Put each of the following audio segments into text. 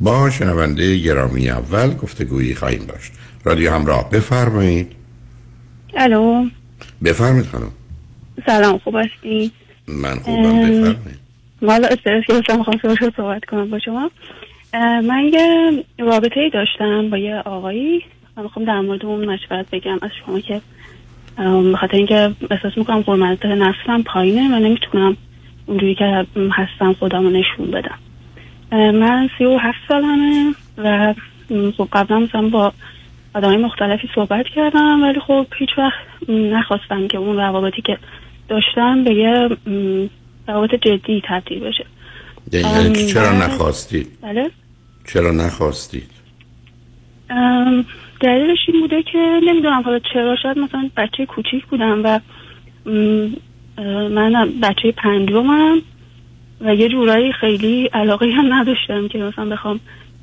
با شنونده گرامی اول گفتگویی خواهیم داشت. رادیو همراه بفرمایید. الو. بفرمایید خانم. سلام خوب هستی؟ من خوبم بفرمایید. مالا استرس گرفتم می‌خوام صحبت کنم با شما. من یه رابطه ای داشتم با یه آقایی. من می‌خوام در مورد اون مشورت بگم از شما که بخاطر اینکه احساس می‌کنم قرمت نفسم پایینه و نمی‌تونم اونجوری که هستم خودم رو نشون بدم. من سی و هفت سالمه و خب قبلا مثلا با آدمای مختلفی صحبت کردم ولی خب هیچ وقت نخواستم که اون روابطی که داشتم به یه روابط جدی تبدیل بشه چرا نخواستید؟ بله چرا نخواستید؟ دلیلش این بوده که نمی‌دونم حالا چرا شاید مثلا بچه کوچیک بودم و من بچه پنجمم و یه جورایی خیلی علاقه هم نداشتم که مثلا بخوام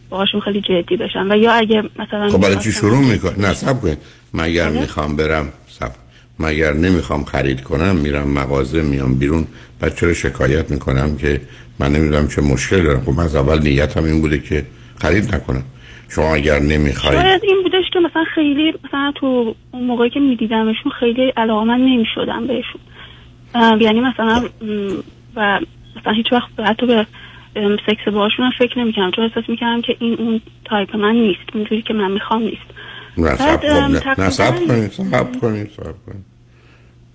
باهاشون خیلی جدی بشم. و یا اگه مثلا خب برای چی شروع می‌کنی؟ نه سب کنید مگر بله. می‌خوام برم سب مگر نمی‌خوام خرید کنم میرم مغازه میام بیرون؟ بعد چرا شکایت می‌کنم که من نمی‌دونم چه مشکل دارم؟ خب از اول نیتم این بوده که خرید نکنم. شما اگر نمی‌خواید شاید این بودش که مثلا خیلی مثلا تو اون موقعی که میدیدمشون خیلی علاقه من نمی‌شدم بهشون. یعنی مثلا و مثلا هیچ وقت حتی به سکس باشون فکر نمی‌کنم چون احساس می‌کنم که این اون تایپ من نیست اونجوری که من می‌خوام نیست. نه صبر نه صبر کنید صبر کنید صبر کنید.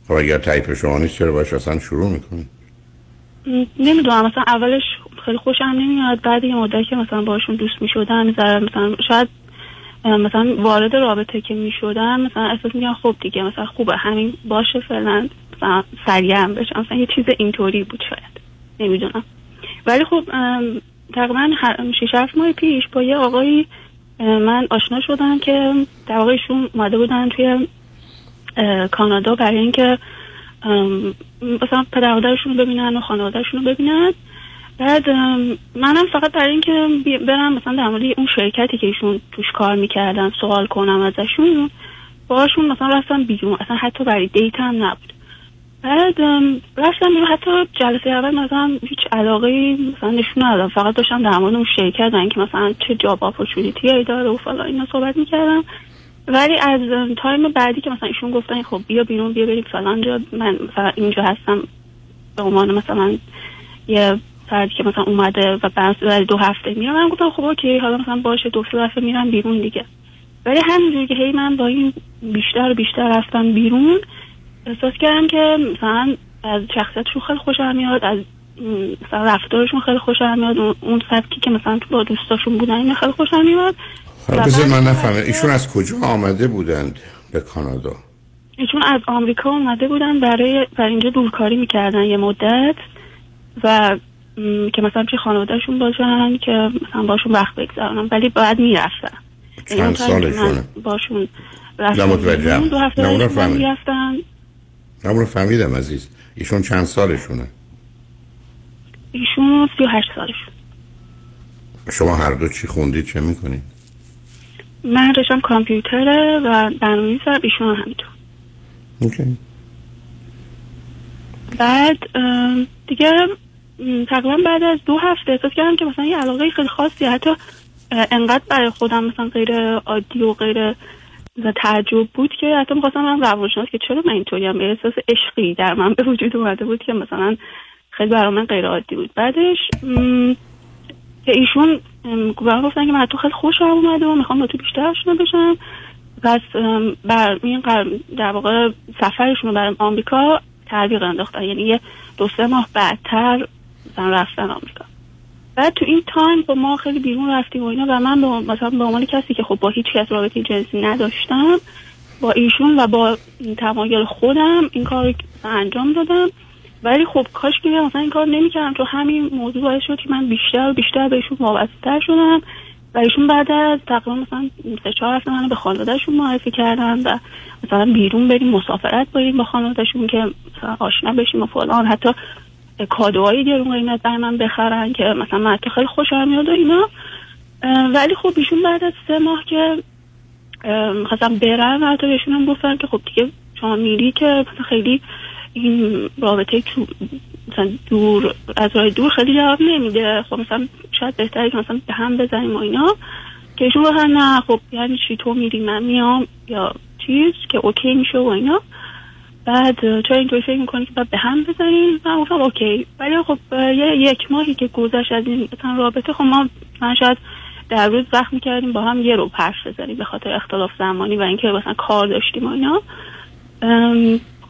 خب اگر تایپ شما نیست چرا باش اصلا شروع می‌کنید؟ نمی‌دونم مثلا اولش خیلی خوشم نمیاد بعد یه مدت که مثلا باشون دوست می‌شدم مثلا شاید مثلا وارد رابطه که می‌شدم مثلا احساس می‌کنم خب دیگه مثلا خوبه همین باشه فعلا سریع بشم مثلا یه چیز اینطوری بود شاید. نمی‌دونم. ولی خب تقریبا 6 7 ماه پیش با یه آقایی من آشنا شدم که در واقع ایشون اومده بودن توی کانادا برای اینکه مثلا پدرمادرشون رو ببینن و خانوادهشون رو ببینن. بعد منم فقط برای اینکه برم مثلا در مورد اون شرکتی که ایشون توش کار می‌کردن سوال کنم ازشون باشون مثلا رفتم بیرون. اصلا حتی برای date هم نبود. بعد رفتم حتی جلسه اول مثلا هیچ علاقه مثلا نشون ندادم. فقط داشتم در مورد اون شرکت که مثلا چه job opportunity داره و فلان اینا صحبت می‌کردم. ولی از time بعدی که مثلا ایشون گفتن خب بیا بیرون بیا بریم فلان جا من مثلا اینجا هستم. به عنوان مثلا یه فردی که مثلا اومده و بعد دو هفته میرم. من گفتم خب okay حالا مثلا باشه دو سه دفعه میرم بیرون دیگه. ولی همینجوری که هی من با این بیشتر و بیشتر رفتم بیرون احساس کردم که مثلا از شخصیتشون خیلی خوشم میاد از مثلا رفتارشون خیلی خوشم میاد. اون سبکی که مثلا تو با دوستاشون بودن این خیلی خوشم میاد. بذار من نفهمه ایشون از کجا آمده بودند به کانادا؟ ایشون از آمریکا آمده بودن برای برای اینجا دورکاری می‌کردن یه مدت و که مثلا چه خانوادهشون باشن که مثلا باشون وقت بگذارن ولی باید می‌رفتن. چند یعنی سالشونه باشون رفتن دو هفته می‌رفتن رو فهمیدم عزیز. ایشون چند سالشونه؟ ایشون سی و هشت سالشون شما هر دو چی خوندید چه می‌کنید؟ من رشتم کامپیوتره و برنامه سر ایشون همینطور. اوکی. بعد دیگه تقریبا بعد از دو هفته احساس کردم که مثلا یه علاقه خیلی خاصی حتی انقدر برای خودم مثلا غیر عادی و غیر و تعجب بود که حتی می‌خواستم من روانشناس که چرا من اینطوری هم احساس عشقی در من به وجود اومده بود که مثلا خیلی برای من غیر عادی بود. بعدش که ایشون برای گفتن که من تو خیلی خوشم اومده و می‌خوام با تو بیشتر آشنا بشم. پس بر این در واقع سفرشون رو برای آمریکا تعلیق انداختن. یعنی یه دو سه ماه بعدتر رفتن آمریکا. بعد تو این تایم با ما خیلی بیرون رفتیم و اینا و من با مثلا به عنوان کسی که خب با هیچ کس رابطه جنسی نداشتم با ایشون و با تمایل خودم این کار انجام دادم. ولی خب کاش که مثلا این کار نمی‌کردم تو همین موضوع باعث شد که من بیشتر و بیشتر بهشون وابسته شدم و ایشون بعد از تقریبا مثلا سه چهار هفته منو به خانوادهشون معرفی کردن و مثلا بیرون بریم مسافرت بریم با خانوادهشون که مثلا آشنا بشیم و فلان. حتی کادوهایی گرون قیمت برای من بخرن که مثلا من خیلی خوشم میاد و اینا. ولی خب ایشون بعد از سه ماه که خواستم برن حتی بهشون گفتن که خب دیگه شما میری که مثلا خیلی این رابطه مثلا دور از راه دور خیلی جواب نمیده. خب مثلا شاید بهتره که مثلا به هم بزنیم و اینا. که ایشون نه خب یعنی چی؟ تو میری من میام یا چیز که اوکی میشه و اینا. بعد چرا اینطوری فکر می‌کنی که باید به هم بزنیم من گفتم اوکی. ولی خب یه یک ماهی که گذشت از این رابطه خب ما من شاید در روز وقت می‌کردیم با هم یه رو پرش بزنیم به خاطر اختلاف زمانی و اینکه مثلا کار داشتیم و اینا.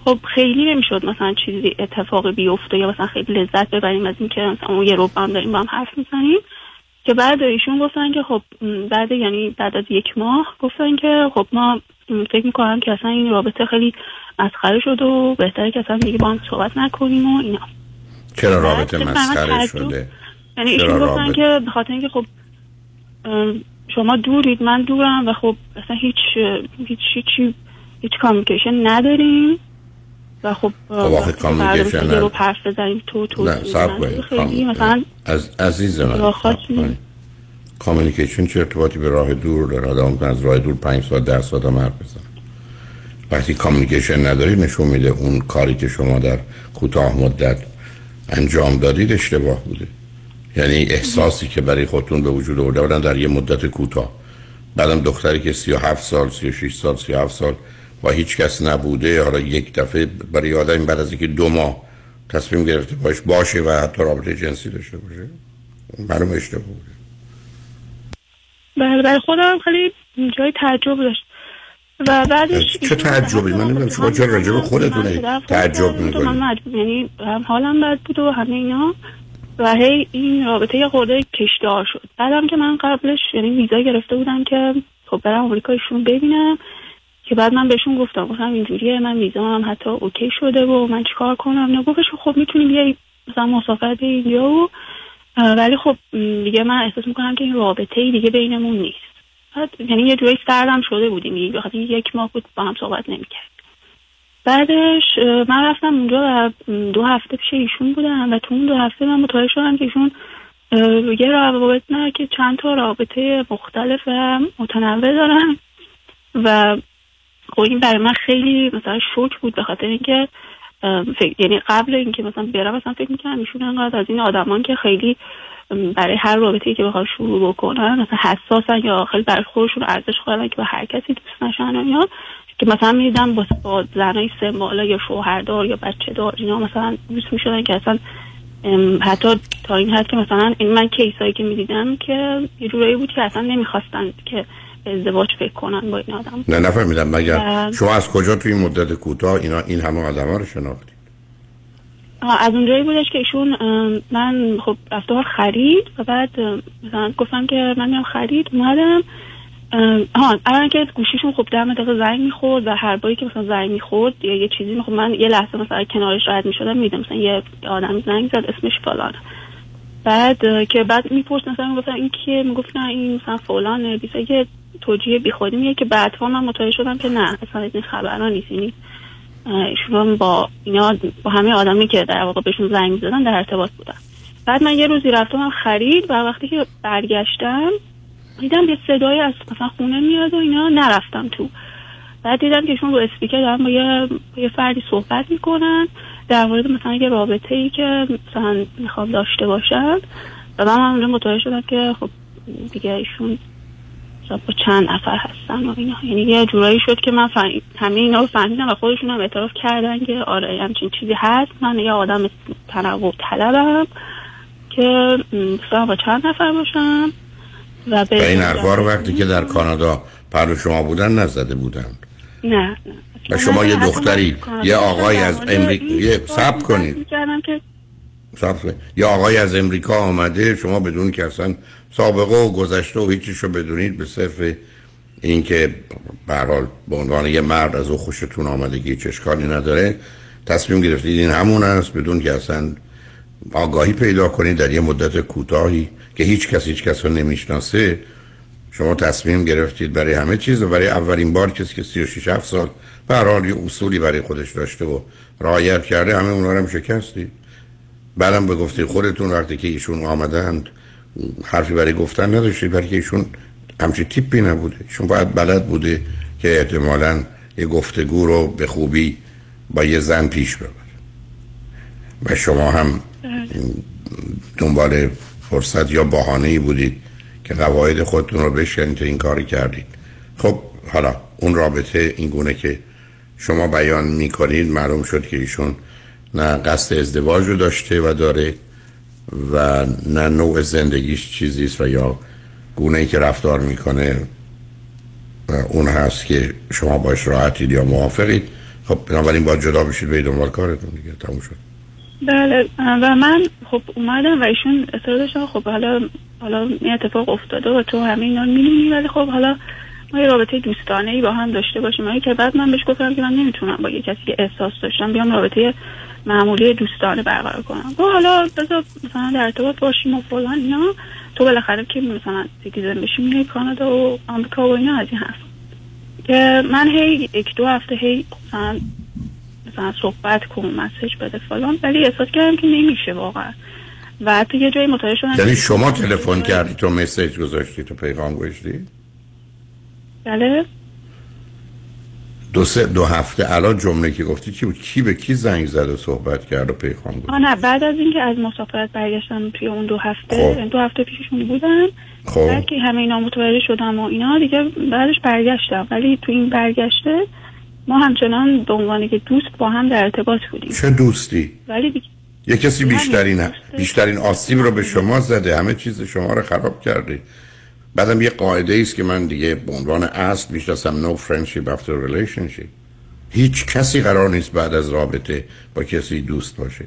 خب خیلی نمی‌شد مثلا چیزی اتفاقی بیفته یا مثلا خیلی لذت ببریم از اینکه مثلا اون یه رو هم داریم با هم حرف می‌زنیم. که بعد ایشون گفتن که خب بعد یعنی بعد از یک ماه گفتن که خب ما فکر می‌کنم که اصلا این رابطه خیلی مسخره شد و بهتره که اصلا دیگه با هم صحبت نکنیم و اینا. چرا رابطه مسخره شده؟ یعنی ایشون گفتن که به خاطر اینکه خب شما دورید من دورم و خب اصلا هیچ هیچ هیچ هیچ کامیکیشن نداریم. و خب خب کامیکیشن رو پرس بزنیم تو تو نه سب خیلی مثلا از عزیز من کامیکیشن چه ارتباطی به راه دور داره آدم از راه دور پنج ساعت در ساعت هم حرف بزن. وقتی کامیکیشن نداری نشون میده اون کاری که شما در کوتاه مدت انجام دادید اشتباه بوده. یعنی احساسی که برای خودتون به وجود آورده بودن در یه مدت کوتاه. بعدم دختری که 37 سال 36 سال 37 سال با هیچ کس نبوده. حالا یک دفعه برای آدم بعد از اینکه دو ماه تصمیم گرفته باش باشه و حتی رابطه جنسی داشته باشه معلوم اشتباه بوده. بله برای خودم خیلی جای تعجب داشت. و بعدش چه تعجبی؟ من نمی‌دونم شما چرا راجع به خودتونه تعجب می‌کنی من یعنی حالم بد بود و همه اینا و هی این رابطه یه خورده کشدار شد. بعدم که من قبلش یعنی ویزا گرفته بودم که خب برم آمریکایشون ببینم. که بعد من بهشون گفتم گفتم اینجوریه من ویزا هم حتی اوکی شده و من چیکار کنم؟ نگفتش خب می‌تونیم بیای مثلا مسافرت اینجا و ولی خب دیگه من احساس می‌کنم که این رابطه ای دیگه بینمون نیست. یعنی یه جوری سردم شده بودیم دیگه بخاطر یک ماه بود با هم صحبت نمی‌کرد بعدش من رفتم اونجا و دو هفته پیش ایشون بودم و تو اون دو هفته من متوجه شدم که ایشون یه روابط نه که چند تا رابطه مختلف و متنوع دارن و خب این برای من خیلی مثلا شوک بود به خاطر اینکه یعنی قبل اینکه مثلا برم مثلا فکر می‌کنم ایشون انقدر از این آدمان که خیلی برای هر رابطه‌ای که بخواد شروع بکنن مثلا حساسن یا خیلی برای خودشون ارزش قائلن که به هر کسی دوست نشن یا که مثلا می‌دیدم با, با زنای سمبالا یا شوهردار یا بچه دار اینا مثلا دوست می‌شدن که اصلا حتی تا این حد که مثلا این من کیسایی که می‌دیدم که یه جورایی بود که اصلا نمی‌خواستن که ازدواج فکر کنن با این آدم. نه نفهمیدم. مگر شما از کجا توی مدت کوتاه اینا این همه آدم ها رو شناختید؟ از اونجایی بودش که ایشون من خب رفته خرید و بعد مثلا گفتم که من میام خرید اومدم. ها اولا که گوشیشون خب در دقیقه زنگ می‌خورد و هر باری که مثلا زنگ می‌خورد یا یه چیزی می‌خورد. من یه لحظه مثلا کنارش رد می‌شدم میدم مثلا یه آدم زنگ زد اسمش فلان. بعد که بعد میپرس مثلا می‌گفتم این کیه؟ می‌گفت نه این مثلا فلانه. بیسا یه توجیه بیخودی میگه که بعدها من متوجه شدم که نه اصلا این خبرها نیست. یعنی ایشون با اینا با همه آدمی که در واقع بهشون زنگ زدن در ارتباط بودن. بعد من یه روزی رفتم خرید و وقتی که برگشتم دیدم یه صدای از مثلا خونه میاد و اینا نرفتم تو. بعد دیدم که ایشون رو اسپیکر دارن با یه, یه فردی صحبت می‌کنن. در مورد مثلا یه رابطه ای که مثلا می‌خوام داشته باشن. و من اونجا متوجه شدم که خب دیگه ایشون با چند نفر هستن و اینا. یعنی یه جورایی شد که من فهم... همه اینا رو فهمیدم و خودشون هم اعتراف کردن که آره همچین چیزی هست. من یه آدم تنوع طلبم که با چند نفر باشم و به این اخبار وقتی که در کانادا پر شما بودن نزده بودن. نه نه. و شما یه دختری یه آقای از امریکا یه سب کنید. که یا آقای از امریکا آمده شما بدون که اصلا سابقه و گذشته و هیچیشو بدونید به صرف اینکه به حال به عنوان یه مرد از او خوشتون آمدگی هیچ اشکالی نداره تصمیم گرفتید این همون است بدون که اصلا آگاهی پیدا کنید در یه مدت کوتاهی که هیچ کس هیچ کس رو نمی‌شناسه. شما تصمیم گرفتید برای همه چیز و برای اولین بار کسی که 36 7 سال به حال یه اصولی برای خودش داشته و رعایت کرده همه اونها رو هم شکستید. بعدم به گفته خودتون وقتی که ایشون آمدند حرفی برای گفتن نداشتید برای که ایشون همچی تیپی نبوده. ایشون باید بلد بوده که احتمالا یه گفتگو رو به خوبی با یه زن پیش ببره. و شما هم دنبال فرصت یا بحانه ای بودید که قواعد خودتون رو بشکنید این کاری کردید. خب حالا اون رابطه این گونه که شما بیان می‌کنید معلوم شد که ایشون نه قصد ازدواج رو داشته و داره و نه نوع زندگیش چیزیست و یا گونه ای که رفتار می‌کنه اون هست که شما باش راحتید یا موافقید. خب بنابراین باید جدا بشید به دنبال کارتون دیگه. تموم شد. بله و من خب اومدم و ایشون اصرار خب حالا حالا این اتفاق افتاده و تو همه اینا می‌دونی ولی خب حالا ما یه رابطه دوستانه ای با هم داشته باشیم. که بعد من بهش گفتم که من نمی‌تونم با یه کسی که احساس داشتم بیام رابطه معمولی دوستانه برقرار کنم. و حالا بذار مثلا در ارتباط باشیم و فلان اینا. تو بالاخره که مثلا citizen بشیم میای کانادا و آمریکا و اینا از این حرف. که من هی یک دو هفته هی مثلا مثلا صحبت کن مسیج بده فلان ولی احساس کردم که نمیشه واقعا. و حتی یه جایی متوجه شدم یعنی شما تلفن کردی تو مسیج گذاشتی تو پیغام گذاشتی بله. دو سه دو هفته الان جمله که گفتی کی بود؟ کی به کی زنگ زد و صحبت کرد و پیغام گذاشت نه بعد از اینکه از مسافرت برگشتم توی اون دو هفته خب. دو هفته پیششون بودم. خب. بعد که همه اینا متوجه شدم و اینا دیگه بعدش برگشتم. ولی تو این برگشته ما همچنان به عنوانی که دوست با هم در ارتباط بودیم. چه دوستی؟ ولی دیگه یه کسی بیشترین بیشترین آسیب رو به شما زده. همه چیز شما رو خراب کرده بعدم یه قاعده است که من دیگه به عنوان اصل می‌شناسم no friendship after relationship. هیچ کسی قرار نیست بعد از رابطه با کسی دوست باشه.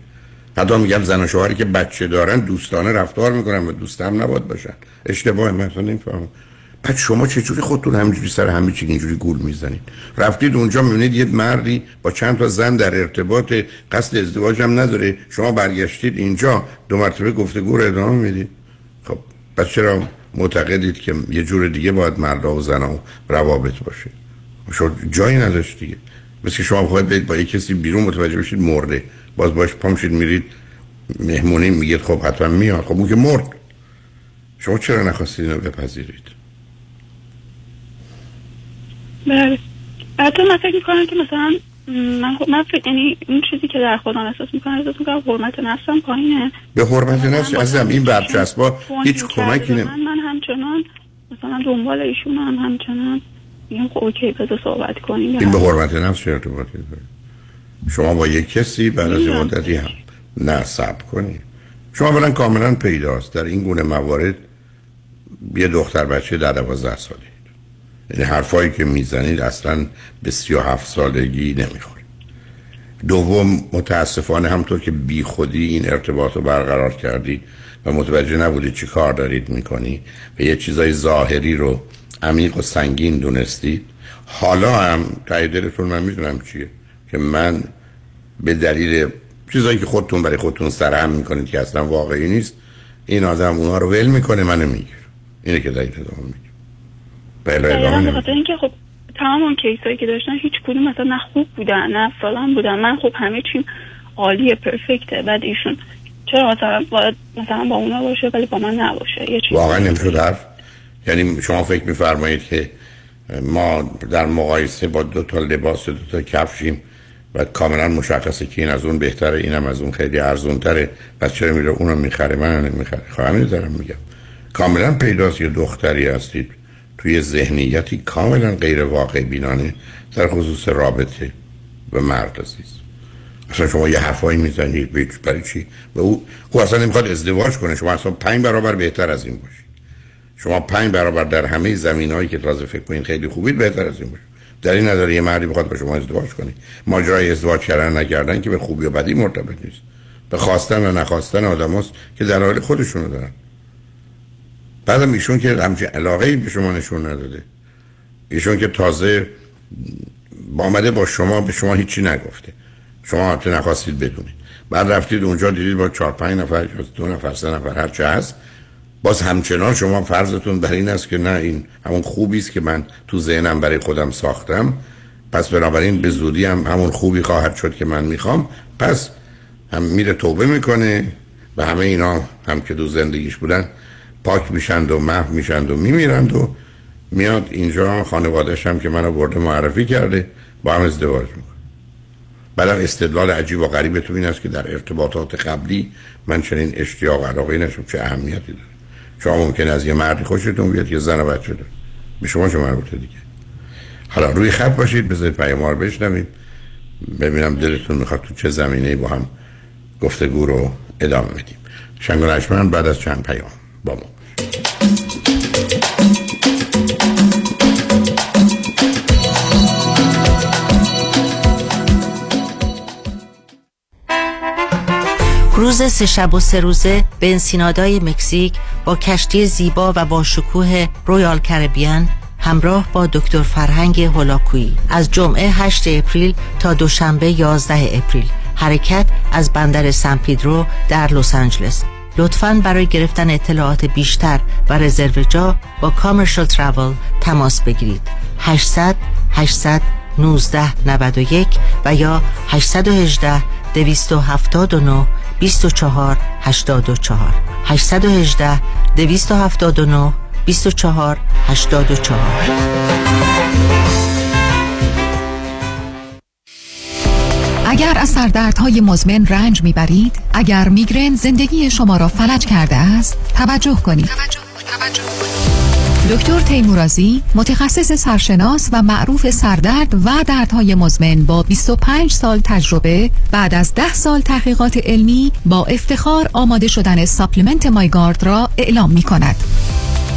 حتی میگم زن و شوهری که بچه دارن دوستانه رفتار می‌کنن و دوست هم نباد باشن. اشتباه من اصلا نمی‌فهمم. بعد شما چجوری خودتون همینجوری سر همه چی اینجوری گول می‌زنید؟ رفتید اونجا می‌بینید یه مردی با چند تا زن در ارتباط قصد ازدواج هم نداره. شما برگشتید اینجا دو مرتبه گفتگو رو ادامه می‌دید. خب پس چرا معتقدید که یه جور دیگه باید مردا و زنا روابط باشه. شد جایی نداشت دیگه. مثل شما باید برید با یه کسی بیرون متوجه بشید مرده. باز باش پامشید میرید مهمونی میگید خب حتما میاد. خب اون که مرد. شما چرا نخواستید اینو بپذیرید؟ بله. حتی من فکر می‌کنم که مثلا من خب من فکر یعنی این چیزی که در خودم احساس می‌کنم احساس می‌کنم حرمت نفسم پایینه. به حرمت نفس عزیزم این برچسبا هیچ کمکی نمی من, من همچنان مثلا دنبال ایشون هم همچنان. میگم خب اوکی بذار صحبت کنیم این به حرمت نفس چه ارتباطی داره شما با یک کسی بعد از مدتی هم نصب کنید. شما برن کاملا پیداست. در این گونه موارد یه دختر بچه در دوازده ساله. یعنی حرفایی که می‌زنید اصلا به سی و هفت سالگی نمی‌خورید دوم متاسفانه همطور که بی خودی این ارتباط رو برقرار کردی و متوجه نبودی چی کار دارید می‌کنی و یه چیزای ظاهری رو عمیق و سنگین دونستید حالا هم دلتون من می‌دونم چیه که من به دلیل چیزایی که خودتون برای خودتون سرهم می‌کنید که اصلا واقعی نیست این آدم اونا رو ول می‌کنه منو میگیر اینه که دلیل ادامه بله ادامه اینکه خب تمام اون کیسایی که داشتن هیچ کدوم مثلا نه خوب بودن نه فلان بودن. من خب همه چیم عالیه پرفکته. بعد ایشون چرا مثلا باید مثلا با اونا باشه ولی با من نباشه؟ یه چیز واقعا نمی‌شد حرف یعنی شما فکر میفرمایید که ما در مقایسه با دو تا لباس دو تا کفشیم و کاملا مشخصه که این از اون بهتره اینم از اون خیلی ارزون تره پس چرا میره اونو می‌خره؟ من نمی‌خره. خواهم دارم میگم. کاملا پیداست یه دختری هستید. توی ذهنیتی کاملا غیر واقع بینانه در خصوص رابطه و مرد عزیز. اصلا شما یه حرفایی می‌زنید برای چی؟ و او او اصلا نمی‌خواد ازدواج کنه. شما اصلا پنج برابر بهتر از این باشید شما پنج برابر در همه زمین هایی که تازه فکر کنید خیلی خوبید بهتر از این باشه در این نداره یه مردی بخواد با شما ازدواج کنه. ماجرای ازدواج کردن نکردن که به خوبی و بدی مرتبط نیست. به خواستن و نخواستن آدم هست که در حال خودشونو دارن. بعدم ایشون که همچین علاقه به شما نشون نداده. ایشون که تازه با آمده با شما به شما هیچی نگفته. شما حتی نخواستید بدونید. بعد رفتید اونجا دیدید با چهار پنج نفر یا دو نفر سه نفر هر چه هست. باز همچنان شما فرضتون بر این است که نه این همون خوبی است که من تو ذهنم برای خودم ساختم. پس بنابراین به زودی هم همون خوبی خواهد شد که من می‌خوام. پس هم میره توبه می‌کنه و همه اینا هم که دو زندگیش بودن پاک میشند و محو میشند و میمیرند و میاد اینجا خانوادش هم که منو برده معرفی کرده با هم ازدواج می‌کنه. بعد استدلال عجیب و غریب تو این است که در ارتباطات قبلی من چنین اشتیاق علاقه نشم چه اهمیتی داره؟ شما ممکن از یه مردی خوشتون بیاد یه زن و بچه داره. به شما چه مربوطه دیگه؟ حالا روی خط باشید بذارید پیام رو بشنوید ببینم دلتون می‌خواد تو چه زمینه با هم گفتگو رو ادامه بدیم. شنگ بعد از چند پیام با ما. روز سه شب و سه روزه به انسینادای مکزیک با کشتی زیبا و با شکوه Royal Caribbean همراه با دکتر فرهنگ هولاکویی. از جمعه 8 April تا دوشنبه 11 April. حرکت از بندر سان پیدرو در لس آنجلس. لطفا برای گرفتن اطلاعات بیشتر و رزرو جا با Commercial Travel تماس بگیرید. 800 800 1991 و یا 818 279 24 84 818 279 24 84 اگر از سردردهای مزمن رنج می‌برید اگر میگرن زندگی شما را فلج کرده است توجه کنید توجه. توجه. دکتر تیمورازی متخصص سرشناس و معروف سردرد و دردهای مزمن با 25 سال تجربه بعد از 10 سال تحقیقات علمی با افتخار آماده شدن ساپلمنت مایگارد را اعلام می کند.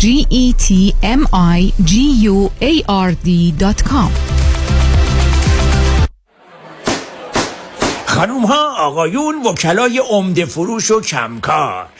G E T M I G U A R خانوم ها آقایون وکلای عمده فروش و کمکار.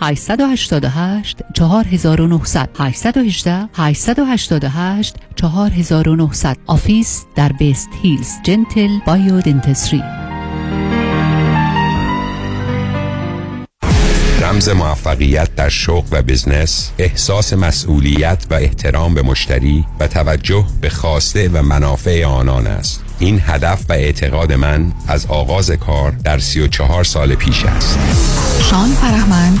888 4900 818 888 4900 office در West Hills Gentle Biodentistry رمز موفقیت در شغل و business احساس مسئولیت و احترام به مشتری و توجه به خواسته و منافع آنان است. این هدف و اعتقاد من از آغاز کار در 34 سال پیش است. شان فرهمند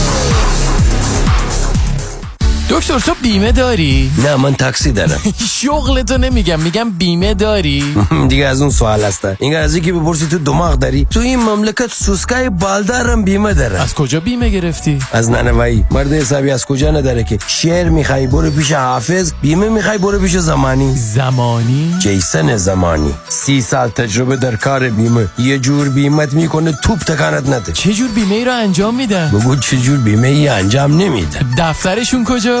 دکتر تو بیمه داری؟ نه من تاکسی دارم شغل تو نمیگم میگم بیمه داری؟ دیگه از اون سوال هسته این از اینکه بپرسی تو دماغ داری تو این مملکت سوسکای بالدارم بیمه داره از کجا بیمه گرفتی؟ از ننوایی مرد حسابی از کجا نداره که شعر می‌خوای برو پیش حافظ بیمه می‌خوای برو پیش زمانی زمانی؟ جیسن زمانی سی سال تجربه در کار بیمه یه جور بیمت می‌کنه توپ تکانت نده چه جور بیمه ای رو انجام میدن؟ بگو چه جور بیمه ای انجام نمیده دفترشون کجا؟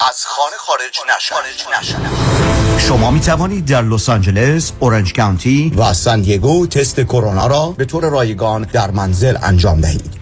از خانه خارج نشدم شما می توانید در لس آنجلس، اورنج کانتی و سان دیگو تست کرونا را به طور رایگان در منزل انجام دهید.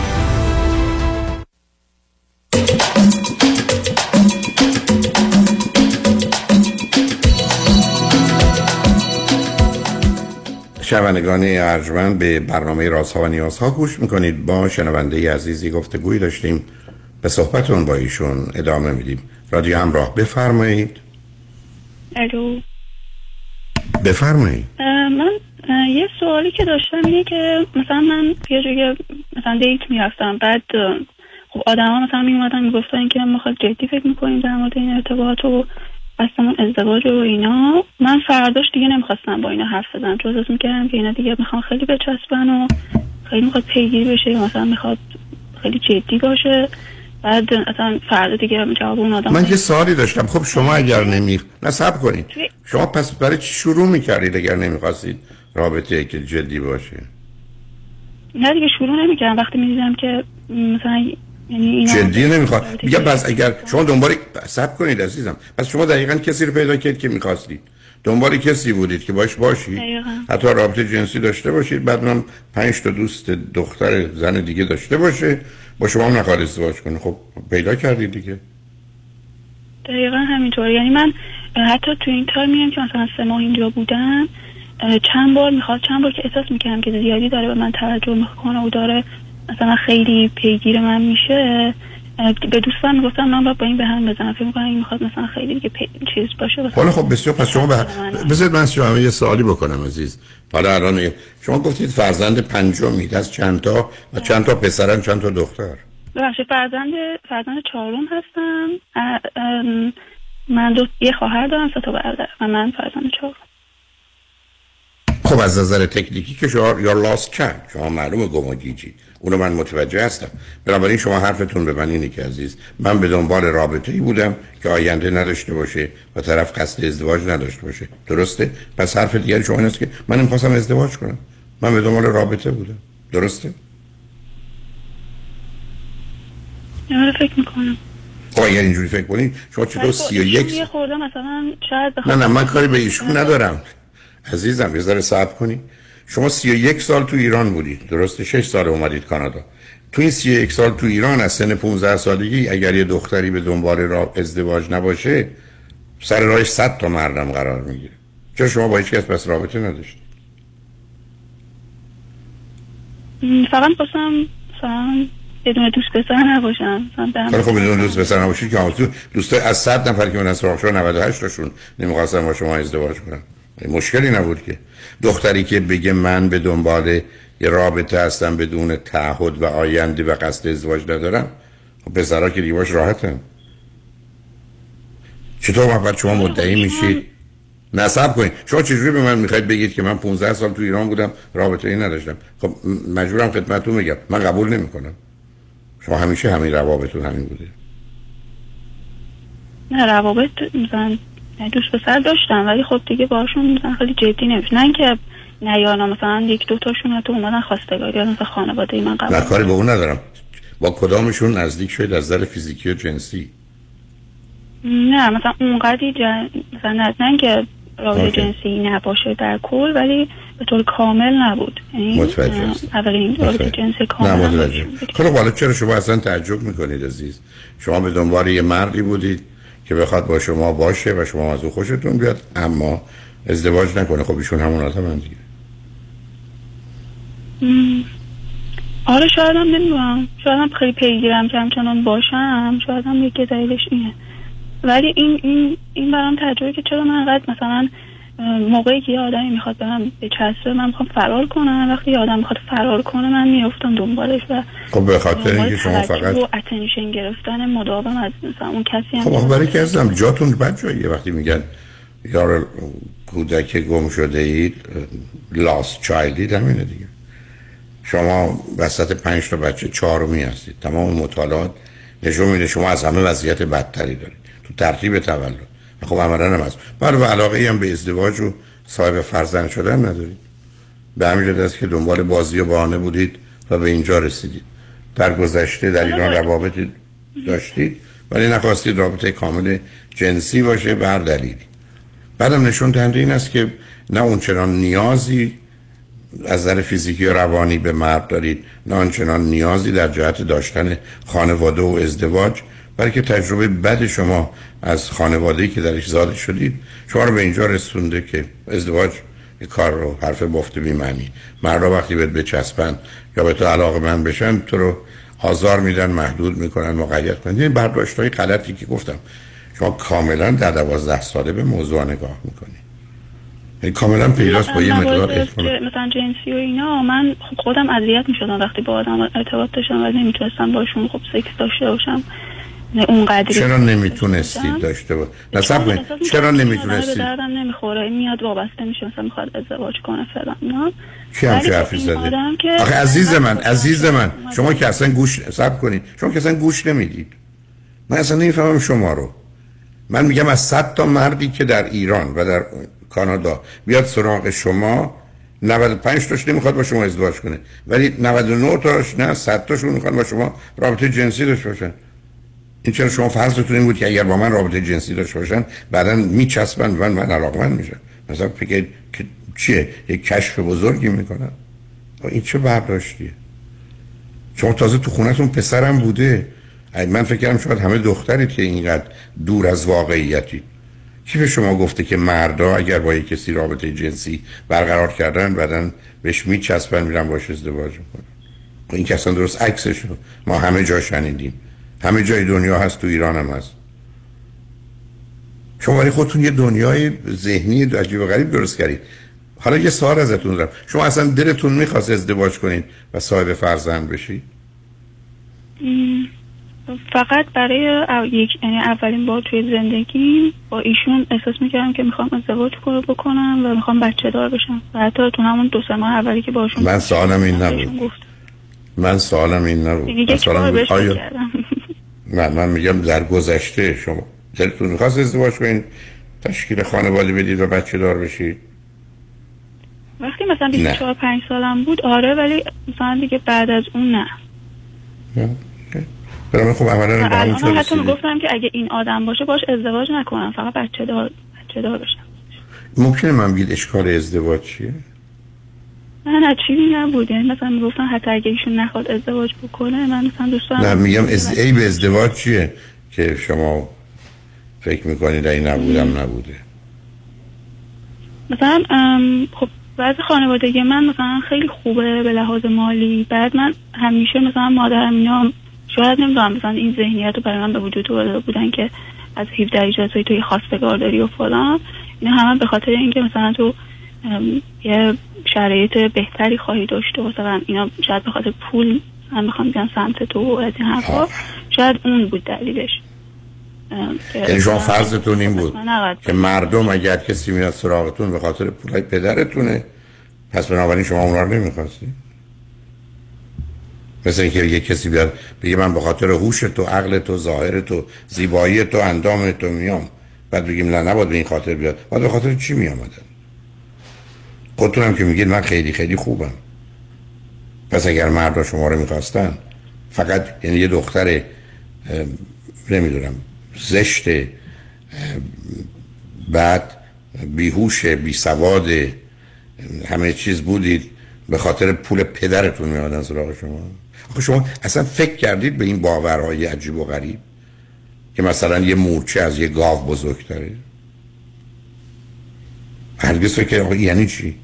شنوندگان ارجمند به برنامه رازها و نیازها گوش می‌کنید. با شنونده عزیزی گفته گویی داشتیم. به صحبتون با ایشون ادامه میدیم. رادیو همراه بفرمایید. الو. بفرمایید. من یه سوالی که داشتم اینه که مثلا من یه جایی مثلا دیت می‌رفتم. بعد خب آدم ها مثلا میومدن می‌گفتن که ما خیلی جدی فکر می‌کنیم در مورد این ارتباط و قصدمون ازدواج و اینا. من فرداش دیگه نمی‌خواستم با اینا حرف بزنم. چون احساس می‌کردم که اینا دیگه می‌خوان خیلی بچسبن و خیلی می‌خواد پیگیری بشه یا مثلا می‌خواد خیلی جدی باشه. بعد اصلا فردا دیگه جواب اون آدم من یه سوالی داشتم. خب شما اگر نمی نصب کنید. شما پس برای چی شروع می‌کردید اگر نمی‌خواستید رابطه که جدی باشه؟ نه دیگه شروع نمی‌کردم. وقتی می‌دیدم که مثلا جدی نمی‌خواد. میگه بس اگر شما دنبال سب کنید عزیزم. پس شما دقیقا کسی رو پیدا کرد که می‌خواستید. دنبال کسی بودید که باش باشید. حتی رابطه جنسی داشته باشید. بعد من پنج تا دوست دختر زن دیگه داشته باشه. با شما هم نخواد ازدواج کنه. خب پیدا کردید دیگه. دقیقا همینطور. یعنی من حتی تو این تار میام که مثلا سه ماه اینجا بودم چند بار می‌خواد چند بار که احساس می‌کردم که زیادی داره به من توجه می‌کنه و داره مثلا خیلی پیگیر من میشه به دوستان می‌گفتم من با این به هم بزنم. فکر می‌کنم این می‌خواد مثلا خیلی دیگه پی... چیز باشه حالا خب بسیار پس شما به بذارید من شما یه سوالی بکنم عزیز. حالا الان شما گفتید فرزند پنجمید از چند تا؟ و چند تا پسرن چند تا دختر؟ ببخشید فرزند فرزند چهارم هستم. من دو یه خواهر دارم سه تا برادر و من فرزند چهارم. خب از نظر تکنیکی که شما یا لاست کرد. شما معلومه گم اونو من متوجه هستم. بنابراین شما حرفتون به من اینه که عزیز من به دنبال رابطه ای بودم که آینده نداشته باشه و طرف قصد ازدواج نداشته باشه. درسته؟ پس حرف دیگری شما این است که من نمی‌خواستم ازدواج کنم. من به دنبال رابطه بودم. درسته؟ آره فکر می‌کنم. خب اگر اینجوری فکر کنید شما چطور سی و یک نه نه من کاری به ایشون ندارم. عزیزم یه ذره صبر کنی. شما سی یک سال تو ایران بودید درسته شش سال اومدید کانادا. تو این سی یک سال تو ایران از سن 15 سالگی اگر یه دختری به دنبال را ازدواج نباشه سر راهش صد تا مردم قرار می‌گیره. چرا شما با هیچ کس پس رابطه نداشتید فقط خواستم مثلا بدون دوست پسر نباشم. مثلا خب بدون دوست پسر نباشید که دوست از صد نفر که من از راهشو 98 تاشون نمی‌خواستم با شما ازدواج کنم مشکلی نبود که. دختری که بگه من به دنبال یه رابطه هستم بدون تعهد و آینده و قصد ازدواج ندارم خب پسرها که دیگه باش راحتن. چطور محبت شما مدعی میشید؟ نصب کنید. شما چجوری به من می‌خواید بگید که من 15 سال تو ایران بودم رابطه ای نداشتم؟ خب مجبورم خدمتتون میگم من قبول نمی‌کنم. شما همیشه همین روابطتون همین بوده. نه روابط مثلا دوست پسر داشتم ولی خب دیگه باشون مثلا خیلی جدی نمیشه نه اینکه نیانا مثلا یک دو تاشون تو اومدن خواستگاری یا مثلا خانواده من قبول کاری به اون ندارم. با کدامشون نزدیک شد از نظر فیزیکی و جنسی؟ نه مثلا اونقدی جن... مثلا نه, نه که رابطه جنسی نباشه در کل ولی به طور کامل نبود. یعنی متوجه. اولین رابطه جنسی کامل نه متوجه. خب حالا چرا شما اصلا تعجب می‌کنید عزیز؟ شما به دنبال یه مردی بودید. که بخواد با شما باشه و شما از او خوشتون بیاد اما ازدواج نکنه. خب ایشون همون آدم دیگه. آره شاید هم نمی‌دونم. شاید هم خیلی پیگیرم که همچنان باشم. شاید هم یکی دلیلش اینه. ولی این این این برام تجربه که چرا من انقدر مثلا موقعی که یه آدمی می‌خواد به من به چسبه من می‌خوام فرار کنم. وقتی یه آدم می‌خواد فرار کنه من میافتم دنبالش و خب به خاطر اینکه شما فقط و اتنشن گرفتن مداوم از مثلا اون کسی هم خب برای که ازم جاتون بد جاییه وقتی میگن یار کودک گم شده اید لاست چایلدید همینه دیگه. شما وسط پنج تا بچه چهارمی هستید تمام مطالعات نشون میده شما از همه وضعیت بدتری دارید. تو ترتیب تولد. خب عملا هم هست. و علاقه هم به ازدواج و صاحب فرزند شدن ندارید به همین است که دنبال بازی و بهانه بودید و به اینجا رسیدید. در گذشته در ایران روابط داشتید ولی نخواستید رابطه کامل جنسی باشه به هر دلیلی. بعدم نشون دهنده این است که نه اونچنان نیازی از نظر فیزیکی و روانی به مرد دارید نه آنچنان نیازی در جهت داشتن خانواده و ازدواج بلکه تجربه بد شما از خانواده‌ای که درش زاده شدید شما رو به اینجا رسونده که ازدواج کار رو حرف بافته بی معنی مردا وقتی بهت بچسبن یا به تو علاقه من بشن تو رو آزار میدن محدود می‌کنن مقید کنن این برداشت های غلطی که گفتم. شما کاملا در دوازده ساله به موضوع نگاه می‌کنی. این کاملا پیداست با یه مقدار مثلا جنسی و اینا من خودم اذیت می‌شدم وقتی با آدم ارتباط داشتم و نمی‌تونستم باشون خب سکس داشته باشم. اونقدر چرا نمی‌تونستید داشته با نصب کنید چرا نمی‌تونستید دردم نمی‌خوره. میاد وابسته میشه مثلا می‌خواد ازدواج کنه فلان نه کی هم چه حرفی زده آخه عزیز من عزیز من شما که اصلا گوش سب کنید. شما که اصلا گوش نمی‌دید. من اصلا نمی‌فهمم شما رو. من میگم از صد تا مردی که در ایران و در کانادا بیاد سراغ شما 95 تاش نمی‌خواد با شما ازدواج کنه. ولی 99 تاش نه 100 تاشون می‌خوان با شما رابطه جنسی داشته باشن. این چرا شما فرضتون این بود که اگر با من رابطه جنسی داشته باشن بعدا میچسبن من من علاقمند میشن. مثلا فکر که چیه؟ یک کشف بزرگی می‌کنن. این چه برداشتیه؟ شما تازه تو خونتون پسرم بوده. من فکر کردم شاید همه دختری که اینقدر دور از واقعیتی. کی به شما گفته که مردا اگر با یک کسی رابطه جنسی برقرار کردن بعدا بهش میچسبن میرن باش ازدواج می‌کنن؟ این که اصلا درست عکسش ما همه جا شنیدیم. همه جای دنیا هست تو ایران هم هست. شما برای خودتون یه دنیای ذهنی عجیب و غریب درست کردید حالا یه سوال ازتون دارم. شما اصلا دلتون می‌خواست ازدواج کنید و صاحب فرزند بشید فقط برای یک یعنی اولین بار توی زندگی با ایشون احساس می‌کردم که می‌خوام ازدواج کنم بکنم و می‌خوام بچه دار بشم. و حتی تو همون دو سه ماه اولی که باشون من سوالم این نبود. من سوالم این نبود. من سوالم آیا نه من میگم در گذشته شما. دلتون می‌خواست ازدواج کنید تشکیل خانواده بدید و بچه دار بشید؟ وقتی مثلا 24 5 سالم بود آره ولی مثلا دیگه بعد از اون نه. برای خب اولا به همون حتی گفتم که اگه این آدم باشه باش ازدواج نکنم فقط بچه دار بچه دار بشم. ممکنه من بگید اشکال ازدواج چیه؟ نه نه چیزی نبود. یعنی مثلا می‌گفتن حتی اگه ایشون نخواد ازدواج بکنه من مثلا دوست دارم نه میگم از ای به ازدواج چیه که شما فکر می‌کنید این نبودم نبوده؟ مثلا خب وضع خانوادگی من مثلا خیلی خوبه به لحاظ مالی. بعد من همیشه مثلا مادرم اینا شاید نمی‌دونم مثلا این ذهنیت رو برای من به وجود آورده بودن که از 17 اجازه توی خواستگار داری و فلان. اینا همه به خاطر اینکه مثلا تو یه شرایط بهتری خواهی داشت و مثلا اینا شاید به خاطر پول هم می‌خوام بیان سمت تو از این حرفا شاید اون بود دلیلش. که یعنی شما فرضتون این بود من که مردم اگر کسی میاد سراغتون به خاطر پولای پدرتونه پس بنابراین شما اونا رو نمی‌خواستی؟ مثل اینکه یه کسی بیاد بگه من به خاطر هوش تو عقل تو ظاهر تو زیبایی تو اندام تو میام بعد بگیم نه نباید به این خاطر بیاد. بعد به خاطر چی میامدن خودتون هم که میگید من خیلی خیلی خوبم. پس اگر مردا شما رو می‌خواستن فقط یعنی یه دختر نمی‌دونم زشت بعد بیهوش بی سواد همه چیز بودید به خاطر پول پدرتون میادن سراغ شما. آخه شما اصلا فکر کردید به این باورهای عجیب و غریب که مثلا یه مورچه از یه گاو بزرگتره؟ هرگز فکر یعنی چی؟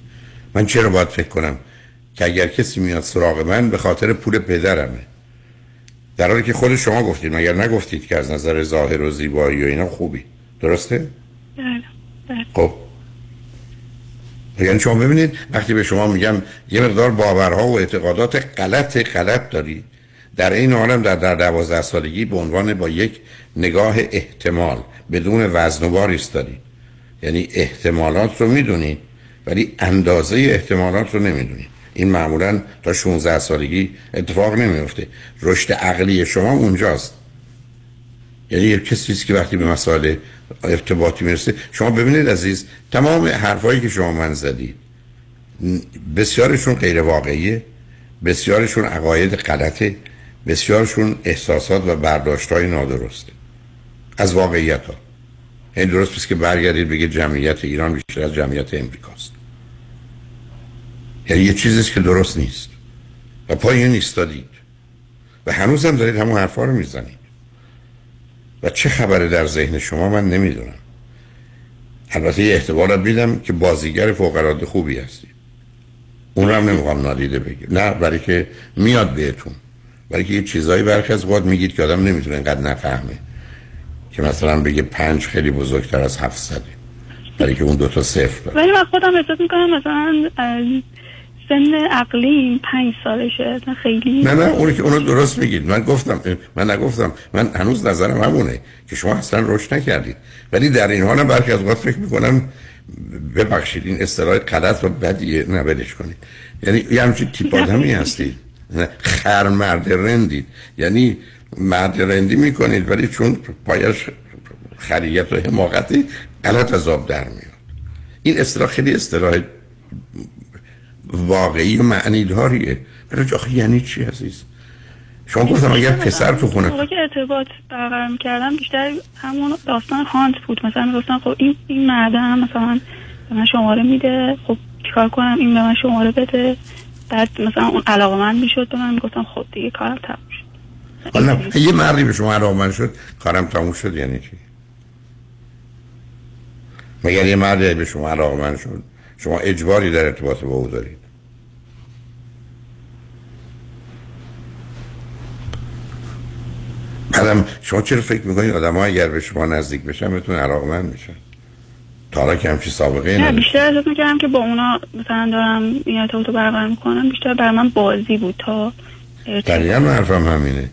من چرا باید فکر کنم که اگر کسی میاد سراغ من به خاطر پول پدرمه؟ در حالی که خود شما گفتید مگر نگفتید که از نظر ظاهر و زیبایی و اینا خوبی؟ درسته؟ بله، بله. خب. یعنی شما ببینید وقتی به شما میگم یه مقدار باورها و اعتقادات غلط غلط دارید در این حالم در در دوازده سالگی به عنوان با یک نگاه احتمال بدون وزن و بار ایستادید. یعنی احتمالات رو می‌دونید. ولی اندازه احتمالات رو نمی‌دونید این معمولا تا 16 سالگی اتفاق نمیفته رشد عقلی شما اونجاست. یعنی یک کسی که وقتی به مسائل ارتباطی می‌رسه شما ببینید عزیز تمام حرفایی که شما من زدید بسیارشون غیر واقعیه بسیارشون عقاید غلطه بسیارشون احساسات و برداشت های نادرسته. از واقعیت ها این درست است که برگردید بگید جمعیت ایران بیشتر از جمعیت امریکاست. یعنی یه چیزیست که درست نیست. و پای این ایستادید. و هنوز هم دارید همون حرفا رو می‌زنید. و چه خبره در ذهن شما من نمی‌دونم. البته یه احتمالات میدم که بازیگر فوق خوبی هستید. اون رو هم نمی‌خوام نادیده بگیر نه برای که میاد بهتون. برای که یه چیزایی برخی از میگید که آدم نمی‌تونه اینقدر نفهمه. که مثلا بگه پنج خیلی بزرگتر از هفتصده. برای که اون دوتا صفر داره. ولی من خودم احساس می‌کنم مثلا سن عقلیم پنج سالشه نه خیلی. نه نه اونی که اونو درست میگید. من گفتم من نگفتم. من هنوز نظرم همونه که شما اصلا رشد نکردید. ولی در این حال هم برخی از اوقات فکر می‌کنم ببخشید. این اصطلاح غلط و بدیه. نه بدش کنید. یعنی یه همچین تیپ آدمی هستید. خر مرد رندید. یعنی مرد رندی می‌کنید ولی چون پایش خریت و حماقتی غلط از آب در میاد. این اصطلاح خیلی اصطلاح واقعی و معنی داریه. ولی آخه یعنی چی عزیز؟ شما گفتم اگر پسر تو خونه موقع که ارتباط برقرار می‌کردم بیشتر همون داستان هانت بود. مثلا می‌گفتن خب این این مردم مثلا به من شماره میده. خب چیکار کنم؟ این به من شماره بده. بعد مثلا اون علاقه من می‌شد به من. می‌گفتم خب دیگه کارم تموم شد. حالا یه مردی به شما علاقمند شد کارم تموم شد یعنی چی؟ مگر یه مردی به شما علاقمند شد؟ شما اجباری در ارتباط با او دارید. بعدم شما چرا فکر می‌کنید آدم ها اگر به شما نزدیک بشن بهتون علاقمند میشن؟ تا حالا که همچی سابقه نه بیشتر احساس می‌کردم که با اونا مثلا دارم این ارتباط برقرار می‌کنم. بیشتر برای من بازی بود تا دقیقا حرفم همینه.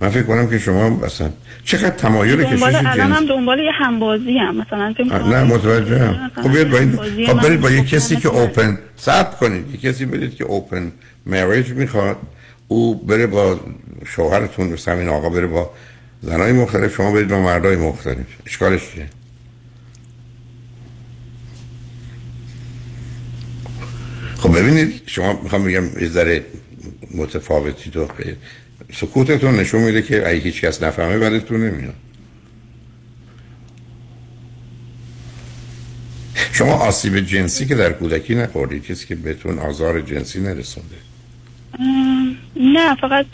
من فکر کنم که شما اصلا چقدر تمایل کشش الان هم دنبال یه همبازی هم. مثلا نه متوجه هم. مثلا خب بیاد با این خب برید با یه خب کسی که مثلا- اوپن صبر کنید. یه کسی برید که اوپن مریج می‌خواد او بره با شوهرتون مثل همین آقا بره با زنای مختلف. شما برید با مردای مختلف. اشکالش چیه؟ خب ببینید شما می‌خوام بگم یه ذره متفاوتی تو سکوتتون نشون میده که اگه هیچ کس نفهمه بعدتون نمیاد. شما آسیب جنسی که در کودکی نخوردید کسی که بهتون آزار جنسی نرسونده؟ نه فقط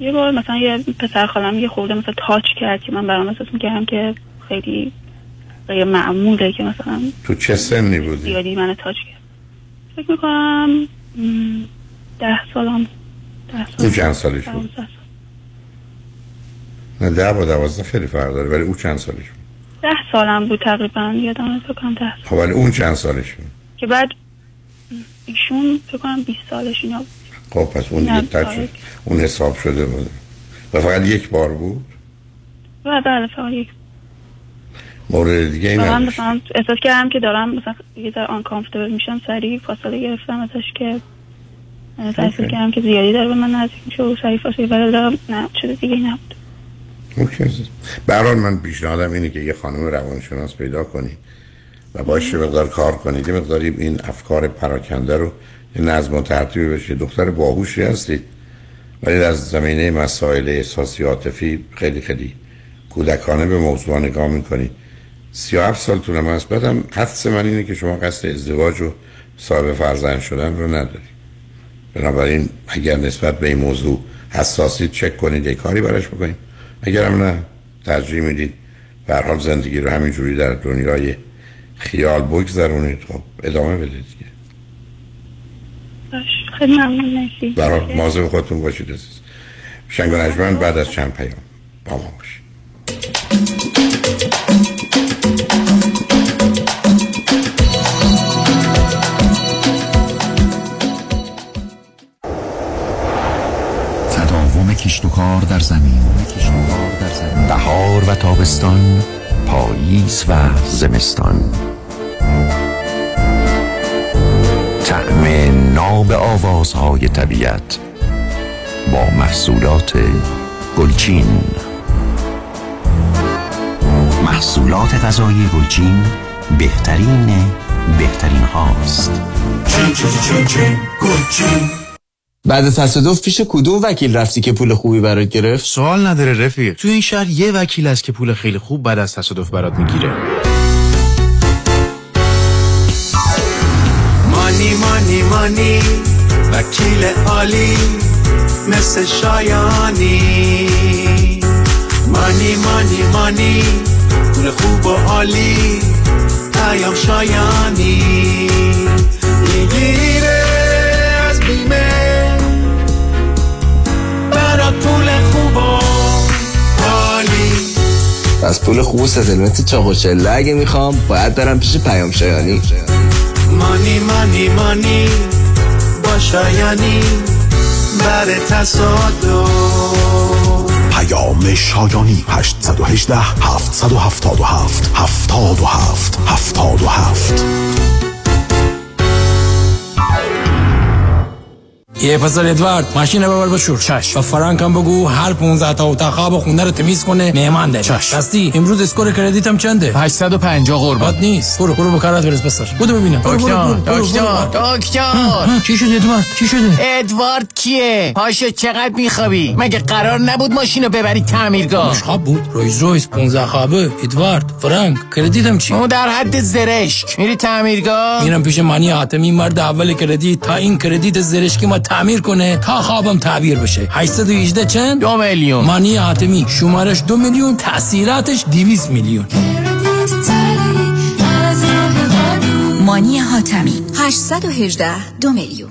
یه بار مثلا یه پسر خالم یه خورده مثلا تاچ کرد که من برام احساس می‌کردم که خیلی غیر معموله که مثلا تو چه سنی بودی؟ زیادی من تاچ کرد. فکر می‌کنم ده سالم. او چند سالش بود؟ نه ده با دوازده خیلی فرق داره ولی او چند سالش بود؟ ده سالم بود تقریبا یادم فکر کنم ده سال خب ولی اون چند سالش بود؟ که بعد ایشون فکر کنم 20 سالش اینا بود. خب پس اون نه، دیگه آره. اون حساب شده بود و فقط یک بار بود و بله فقط یک مورد دیگه این مثلا احساس کردم که دارم مثلا یه ذره uncomfortable میشم سریع فاصله گرفتم ازش که okay. کردم که زیادی داره به من نزدیک میشه و ولی دارم. نه چیز دیگه نبود. okay عزیز. به هر حال من پیشنهادم اینه که یه خانم روانشناس پیدا کنید و باش یه مقدار کار کنید یه مقداری این افکار پراکنده رو یه نظم و ترتیب بشه. دختر باهوشی هستید ولی در زمینه مسائل احساسی عاطفی خیلی خیلی کودکانه به موضوع نگاه می‌کنید سی و هفت سالتون هم هست. بعدم حدس من اینه که شما قصد ازدواج و صاحب فرزند شدن رو ندارید بنابراین اگر نسبت به این موضوع حساسید چک کنید یه کاری براش بکنید. اگر هم نه ترجیح می‌دید. به حال زندگی رو همینجوری در دنیای خیال بگذرونید. خب ادامه بدید دیگه. خیلی ممنون مرسی. به هر حال مواظب خودتون باشید عزیز. شنگ بعد از چند پیام. با ما باشید. کشت و کار در زمین بهار و تابستان پاییز و زمستان. طعم ناب آوازهای طبیعت با محصولات گلچین. محصولات غذایی گلچین بهترین بهترین هاست. بعد از تصادف پیش کدوم وکیل رفتی که پول خوبی برات گرفت؟ سوال نداره رفیق. تو این شهر یه وکیل هست که پول خیلی خوب بعد از تصادف برات می‌گیره. مانی مانی مانی وکیل عالی مثل شایانی. مانی مانی مانی پول خوب و عالی پیام شایانی. می‌گیره از بیمه. از پول خوب و ستلمنت چاق و چله اگه می‌خوام باید برم پیش پیام شایانی. مانی مانی مانی با شایانی بر تصادف. پیام شایانی 818 777 77 77 یه پسر ادوارد ماشین رو ببر بشور. چش و فرانک هم بگو هر 15 تا اتاق خواب خونه رو تمیز کنه مهمان داره. چش. راستی امروز اسکور کردیتم چنده؟ 850 قربان. بد نیست. برو برو به کارات برس پسر بودو ببینم. دکتر دکتر دکتر. چی شده ادوارد؟ چی شده؟ ادوارد کیه؟ پاشو چقدر میخوابی؟ مگه قرار نبود ماشینو ببری تعمیرگاه؟ خواب بود. رویز رویز 15 خوابه. ادوارد فرانک کردیتم چی؟ اون در حد زرشک. میری تعمیرگاه؟ میرم پیش مانی حاتمی مرد اول کردیت. تا این کردیت زرشکی ما تعمیر کنه تا خوابم تعبیر بشه. 818 چند؟ دو میلیون. مانی حاتمی شمارش دو میلیون تاثیراتش 200 میلیون. مانی حاتمی 818 دو میلیون.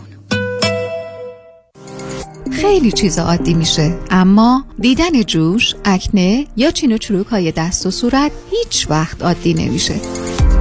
خیلی چیز عادی میشه. اما دیدن جوش، اکنه یا چین و چروک های دست و صورت هیچ وقت عادی نمیشه.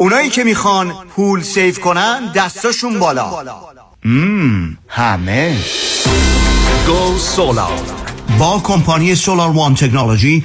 اونایی که می‌خوان پول save کنن دستاشون بالا. مم، همه. Go Solar با کمپانی Solar One Technology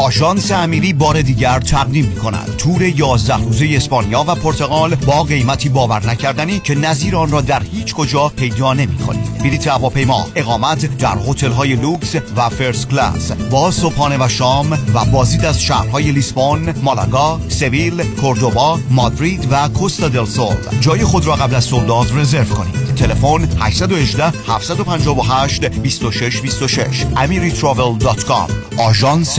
آژانس امیری بار دیگر تقدیم می کند تور 11 روزه اسپانیا و پرتغال با قیمتی باور نکردنی که نظیر آن را در هیچ کجا پیدا نمی کنید بلیط هواپیما اقامت در هتل های لوکس و first class با صبحانه و شام و بازدید از شهرهای لیسبون، مالاگا، سویل، کوردوبا، مادرید و کوستا دل سول. جای خود را قبل از sold out رزرو کنید. تلفن 818 758 26 26 amiritravel.com آژانس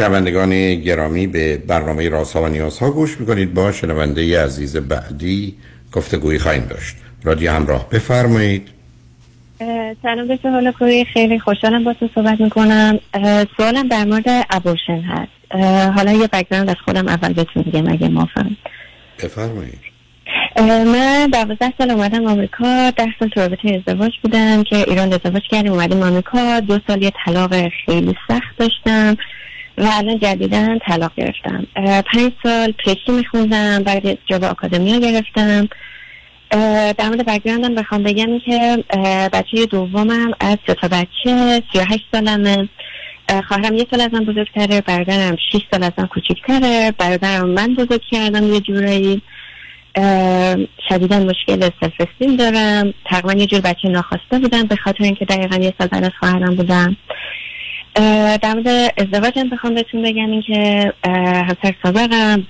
شنوندگان گرامی به برنامه رازها و نیازها گوش می‌کنید. با شنونده عزیز بعدی گفتگویی خواهیم داشت. رادیو همراه بفرمایید. سلام دکتر حالا خیلی خوشحالم با تو صحبت می‌کنم. سوالم در مورد ابورشن هست. حالا یه بگراند از خودم اول بهتون میگم اگه موافقم. بفرمایید. من دوازده سال اومدم آمریکا ده سال تو رابطه ازدواج بودم که ایران ازدواج کردیم اومدیم آمریکا. دو سال یه طلاق خیلی سخت داشتم و الان جدیدا طلاق گرفتم. پنج سال PhD میخوندم بعد job academia گرفتم. در مورد background م بخوام بگم که بچه دومم از سه تا بچه سی و هشت سالمه. خواهرم یه سال از من بزرگتره برادرم 6 سال از من کوچکتره برادرم من بزرگ کردم یه جورایی. شدیدا مشکل self دارم. تقریبا یه جور بچه ناخواسته بودم به خاطر اینکه دقیقا یه سال بعد از خواهرم بودم. در مورد ازدواجم بخوام بهتون بگم این که همسر سابقم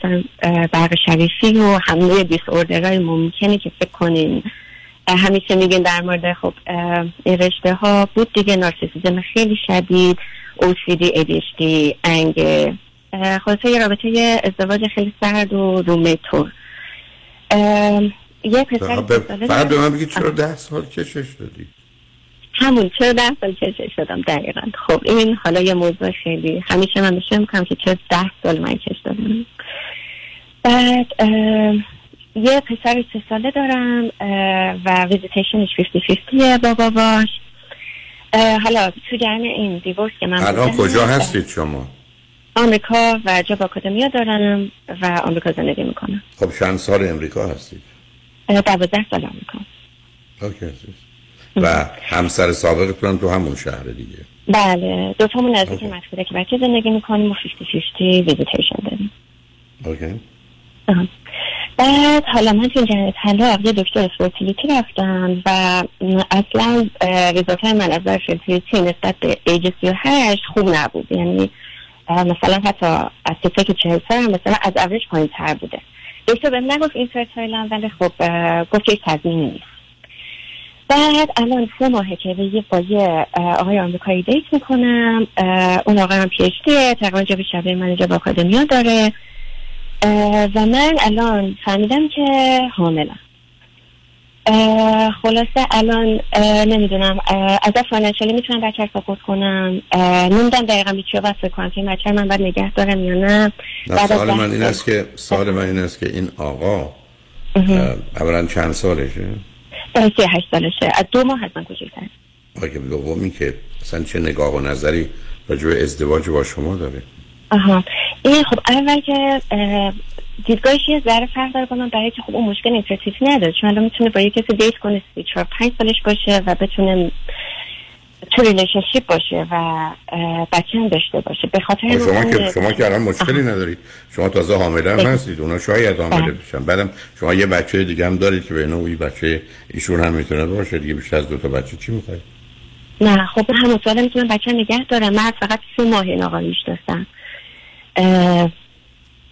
برق شریفی و همه دیس اوردرهای ممکنی که فکر کنین. همیشه میگن در مورد خب این رشته ها بود دیگه نارسیسیزم خیلی شدید OCD, ADHD, انگ. خلاصه یه رابطه ازدواج خیلی سرد و رومیتور یه پسر فقط به من بگید چرا ده سال کشش دادی؟ همون چرا ده سال کشش دادم؟ دقیقا. خب این حالا یه موضوع خیلی همیشه من بشه می‌کنم که چرا ده سال من کش دادم. بعد یه پسر سه ساله دارم و ویزیتیشنش 50-50 با باباش. حالا تو جمع این دیورس که من الان کجا هستید شما؟ آمریکا و جاب آکادمیا دارم و آمریکا زندگی می‌کنم. خب چند سال امریکا هستید؟ دوازده سال آمریکا. okay و همسر سابقتون تو همون شهر دیگه؟ بله دو تامون نزدیک مسئوله که بچه زندگی می‌کنیم و 50-50 visitation داریم. okay. بعد حالا من تو جریان طلاق یه دکتر fertility رفتم و اصلا result من از fertility نسبت به ایج 38 خوب نبود. یعنی مثلا حتی از کسی که چهل سال مثلا از اوریج پایین تر بوده. دکتر بهم نگفت infertile م ولی خب گفت که تضمینی نیست. بعد الان سه ماهه که یه با یه آقای آمریکایی date می‌کنم. اون آقای هم PhD یه تقریبا job شبه من job academia داره. و من الان فهمیدم که حاملم. خلاصه الان نمی‌دونم از financially می‌تونم بچه support کنم؟ نمی‌دونم دقیقا به چه base کنم که این بچه من باید نگه دارم یا نه. سوال من این است که سوال من این است که این آقا اولا چند سالشه؟ سی هشت سالشه. از دو ماه من کچکتر آگه دومی که اصلا چه نگاه و نظری راجع به ازدواج با شما داره. آها این خب اول که دیدگاهش یه ذره فرق داره با من برای که خب اون مشکل infertility نداره. چون الان می‌تونه با یه کسی date کنه سی چهار پنج سالش باشه و بتونه تو relationship باشه و بچه هم داشته باشه. به خاطر شما که شما که الان مشکلی ندارید. شما تازه حامله هم. هستید اونا شاید حامله بله. بشن. بعدم شما یه بچه دیگه هم دارید که به نوعی بچه ایشون هم می‌تونه باشه دیگه بیشتر از دو تا بچه چی می‌خواید؟ نه خب همون سال می‌تونم بچه نگه دارم. من فقط سه ماه این آقا می‌شناسم.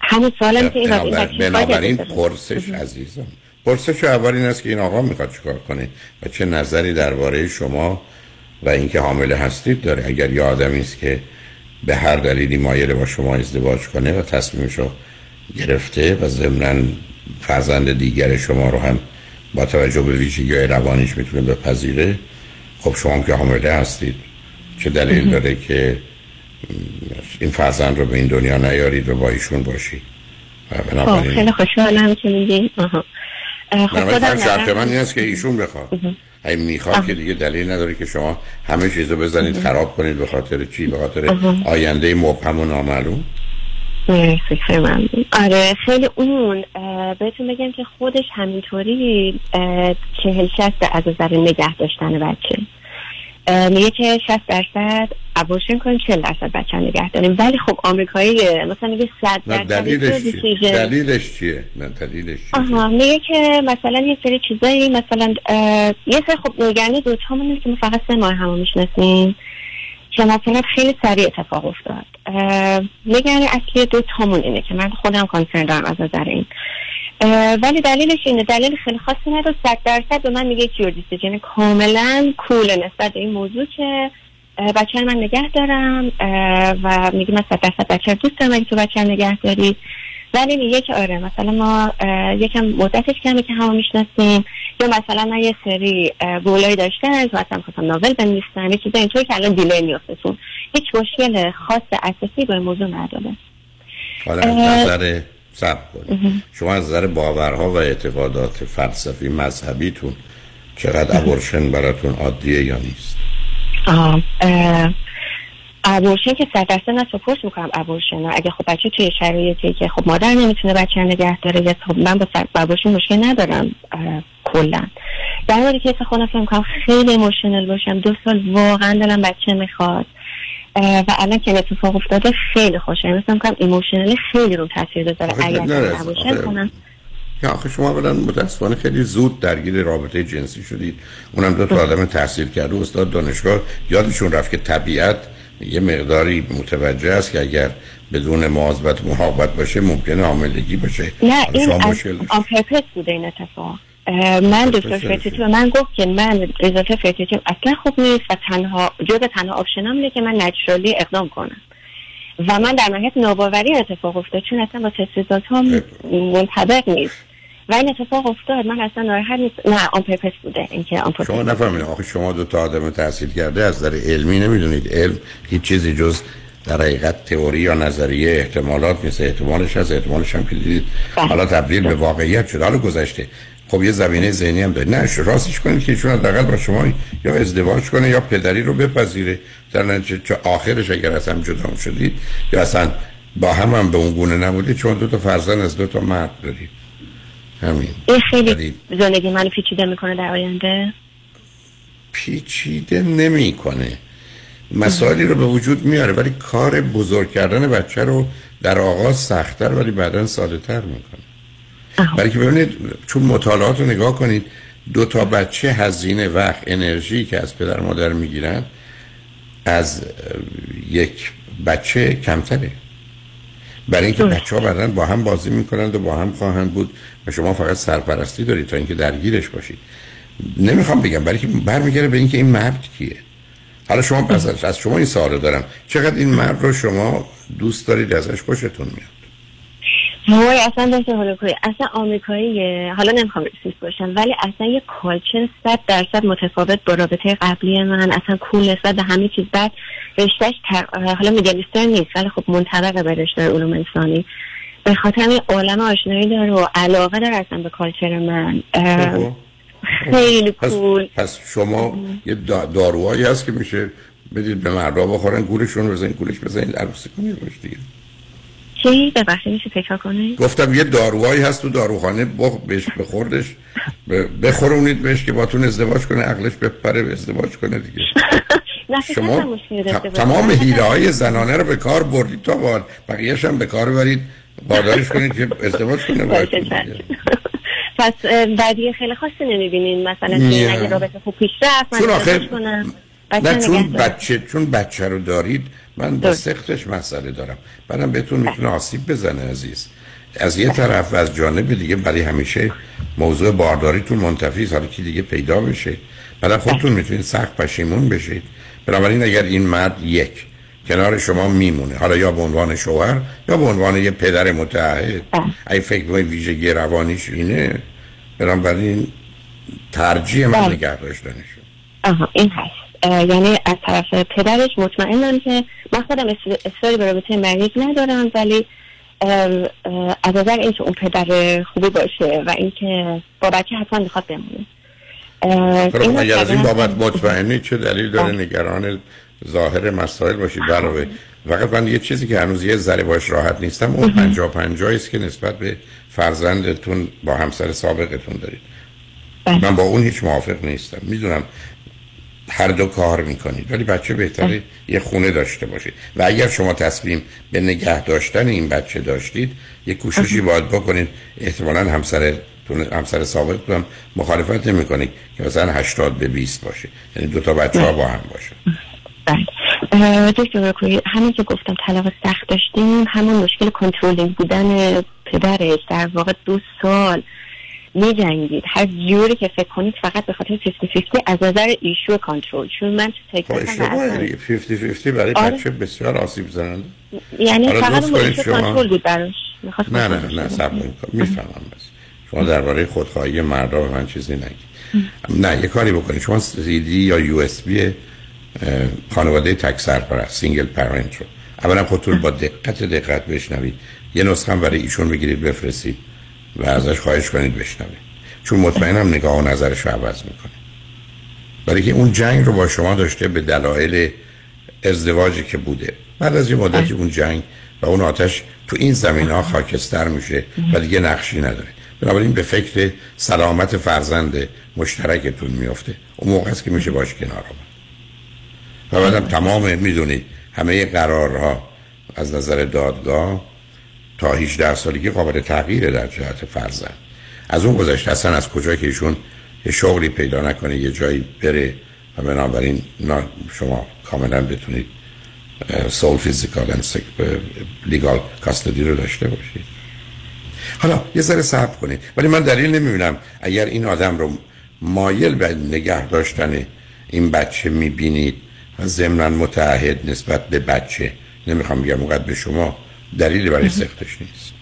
همون سالم که این بنابراین پرسش عزیزم. پرسش اول این است که این آقا می‌خواد چیکار کنه و چه نظری درباره شما و اینکه حامله هستید داره. اگر یه آدمی است که به هر دلیلی مایل با شما ازدواج کنه و تصمیمشو گرفته و ضمنا فرزند دیگر شما رو هم با توجه به ویژگی روانیش می‌تونه بپذیره خب شما هم که حامله هستید چه دلیل داره که این فرزند رو به این دنیا نیارید و با ایشون باشید. خب خیلی خوشحالم که میگی خب شرط من این است که ایشون بخواد. اگه می‌خواد که دیگه دلیل نداره که شما همه چیزو بزنید خراب کنید به خاطر چی؟ به خاطر. آینده مبهم و نامعلوم؟ مرسی خیلی ممنون. آره خیلی اون بهتون بگم که خودش همینطوری چهل شست از نظر نگه داشتن بچه. میگه که 60 درصد ابورشن کنیم 40 درصد بچه هم نگه داریم. ولی خب آمریکایی مثلا میگه 100 نه درصد دلیلش یه چیه. دلیلش چیه؟ نه دلیلش چیه؟ آها میگه که مثلا یه سری چیزایی مثلا یه سری خب نگرانی دوتامون نیست که ما فقط سه ماه همو می‌شناسیم. که مثلا خیلی سریع اتفاق افتاد. نگرانی اصلی دوتامون اینه که من خودم کانسرن دارم از نظر این. ولی دلیلش اینه. دلیل خیلی خاصی نداره. صد درصد به من میگه کیور دیسیژن کاملا کول نسبت به این موضوع که بچه من نگه دارم و میگه من صد درصد بچه دوست دارم تو بچه نگه داری. ولی میگه که آره مثلا ما یکم مدتش کمه که همه می‌شناسیم. یا مثلا من یه سری گولایی داشتم مثلا خواستم ناول بنویسم. یه چیزا اینطور که الان دیلی میفته تو هیچ مشکل خاص اساسی این موضوع نداره. نظر سب کنید. شما از نظر باورها و اعتقادات فلسفی مذهبیتون چقدر abortion براتون عادیه یا نیست؟ آه، اه، abortion که صد درصد من support می‌کنم abortion. اگه خب بچه توی شرایطی که خب مادر نمی‌تونه بچه نگه داره یا خب من با abortion مشکل ندارم کلا. در مورد case خودم فکر می‌کنم خیلی emotional باشم دو سال واقعا دلم بچه می‌خواد. و الان که اتفاق افتاده خیلی خوشم حس می‌کنم emotionally خیلی رو تاثیر داره اگر آخه- کنم یا آخه شما اولا متاسفانه خیلی زود درگیر رابطه جنسی شدید. اونم دو تا آدم تحصیل کرده. استاد دانشگاه یادشون رفت که طبیعت یه مقداری متوجه است که اگر بدون مواظبت محابت باشه ممکنه حاملگی باشه. نه این از بوده این اتفاق. من دکتر fertility به من گفت که من result fertility اصلا خوب نیست و تنها جز تنها option م اینه که من naturally اقدام کنم. و من در نهایت ناباوری اتفاق افتاد چون اصلا با تست هم منطبق نیست. و این اتفاق افتاد. من اصلا ناراحت نیست. نه آن پرپس بوده اینکه آن شما نفهمید. آخه شما دو تا آدم تحصیل کرده از نظر علمی نمی‌دونید. علم هیچ چیزی جز در حقیقت تئوری یا نظریه احتمالات نیست. احتمالش هست. احتمالش هم که دیدید. حالا تبدیل به واقعیت شده. حالا گذشته. خب یه زمینه ذهنی هم داره نه راستش کنید که ایشون حداقل با شما یا ازدواج کنه یا پدری رو بپذیره. در نتیجه چه آخرش اگر از هم جدا شدید یا اصلا با هم هم به اون گونه نبودید چون دو تا فرزند از دو تا مرد دارید. همین. این خیلی زندگی منو پیچیده می‌کنه در آینده؟ پیچیده نمی‌کنه. مسائلی رو به وجود میاره ولی کار بزرگ کردن بچه رو در آغاز سختتر ولی بعدا ساده تر می‌کنه. برای که ببینید چون مطالعات رو نگاه کنید دو تا بچه هزینه وقت انرژی که از پدر مادر می‌گیرن از یک بچه کمتره. برای اینکه بچه ها بعدا با هم بازی می‌کنند و با هم خواهند بود و شما فقط سرپرستی دارید تا اینکه درگیرش باشید. نمی‌خوام بگم برای که برمیگرده به اینکه این مرد کیه. حالا شما پس از, شما این سوال دارم. چقدر این مرد رو شما دوست دارید ازش خوشتون میاد؟ وای اصلا دکتر هولوکوی اصلا آمریکاییه حالا نمی‌خوام ریسیس باشم ولی اصلا یه کالچر صد درصد متفاوت با رابطه قبلی من اصلا کول نسبت به همه چیز بعد رشتهش تر... حالا میدلیستر نیست ولی خب منطبق به رشته علوم انسانی. به خاطر همین عالم آشنایی داره و علاقه داره اصلا به کالچر من. اه، خیلی پس, کول. پس شما یه دا- داروهایی هست که میشه بدید به مردا بخورن گولشون رو بزنید گولش بزنید عروسی کنید دیگه. چی؟ ببخشید میشه تکرار کنی؟ گفتم یه داروهایی هست تو داروخانه بخ بهش بخوردش. بخورونید بهش که باتون ازدواج کنه عقلش بپره به ازدواج کنه دیگه. شما. تمام هیله های زنانه رو به کار بردید تا بار بقیهش هم به کار برید. وادارش کنید که ازدواج کنه. پس بدی خیلی خاصی نمی‌بینین؟ مثلا اگه رابطه خوب پیش رفت چون آخه- نه چون. بچه چون بچه رو دارید من با. سختش مسئله دارم. بعدم بهتون می‌تونه آسیب بزنه عزیز. از یه طرف و از جانب دیگه برای همیشه موضوع بارداریتون منتفی حالا که دیگه پیدا بشه. بعدم خودتون می‌تونید سخت پشیمون بشید. بنابراین اگر این مرد یک کنار شما میمونه حالا یا به عنوان شوهر یا به عنوان یه پدر متعهد اگه فکر کنید ویژگی روانیش اینه؟ بنابراین ترجیح من بله. نگه داشتنشه آها این هست. یعنی از طرف پدرش مطمئنم که من خودم اصراری به رابطه مریض ندارم ولی از نظر اینکه اون پدر خوبی باشه و اینکه با بچه حتما می‌خواد بمونه. اگر از این بابت مطمئنی چه دلیل داره نگران ظاهر مسائل باشید علاوه فقط من یه چیزی که هنوز یه ذره باش راحت نیستم اون پنجا پنجایی است که نسبت به فرزندتون با همسر سابقتون دارید. من با اون هیچ موافق نیستم. می‌دونم هر دو کار می‌کنید. ولی بچه بهتره یه خونه داشته باشید. و اگر شما تصمیم به نگه داشتن این بچه داشتید یه کوششی باید بکنید. احتمالا همسرتون همسر سابقتون هم مخالفت نمی‌کنید که مثلا 80 به 20 باشه. یعنی دو تا بچه ها با هم باشه. اه، دکتر رکوی همین که گفتم طلاق سخت داشتیم همون مشکل کنترلینگ بودن پدرش. در واقع دو سال می جنگید هر جوری که فکر کنید فقط به خاطر 50 50 از نظر ایشو کنترل. چون من تو خب تکساس هم اشتباهه اصلا- دیگه. 50 50 برای آره. بچه بسیار آسیب زننده یعنی فقط اون ایشو کنترل بود براش. نه نه نه کنید می‌فهمم بس. شما درباره خودخواهی به من چیزی نگید. نه یه کاری بکنید. شما سی دی یا یو اس بی خانواده تک سرپرست سینگل پرنت رو. اولا خودتون با دقت دقت بشنوید. یه نسخه برای ایشون بگیرید بفرستید. و ازش خواهش کنید بشنوید. چون مطمئنم نگاه و نظرش رو عوض می‌کنه. برای که اون جنگ رو با شما داشته به دلایل ازدواجی که بوده. بعد از یه مدتی اون جنگ و اون آتش تو این زمین ها خاکستر میشه و دیگه نقشی نداره. بنابراین به فکر سلامت فرزند مشترکتون میفته اون موقع است که میشه باش کنار آمد و بعدم تمام می‌دونید همه قرارها از نظر دادگاه تا 18 سالگی قابل تغییر در جهت فرزند. از اون گذشته اصلا از کجا که ایشون یه شغلی پیدا نکنه یه جایی بره و بنابراین نا- شما کاملا بتونید سول فیزیکال لیگال کاستدی رو داشته باشید. حالا یه ذره صبر کنید. ولی من دلیل نمی‌بینم اگر این آدم رو مایل به نگه داشتن این بچه می‌بینید و ضمنا متعهد نسبت به بچه. نمی‌خوام بگم اونقدر به شما دلیلی برای سختش نیست.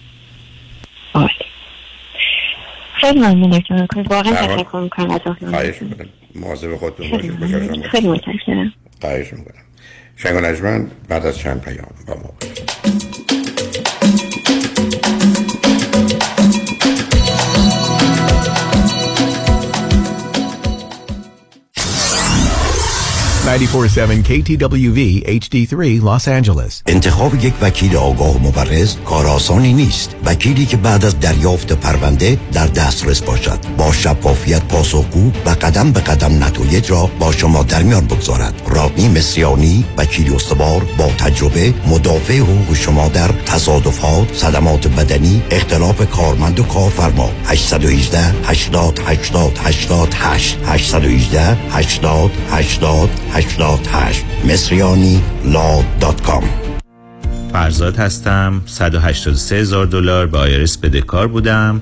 خیلی ممنون دکتر واقعا تشکر می‌کنم از. خواهش می‌کنم. مواظب خودتون خیلی باشید. متشکرم. خواهش می‌کنم. شنگ بعد از چند پیام با ما باشید. KTWV HD3 Los Angeles. انتخاب یک وکیل آگاه و مبرز کار آسانی نیست وکیلی که بعد از دریافت پرونده در دسترس باشد با شفافیت پاسخگو و قدم به قدم نتایج را با شما در میان بگذارد رادنی مصریانی وکیل استوار با تجربه مدافع حقوق شما در تصادفات صدمات بدنی اختلاف کارمند و کارفرما 818 80 80 88 818 80 80 88 مصریانی law dot com. فرزاد هستم. 183 هزار دلار به IRS بدهکار بودم.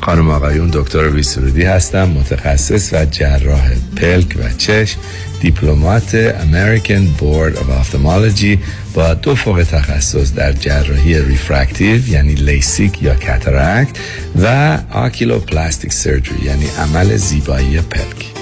خانم آقایون دکتر ویسرودی هستم متخصص و جراح پلک و چشم Diplomate American Board of Ophthalmology با دو فوق تخصص در جراحی refractive یعنی لیسیک یا cataract و oculoplastic surgery یعنی عمل زیبایی پلک.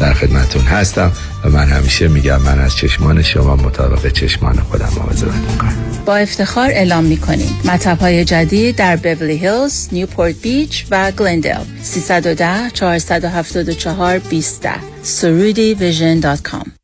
در خدمتون هستم و من همیشه میگم من از چشمان شما مطابق چشمان خودم مواظبت می‌کنم. با افتخار اعلام می‌کنیم. مطب های جدید در بیولی هیلز، نیوپورت بیچ و گلندل 310 474 20 سرودی ویژن دات کام.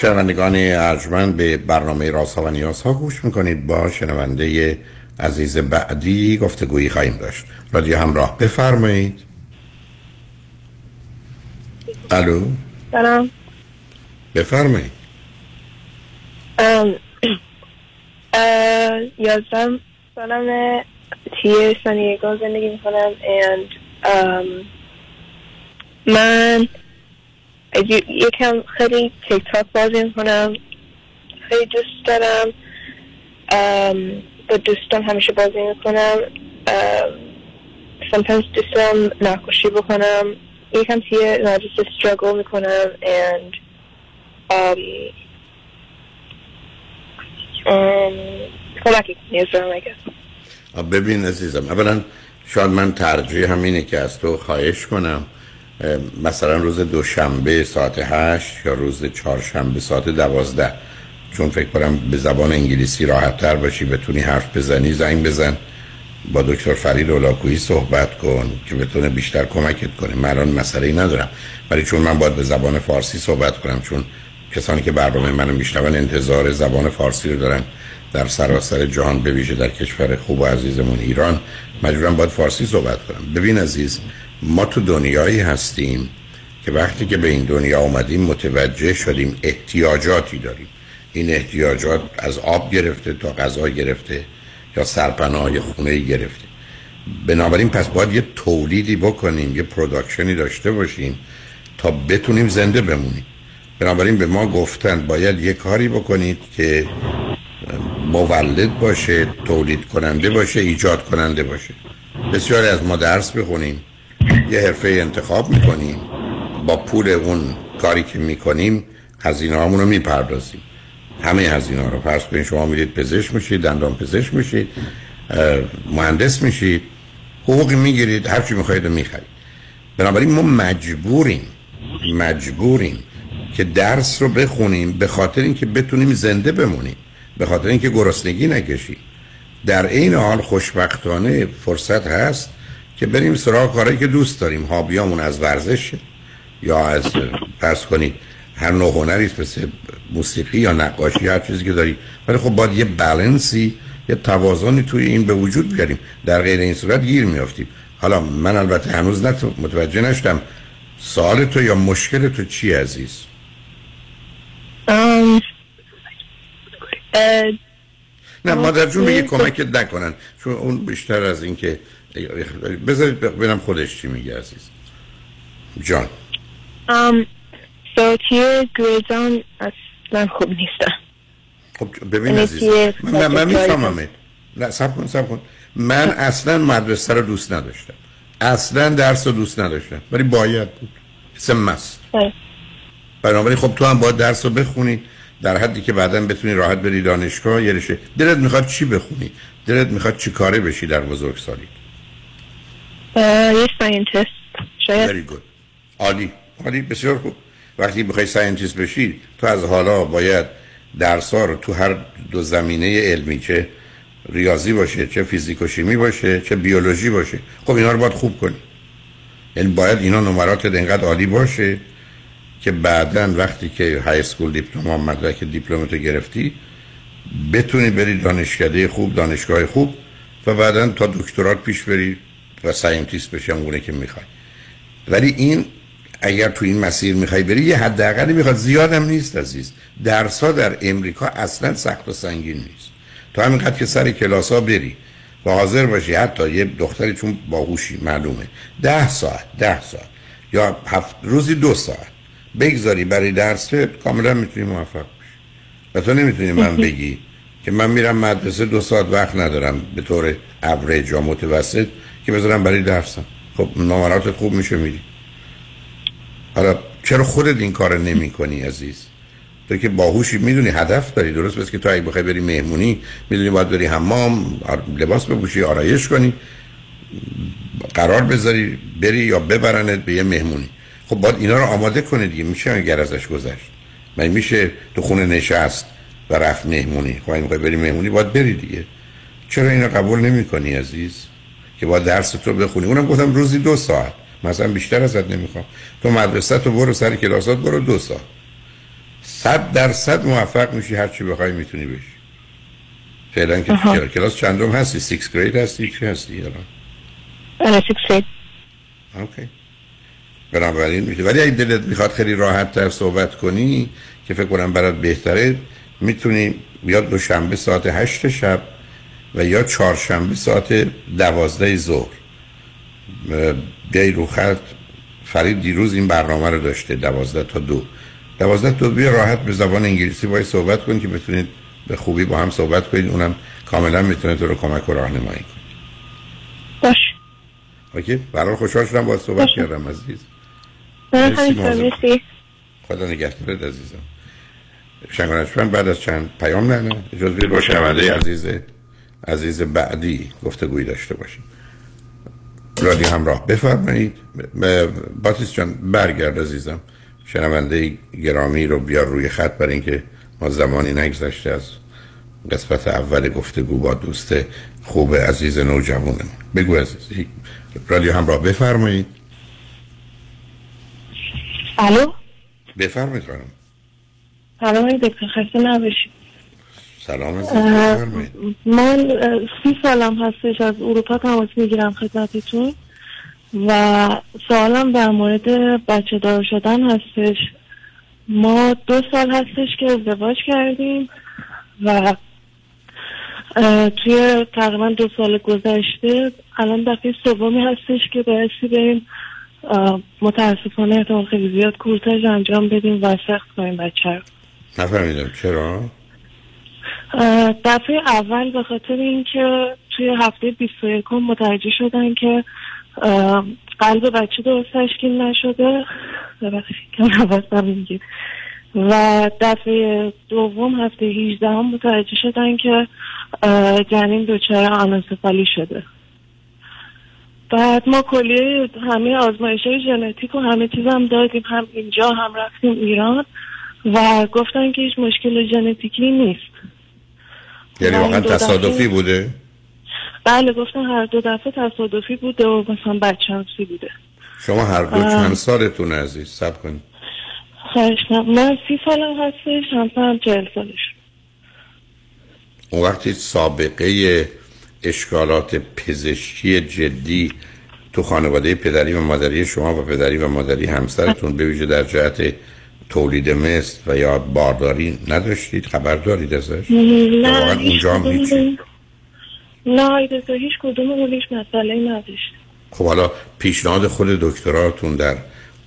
شنوندگان ارجمند به برنامه راست و نیاز ها گوش می‌کنید. با شنونده عزیز بعدی گفتگویی خواهیم داشت. رادیو همراه بفرمایید. الو؟ سلام. بفرمایید. یازدم سالم تیه سانیگا زندگی می‌کنم. And um, من یکم خیلی تیک تاک بازی می‌کنم. خیلی دوست دارم. با دوستان همیشه بازی می‌کنم. sometimes دوستم نقاشی بکنم. یکم توی نرجس استراگل می‌کنم and دارم اگر آه، ببین عزیزم اولا شاید من ترجیح همینه که از تو خواهش کنم. مثلا روز دوشنبه ساعت هشت یا روز چهارشنبه ساعت دوازده. چون فکر کنم به زبان انگلیسی راحت تر باشی بتونی حرف بزنی زنگ بزن. با دکتر فرید اولاکویی صحبت کن که بتونه بیشتر کمکت کنه. من الان مسئله ای ندارم. ولی چون من باید به زبان فارسی صحبت کنم چون کسانی که برنامه منو میشنون انتظار زبان فارسی رو دارن. در سراسر جهان به ویژه در کشور خوب و عزیزمون ایران مجبورم باید فارسی صحبت کنم. ببین عزیز ما تو دنیایی هستیم که وقتی که به این دنیا آمدیم متوجه شدیم احتیاجاتی داریم. این احتیاجات از آب گرفته تا غذا گرفته یا سرپناه خونه گرفته. بنابراین پس باید یه تولیدی بکنیم یه production ی داشته باشیم تا بتونیم زنده بمونیم. بنابراین به ما گفتن باید یه کاری بکنید که مولد باشه تولید کننده باشه ایجاد کننده باشه. بسیاری از ما درس بخونیم. یه حرفه انتخاب می‌کنیم. با پول اون کاری که می‌کنیم هزینه رو می‌پردازیم. همه هزینه رو. فرض کنید شما میرید پزشک میشید دندان پزشک میشید مهندس میشید حقوقی می‌گیرید هر چی می‌خواید رو می‌خرید. بنابراین ما مجبوریم مجبوریم که درس رو بخونیم به خاطر اینکه بتونیم زنده بمونیم به خاطر اینکه گرسنگی نکشیم. در این حال خوشبختانه فرصت هست که بریم سراغ کارهایی که دوست داریم هابیامون از ورزش یا از فرض کنید. هر نوع هنری مثل موسیقی یا نقاشی هر چیزی که داری. ولی خب باید یه بالانسی یه توازنی توی این به وجود بیاریم. در غیر این صورت گیر میافتیم. حالا من البته هنوز نت متوجه نشدم. سوال تو یا مشکل تو چی عزیز؟ ام. اه، نه مادر جون میگه کمکت نکنن. چون اون بیشتر از این که بذارید ببینم خودش چی میگه عزیز. جان. ام سو توی گریزان اصلا خوب نیستم. خب ببین یعنی عزیز من, من, میفهممت. نه سب کن سب کن. من اصلا مدرسه رو دوست نداشتم. اصلا درس رو دوست نداشتم. ولی باید بود. سه مست. بنابراین خب تو هم باید درس رو بخونی. در حدی که بعدا بتونی راحت بری دانشگاه یه رشته دلت می‌خواد چی بخونی؟ دلت می‌خواد چی کاره بشی در بزرگسالی؟ یه scientist شاید. Very good. عالی. عالی. بسیار خوب. وقتی بخوای scientist بشی تو از حالا باید درس رو تو هر دو زمینه علمی چه ریاضی باشه چه فیزیک و شیمی باشه چه بیولوژی باشه خب اینا رو باید خوب کنی. یعنی باید اینا نمرات انقدر عالی باشه که بعدا وقتی که high school diploma مدرک دیپلمتو گرفتی بتونی بری دانشکده خوب دانشگاه خوب و بعدا تا دکترات پیش بری. و scientist بشی اونگونه که می‌خوای. ولی این اگر تو این مسیر می‌خوای بری یه حداقلی می‌خواد. زیادم نیست عزیز. درس ها در امریکا اصلا سخت و سنگین نیست. تو همینقدر که سر کلاس ها بری و حاضر باشی حتی یه دختری چون باهوشی معلومه. ده ساعت ده ساعت. یا هفت روزی دو ساعت. بگذاری برای درس کاملا می‌تونی موفق بشی. و تو نمی‌تونی من بگی که من میرم مدرسه دو ساعت وقت ندارم. به طور اوریج یا متوسط که بذارم برای درسم. خب نمراتت خوب میشه میری حالا چرا خودت این کار نمی کنی عزیز؟ تو که باهوشی می‌دونی هدف داری. درست بس که تو اگه بخوای بری مهمونی می‌دونی باید بری حمام لباس بپوشی آرایش کنی قرار بذاری بری یا ببرنت به یه مهمونی. خب باید اینا رو آماده کنه دیگه. میشه اگر ازش گذشت. من میشه تو خونه نشست و رفت مهمونی. خب اگه بری مهمونی باید بری دیگه. چرا اینو قبول نمی کنی عزیز؟ که با درس تو بخونی. اونم گفتم روزی دو ساعت. مثلا بیشتر ازت نمی‌خوام. تو مدرسه تو برو سر کلاسات برو دو ساعت. صد درصد موفق میشی هر چی بخوای می‌تونی بشی. فعلا که. تو کلاس چندم هستی؟ sixth grade هستی؟ چی هستی الان؟ آره sixth grade. okay. بنابراین میشه. ولی اگه دلت می‌خواد خیلی راحت تر صحبت کنی که فکر کنم برات بهتره می‌تونی یا دوشنبه ساعت هشت شب و یا چهارشنبه ساعت دوازده ظهر. بیای رو خط. فرید دیروز این برنامه رو داشته دوازده تا دو. دوازده تا بیا راحت به زبان انگلیسی باید صحبت کن که بتونید به خوبی با هم صحبت کنید. اونم کاملا می‌تونه تو رو کمک و راهنمایی کنه. باش. اوکی؟ برای خوشحال شدم باید صحبت کردم عزیز. مرسی،. مرسی خدا نگهدارت عزیزم. شنگانشمن بعد از چند پیام نه نه اجازه بدید با شنونده عزیز عزیز بعدی گفتگویی داشته باشیم. رادیو همراه بفرمایید. باتیس جان برگرد عزیزم. شنونده گرامی رو بیار روی خط برای اینکه ما زمانی نگذشته از قسمت اول گفتگو با دوست خوب عزیز نوجوانم بگو عزیز رادیو همراه بفرمایید. الو؟ بفرمایید خانم. سلام دکتر خسته نباشید. سلام من سی سالم هستش از اروپا تماس می‌گیرم خدمتتون و سوالم در مورد بچه دار شدن هستش. ما دو سال هستش که ازدواج کردیم و توی تقریبا دو سال گذشته الان دفعه سومی هستش که بایستی بریم متاسفانه احتمال خیلی زیاد کورتاژ انجام بدیم و سخت کنیم بچه رو. نفهمیدم. چرا؟ دفعه اول به خاطر اینکه توی هفته 21 متوجه شدن که قلب بچه درست تشکیل نشده. و دفعه دوم هفته 18 هم متوجه شدن که جنین دچار آنوسفالی شده. بعد ما کلیه همه آزمایش های ژنتیک و همه چیز هم دادیم. هم اینجا هم رفتیم ایران و گفتن که هیچ مشکل ژنتیکی نیست. یعنی واقعا دفعه- تصادفی بوده؟ بله گفتن هر دو دفعه تصادفی بوده و مثلا بچانسی بوده. شما هر دو اه. چند سالتون عزیز؟ سب کنید. خواهش. من سی سالم هستش همسرم چهل سالش. اون وقتی سابقه اشکالات پزشکی جدی تو خانواده پدری و مادری شما و پدری و مادری همسرتون به ویژه در جهت تولید مثل و یا بارداری نداشتید؟ خبر دارید ازش؟ نه واقعا اونجا هم نه هیچ کدوم اون هیچ مسئله نداشت خب حالا پیشنهاد خود دکتراتون در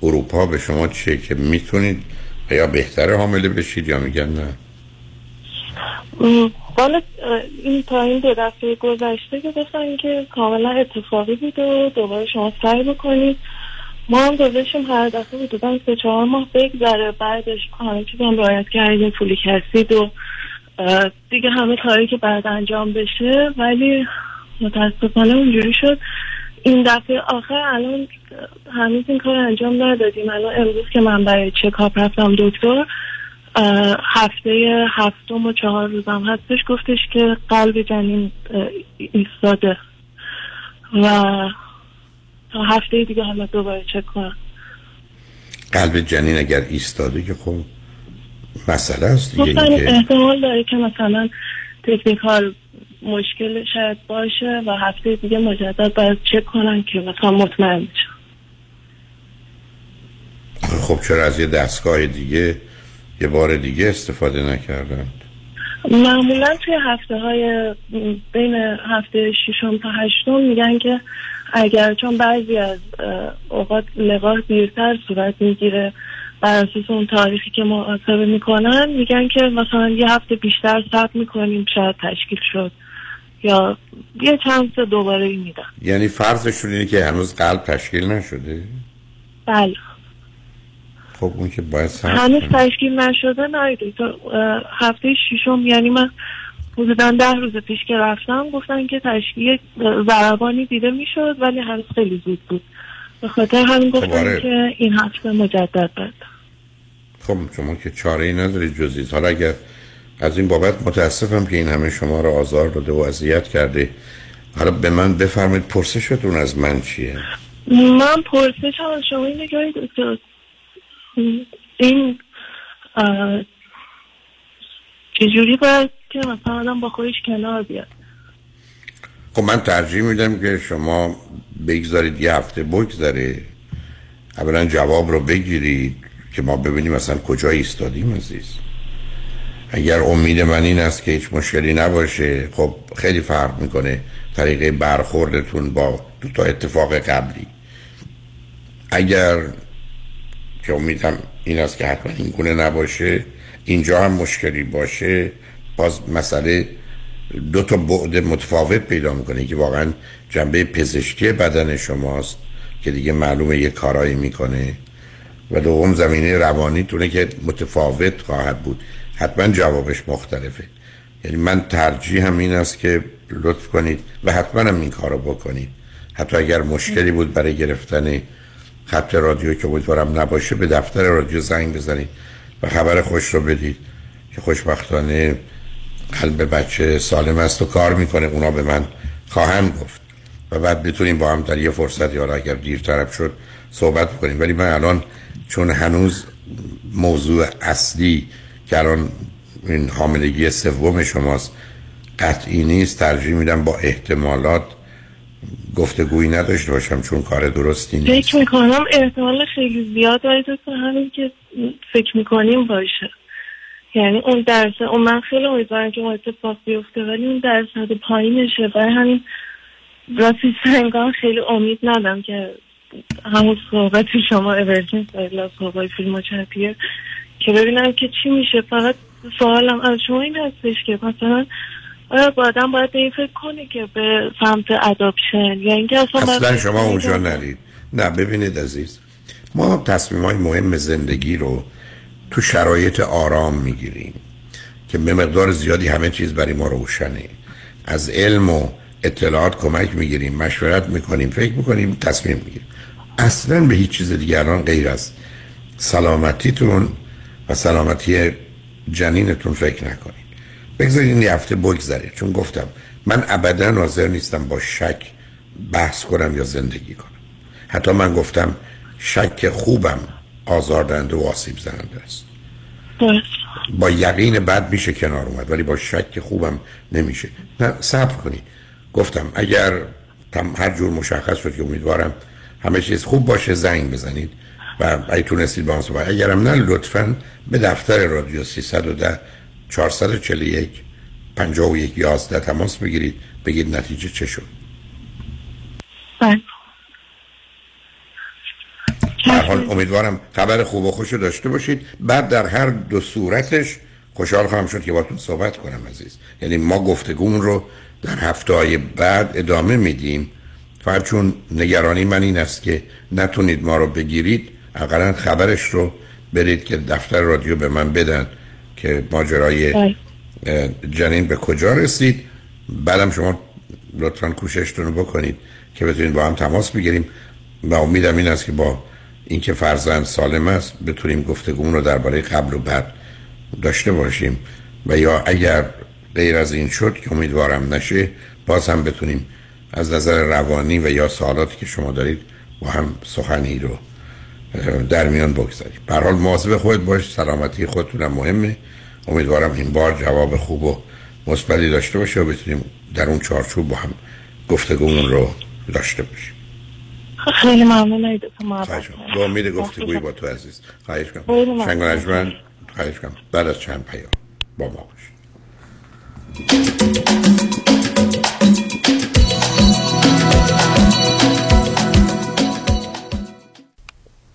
اروپا به شما چیه که می‌تونید یا بهتره حامله بشید یا میگن نه؟ حالا این تا این دو دفعه گذشته که گفتن که کاملا اتفاقی بود و دوباره شما سعی بکنید ما هم گذاشتیم هر دفعه حدودا سه چهار ماه بگذره. بعدش همه چیز هم رعایت کردیم پولی کسید و دیگه همه کاری که بعد انجام بشه. ولی متاسفانه اونجوری شد. این دفعه آخر الان هنوز این کار انجام ندادیم. الان امروز که من برای چکاپ رفتم دکتر هفته هفتم و چهار روزم هستش گفتش که قلب جنین ایستاده. و تا هفته دیگه حالا دوباره چک کنم. قلب جنین اگر ایستاده که خب مسئله است دیگه که احتمال داره که مثلا تکنیکال مشکل شاید باشه و هفته دیگه مجدد باید چک کنن که مثلا مطمئن بشن. خب چرا از یه دستگاه دیگه یه بار دیگه استفاده نکردن؟ معمولا توی هفته های بین هفته ششم تا هشتم میگن که اگر چون بعضی از اوقات لقاح دیرتر صورت می‌گیره بر اساس اون تاریخی که محاسبه می‌کنن میگن که مثلا یه هفته بیشتر صبر می‌کنیم شاید تشکیل شد. یا یه چند تا دوباره میدن. یعنی فرضشون اینه که هنوز قلب تشکیل نشده؟ بله. خب اون که باید هنوز. تشکیل نشده نه هفته ششم یعنی من حدودا ده روز پیش که رفتم گفتن که تشکیل یک ضربانی دیده می‌شد ولی هنوز خیلی زود بود. به خاطر همین گفتن آره. که این هفته مجدد باید خب شما که چاره ای ندارید جزید حالا اگر از این بابت متاسفم که این همه شما رو آزار داده و اذیت کرده. حالا به من بفرمایید پرسشتون از من چیه؟ من پرسشم از شما اینه که این چجوری باید که مثلا آدم با خودش کنار بیاد. خب من ترجیح میدم که شما بگذارید یه هفته بگذره. اولا جواب رو بگیرید که ما ببینیم مثلا کجا ایستادیم عزیز. اگر امید من این است که هیچ مشکلی نباشه خب خیلی فرق می‌کنه طریقه برخوردتون با دو تا اتفاق قبلی. اگر که امیدم این است که حتما این گونه نباشه اینجا هم مشکلی باشه. باز مسئله دو تا بعد متفاوت پیدا می‌کنه که واقعا جنبه پزشکی بدن شماست که دیگه معلومه یه کارایی می‌کنه. و دوم زمینه روانی تونه که متفاوت خواهد بود. حتما جوابش مختلفه. یعنی من ترجیح هم این است که لطف کنید و حتما هم این کارو بکنید. حتی اگر مشکلی بود برای گرفتن خط رادیو که امیدوارم نباشه به دفتر رادیو زنگ بزنید و خبر خوش رو بدید. که خوشبختانه قلب بچه سالم است و کار می‌کنه اونا به من خواهند گفت. و بعد بتونیم با هم در یه فرصت یا اگر دیر طرف شد صحبت بکنیم. ولی من الان چون هنوز موضوع اصلی که الان این حاملگی سوم شماست قطعی نیست ترجیح میدم با احتمالات گفتگویی نداشته باشم چون کار درستی نیست. فکر می‌کنم احتمال خیلی زیاد ولی تو همین که فکر می‌کنیم باشه. یعنی اون درس اون من خیلی امیدوارم که اون اتفاق بیفته ولی اون درصد پایینشه. برای همین راستی سنگان خیلی امید ندم که همون صحبت شما اورجین سایلا صحبت فیلم چپیه که ببینم که چی میشه. فقط سوالم از شما این هستش که مثلا آیا با آدم باید به این فکر کنه که به سمت اداپشن یا اینکه اصلا, اصلا شما اونجا نرید. نه ببینید عزیز. ما تصمیم های مهم زندگی رو تو شرایط آرام می‌گیریم که به مقدار زیادی همه چیز برای ما روشنه. از علم و اطلاعات کمک می‌گیریم مشورت می‌کنیم فکر می‌کنیم تصمیم می‌گیریم. اصلا به هیچ چیز دیگران غیر از سلامتیتون و سلامتی جنینتون فکر نکنید. بگذارید این هفته بگذره. چون گفتم من ابدا ناظر نیستم با شک بحث کنم یا زندگی کنم. حتی من گفتم شک خوبم. آزاردهنده و آسیب زننده است. با یقین بد میشه کنار اومد ولی با شک خوبم نمیشه. نه صبر کنید. گفتم اگر هر جور مشخص شد که امیدوارم همه چیز خوب باشه زنگ بزنید و اگه تونستید با اگر اگرم نه لطفا به دفتر رادیو 310 441 51 11 تماس بگیرید. بگید نتیجه چه شد. بله. حال امیدوارم خبر خوب و خوش رو داشته باشید. بعد در هر دو صورتش خوشحال خواهم شد که باتون صحبت کنم عزیز. یعنی ما گفتگون رو در هفته های بعد ادامه میدیم. فقط چون نگرانی من این است که نتونید ما رو بگیرید اقلا خبرش رو برید که دفتر رادیو به من بدن که ماجرای بله. جنین به کجا رسید. بعدم شما لطفا کوششتون رو بکنید که بتونید با هم تماس بگیریم. و امیدم این است که با اینکه فرزند سالم است بتونیم گفتگومون رو درباره قبل و بعد داشته باشیم. و یا اگر غیر از این شد که امیدوارم نشه باز هم بتونیم از نظر روانی و یا سوالاتی که شما دارید با هم سخنی رو در میان بگذاریم. به حال مواظب خودت باش سلامتی خودتونم مهمه. امیدوارم این بار جواب خوب و مثبتی داشته باشه و بتونیم در اون چارچوب با هم گفتگومون رو داشته باشیم. خیلی ممنون با امید گفتگوی با تو عزیز. خواهش کنم شنگ خواهش کنم بعد از چند پیام با ما باش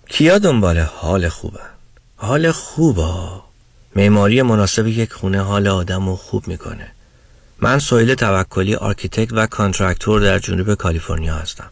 کیا دنبال حال خوبن حال خوبه معماری مناسب یک خونه حال آدم رو خوب می‌کنه. من سویل توکلی architect و contractor در جنوب کالیفرنیا هستم.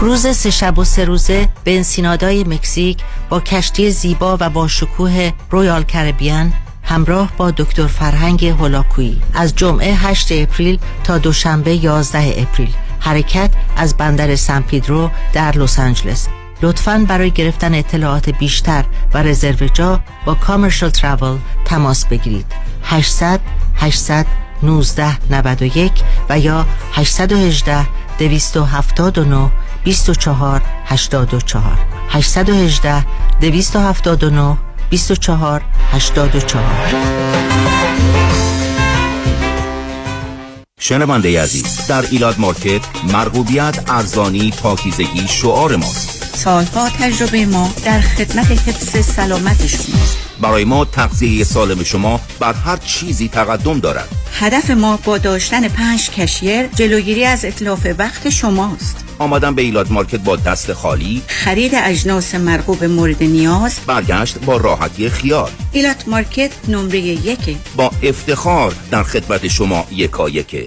کروز سه شب و سه روزه به انسینادای مکزیک با کشتی زیبا و با شکوه Royal Caribbean همراه با دکتر فرهنگ هولاکویی. از جمعه 8 April تا دوشنبه 11 April. حرکت از بندر سان پیدرو در لس آنجلس. لطفاً برای گرفتن اطلاعات بیشتر و رزرو جا با کامرشال تراول تماس بگیرید. 800 800 1991 و یا 818 279 24 84 818 279 24 84 شنونده عزیز در ایلاد مارکت مرغوبیت ارزانی پاکیزگی شعار ماست. سالها تجربه ما در خدمت حفظ سلامت شماست برای ما تغذیه سالم شما بر هر چیزی تقدم دارد. هدف ما با داشتن پنج cashier جلوگیری از اتلاف وقت شماست. آمدن به ایلات مارکت با دست خالی. خرید اجناس مرغوب مورد نیاز. برگشت با راحتی خیال. ایلات مارکت نمره یک با افتخار در خدمت شما یکا یکه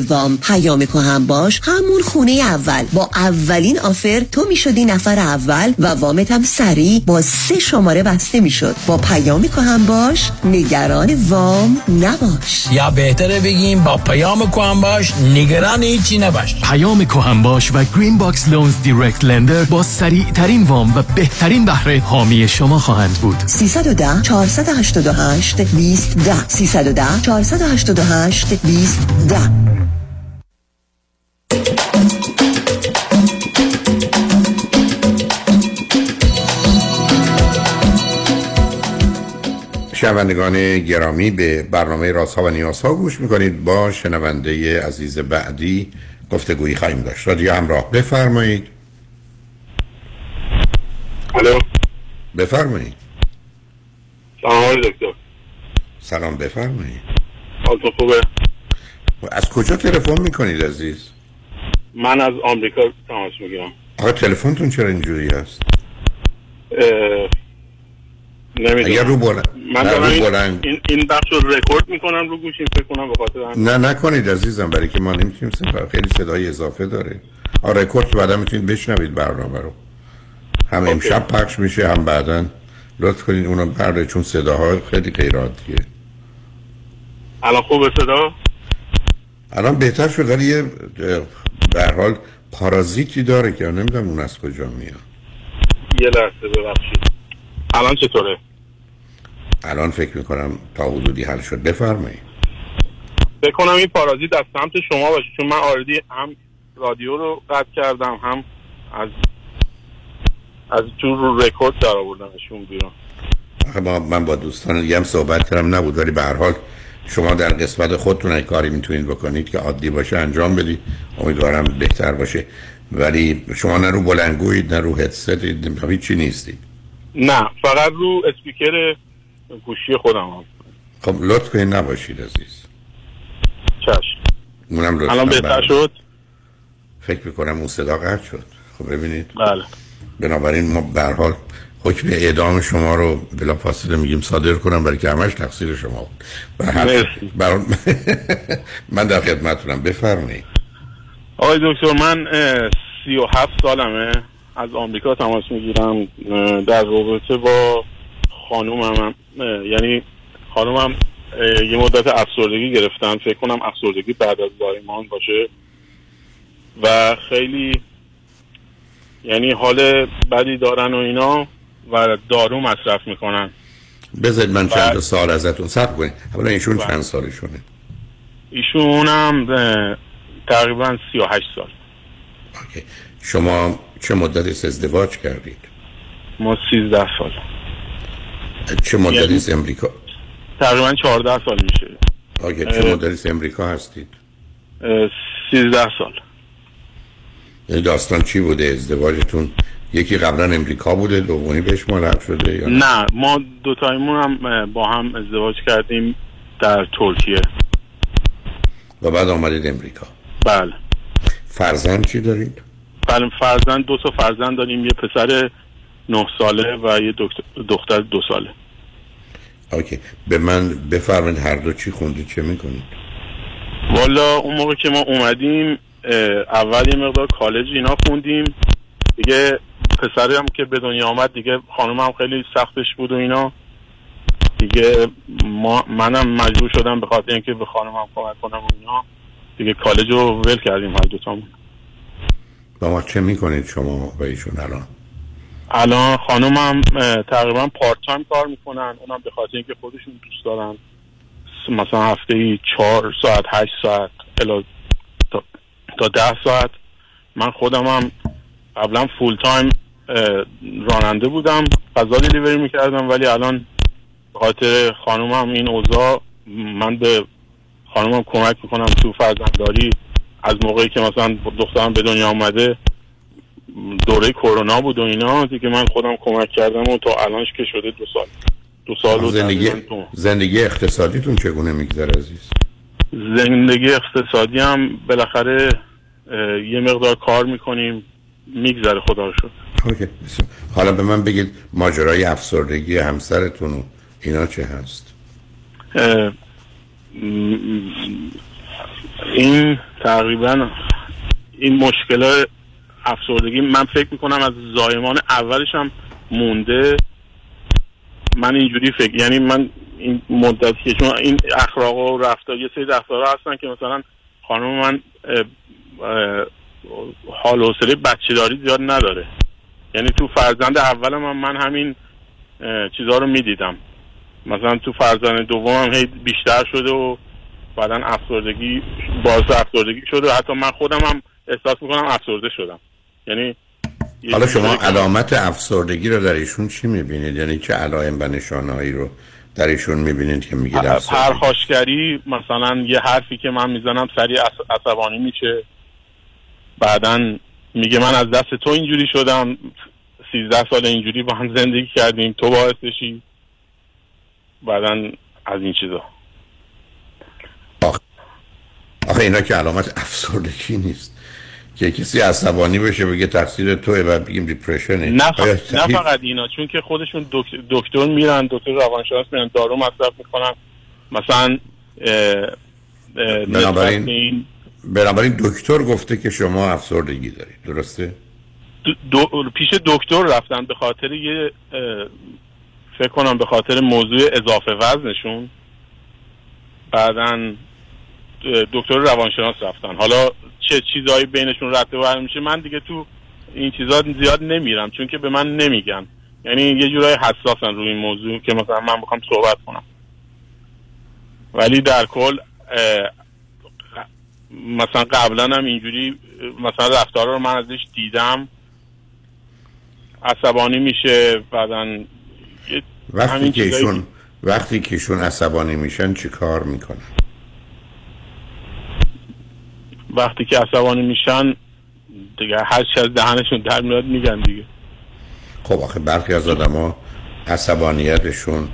وام پیام کهن باش. همون خونه اول. با اولین offer تو می‌شدی نفر اول و وامت هم سریع با سه شماره بسته می‌شد. با پیام کهن باش. نگران وام نباش. یا بهتره بگیم با پیام کهن باش. نگران هیچی نباش. پیام کهن باش و Green Box Loans direct lender با سریع ترین وام و بهترین بهره حامی شما خواهند بود. 310 488 20 10 310 488 20 10 شنوندگان گرامی به برنامه رازها و نیازها گوش می‌کنید. با شنونده عزیز بعدی گفتگویی خواهیم داشت. رادیو همراه. بفرمایید. الو. بفرمایید. سلام دکتر. سلام بفرمایید. حالتون خوبه؟ از کجا تلفن می‌کنید عزیز؟ من از آمریکا تماس می‌گیرم. آقا تلفنتون چرا اینجوری هست؟ نمی‌دونم. اگر رو بلند من نه، رو بلند این, این بخش رو رکورد می‌کنم رو گوشیم فکر کنم به خاطر همین. نه نکنید عزیزم برای که ما نمی‌تونیم سفر خیلی صدای اضافه داره. آره رکورد بعدا می‌تونید بشنوید برنامه رو. هم امشب پخش میشه هم بعدا. لطف کنید اونو برده چون صداها خیلی غیر عادیه الان خوبه صدا؟ الان بهتر شد ولی یه به حال پارازیتی داره که نمی‌دونم اون از کجا میاد. یه لحظه ببخشید. الان چطوره؟ الان فکر می‌کنم تا حدودی حل شد. بفرمایید. فکر کنم این پارازیت از سمت شما باشه چون من آردی هم رادیو رو قطع کردم هم از از تو رو رکورد در آوردمشون بیرون من با دوستان دیگه هم صحبت کردم نبود ولی به هر حال شما در قسمت خودتون کاری می‌تونید بکنید که عادی باشه انجام بدید. امیدوارم بهتر باشه. ولی شما نه رو بلنگویید نه رو هدستید هیچی نیستید. نه فقط رو اسپیکر گوشی خودم هم. خب لطف کنید نباشید عزیز. چشم. اونم لطفا الان بهتر شد؟ فکر می‌کنم اون صدا قطع شد. خب ببینید. بله. بنابراین ما به هر حال حکم اعدام شما رو بلا فاصله میگیم صادر کنم برای که همش تقصیر شما بود. بر... من در خدمتتونم. بفرمایید. آقای دکتر من سی و هفت سالمه. از آمریکا تماس می‌گیرم. در رابطه با خانومم یعنی خانومم یه مدت افسردگی گرفتن. فکر کنم افسردگی بعد از زایمان باشه. و خیلی یعنی حال بدی دارن و اینا. و دارو مصرف می‌کنن. بذارید من چند سال ازتون صبر کنید اولا ایشون چند سالشونه؟ ایشون هم تقریبا سی و هشت سال. شما چه مدتی ازدواج کردید؟ ما سیزده سال. چه مدتی یعنی- است امریکا؟ تقریبا چهارده سال میشه. آگه. چه مدتی است امریکا هستید؟ اه، سیزده سال. یعنی داستان چی بوده؟ ازدواجتون یکی قبلا امریکا بوده دومی بهش ملحق شده یا نه؟ ما دوتایمون هم اه، با هم ازدواج کردیم در ترکیه. و بعد آمدید امریکا. بله. فرزند چی دارید؟ بله فرزند دو تا فرزند داریم یه پسر نه ساله و یه دختر دو ساله. اوکی. به من بفرمایید هر دو چی خوندید چه می‌کنید؟ والا اون موقع که ما اومدیم اول یه مقدار کالج اینا خوندیم. دیگه پسرم که به دنیا آمد دیگه خانم هم خیلی سختش بود و اینا. دیگه ما منم مجبور شدم به خاطر اینکه به خانمم کمک کنم و اینا. دیگه کالج رو ول کردیم هر دوتامون. با ما چه می‌کنید شما و ایشون الان؟ الان خانمم اه، تقریبا part time کار می‌کنن. اونم به خاطر اینکه خودشون دوست دارن. مثلا هفته ای چهار ساعت هشت ساعت الی ده ساعت. من خودم هم قبلا full time راننده بودم غذا دیلیوری می‌کردم ولی الان به خاطر خانومم این اوضاع من به خانومم کمک می‌کنم تو فرزندداری. از موقعی که مثلا دخترم به دنیا آمده دوره کرونا بود و اینا دیگه من خودم کمک کردم و تا الانش که شده دو سال. دو سال و زندگی. زندگی اقتصادیتون چگونه میگذره عزیز؟ زندگی اقتصادی هم بالاخره یه مقدار کار می‌کنیم. میگذره خدا رو شد اوکی. حالا به من بگید ماجرای افسردگی همسرتون و اینا چه هست؟ این تقریبا این مشکل افسردگی من فکر می‌کنم از زایمان اولش هم مونده. من اینجوری فکر یعنی من این مدتی که چون این اخلاق و رفتار یه سری رفتارها هستن که مثلا خانم من حال و حوصله بچه داری زیاد نداره. یعنی تو فرزند اولم هم من همین چیزها رو می‌دیدم. مثلا تو فرزند دومم هی بیشتر شده و بعدا افسردگی باعث افسردگی شده. و حتی من خودم هم احساس می‌کنم افسرده شدم. یعنی حالا شما علامت افسردگی رو در ایشون چی می‌بینید؟ یعنی چه علائم و نشانهایی رو در ایشون می‌بینید که میگید افسردگی؟ پرخاشگری مثلا یه حرفی که من می‌زنم سریع عص- عصبانی میشه. بعدا میگه من از دست تو اینجوری شدم سیزده سال اینجوری با هم زندگی کردیم تو باعثشی بعدا از این چیزا. آخه اینا که علامت افسردگی نیست. که کسی عصبانی بشه بگه تقصیر توه و بگیم دیپرشنه نه, ف... نه؟ فقط اینا چون که خودشون دکتر, دکتر میرن دکتر روانشناس میرن دارو مصرف می‌کنن. مثلا اه، اه، بنابراین بنابراین دکتر گفته که شما افسردگی دارید درسته؟ دو... پیش دکتر رفتن به خاطر یه فکر کنم به خاطر موضوع اضافه وزنشون. بعدا دکتر روانشناس رفتن. حالا چه چیزایی بینشون رد و میشه من دیگه تو این چیزا زیاد نمیرم چون که به من نمیگن. یعنی یه جورای حساسن روی این موضوع که مثلا من بخوام صحبت کنم. ولی در کل مثلا قبلا هم اینجوری مثلا رفتارا رو من ازش دیدم. عصبانی میشه بعدا وقتی همین که ایشون وقتی که ایشون عصبانی میشن چی کار می‌کنن؟ وقتی که عصبانی میشن دیگه هر چی از دهنشون در میاد میگن دیگه. خب آخه برخی از آدما عصبانیتشون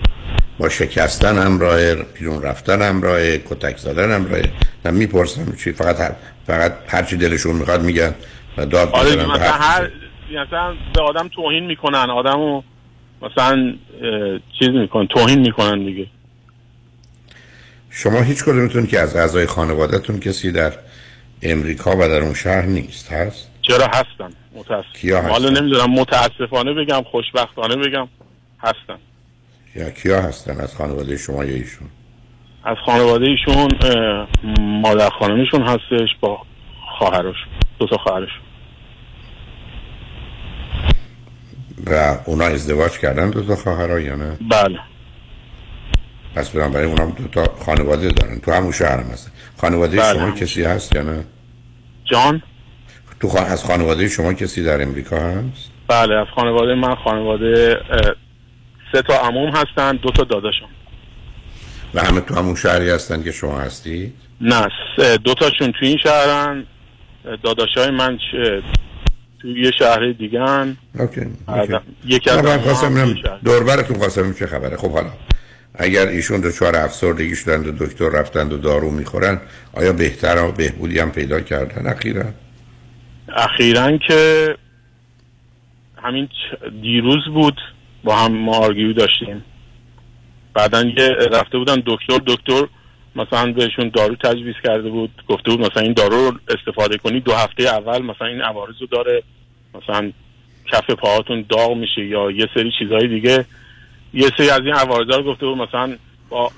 با شکستن همراهه بیرون رفتن همراهه کتک زدن همراهه نه می‌پرسم چی فقط هر فقط هر چی دلشون می‌خواد میگن و داد آره مثلا هر مثلا به آدم توهین می‌کنن آدمو مثلا چیز می‌کنن توهین می‌کنن دیگه. شما هیچ کدومتون که از اعضای خانوادهتون کسی در امریکا و در اون شهر نیست هست؟ چرا هستن متاسف کیا حالا؟ نمی‌دونم متاسفانه بگم خوشبختانه بگم هستن یا کیا هستن از خانواده شما یا ایشون؟ از خانواده ایشون مادر خانمشون هستش با خواهرش دو تا خواهرش و اونا ازدواج کردن دو تا خواهرها یا نه؟ بله. پس بنابراین اونا دو تا خانواده دارن. تو همون شهر هم هستن خانواده بله، شما کسی هست یا نه؟ جان؟ تو خان... از خانواده شما کسی در امریکا هست؟ بله از خانواده من خانواده سه تا عموم هستن دو تا داداشم. و همه تو همون شهری هستن که شما هستی؟ نه دو تاشون تو این شهرن. داداشای من تو یه شهر دیگه هن. اوکی یکی از من خواستم. دوربرتون خواستم چه خبره. خب حالا اگر ایشون دچار افسردگی شدند و دکتر رفتند و دارو می‌خورن آیا بهتر و بهبودی هم پیدا کردن؟ اخیرا. اخیرا که همین دیروز بود با هم ما داشتیم. بعدا یه رفته بودن دکتر دکتر مثلا بهشون دارو تجویز کرده بود گفته بود مثلا این دارو رو استفاده کنی دو هفته اول مثلا این عوارض رو داره مثلا کف پاهاتون داغ میشه یا یه سری چیزهای دیگه. یه سری از این عوارض رو گفته بود مثلا با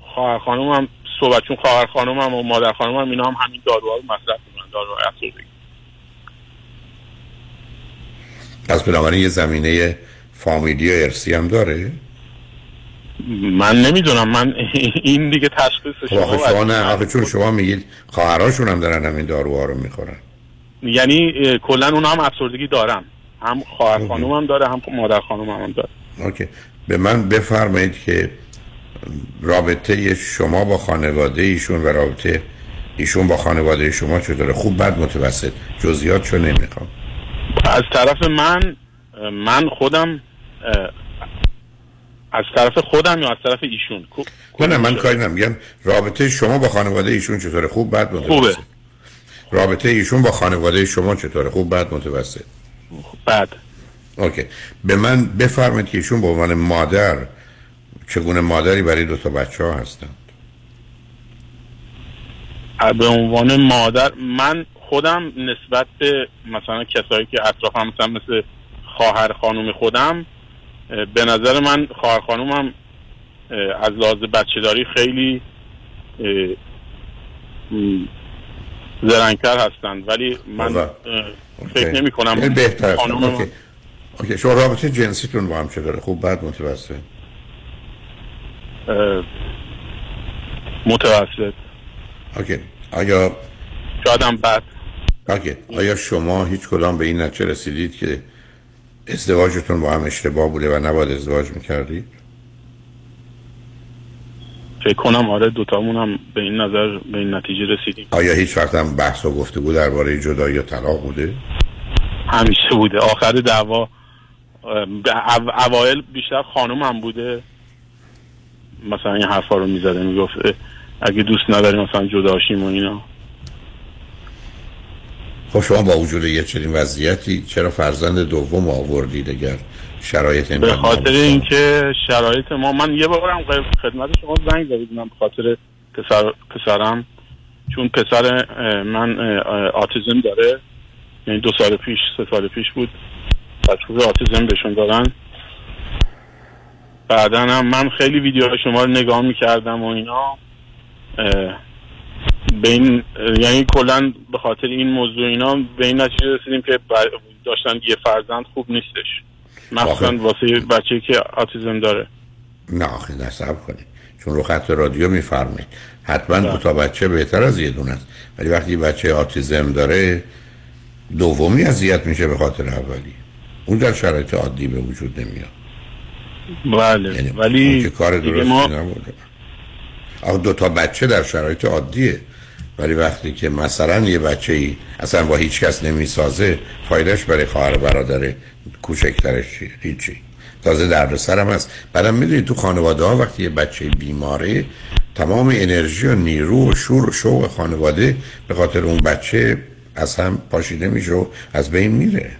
خواهر خانم هم صحبت چون خواهر و مادر خانم اینا هم همین داروها رو مصرف می‌کنن دارو افسردگی. پس بنابراین یه زمینه فامیلی و ارسی هم داره؟ من نمی‌دونم. من این دیگه تشخیص خب شما شما نه آخه چون شما میگید خواهراشون هم دارن همین داروها رو می‌خورن. یعنی کلا اونا هم افسردگی دارن. هم خواهر خانوم هم داره هم مادر خانوم هم, داره. اوکی. به من بفرمایید که رابطه شما با خانواده ایشون و رابطه ایشون با خانواده شما چطوره خوب بد متوسط. جزئیات چون نمی‌خوام. از طرف من من خودم از طرف خودم یا از طرف ایشون؟ نه نه من کاری نمیگم رابطه شما با خانواده ایشون چطوره؟ خوب بد متوسط. خوبه. رابطه ایشون با خانواده شما چطوره؟ خوب بد متوسط. بد. اوکی. به من بفرمایید که ایشون به عنوان مادر چگونه مادری برای دو تا بچه ها هستن به عنوان مادر من خودم نسبت به مثلا کسایی که اطرافم مثلا مثل خواهر خانوم خودم به نظر من خواهر خانومم از لحاظ بچه داری خیلی زرنگتر هستن ولی من اه، فکر نمی کنم یعنی بهتر. خانوم okay. okay. شما رابطه جنسیتون با هم چطوره خوب بد متوسط؟ متوسط. okay. آیا شاید هم بد. okay. آیا شما هیچ کدام به این نتیجه رسیدید که ازدواجتون با هم اشتباه بوده و نباید ازدواج می‌کردید فکر کنم آره دوتامون هم به این نظر به این نتیجه رسیدیم. آیا هیچ وقت هم بحث و گفتگو درباره جدایی یا طلاق بوده؟ همیشه بوده. آخر دعوا اوایل بیشتر خانم هم بوده. مثلا این حرفا رو می‌زده می‌گفت اگه دوست نداری مثلا جداشیم و اینا. خب شما با وجود یه چنین وضعیتی چرا فرزند دوم آوردید اگر شرایط به اینقدر خاطر؟ اینکه شرایط ما من یه بارم خدمت شما زنگ زده بودم به خاطر پسر پسرم. چون پسر من آتیزم داره. یعنی دو سال پیش سه سال پیش بود. تشخیص آتیزم بهشون دادن. بعدا هم من خیلی ویدیوهای شما رو نگاه می‌کردم و اینا. به این یعنی کلا به خاطر این موضوع اینا به این نتیجه رسیدیم که داشتن یه فرزند خوب نیستش. مخصوصا واسه بچه که آتیزم داره. نه آخه نصب کنید. چون رو خط رادیو میفرمایید. حتما دو تا بچه بهتر از یه دونه است. ولی وقتی بچه آتیزم داره دومی اذیت میشه به خاطر اولی. اون در شرایط عادی به وجود نمیاد. بله. اون ولی که کار درستی ما دو تا بچه در شرایط عادیه. ولی وقتی که مثلا یه بچه ای اصلا با هیچ کس نمی‌سازه فایدهش برای خواهر برادر کوچکترش هیچی. تازه دردسر هم هست. بعدم می‌دونید تو خانواده ها وقتی یه بچه بیماره تمام انرژی و نیرو و شور و شوق خانواده به خاطر اون بچه از هم پاشیده میشه و از بین میره.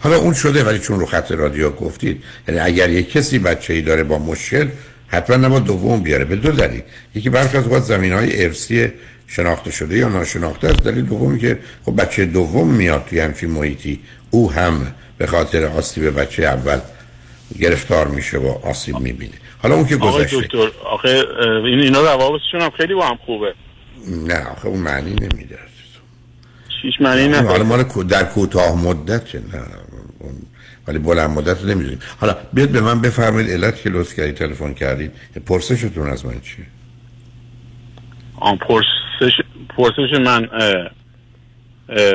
حالا اون شده ولی چون رو خط رادیو گفتید یعنی اگر یک کسی بچه ای داره با مشکل حتما نباید دوم بیاره. به دو دلیل. یکی برخی از اوقات زمین های ارسی شناخته شده یا ناشناخته است. دلیل دومی که خب بچه دوم میاد توی همچین محیطی. او هم به خاطر آسیب بچه اول گرفتار میشه و آسیب می‌بینه. حالا اون که آقای گذشته. دکتر آخه این اینا روابطشون هم خیلی با هم خوبه. نه آخه اون معنی نمیده. هیچ معنی حالا نداره مال کو- در کوتاه مدت نه ولی بلند مدت رو نمی‌دونیم. حالا بیاد به من بفرمایید علت که لطف کردید تلفن کردید. پرسشتون از من چیه؟ آن پرسش پرسش من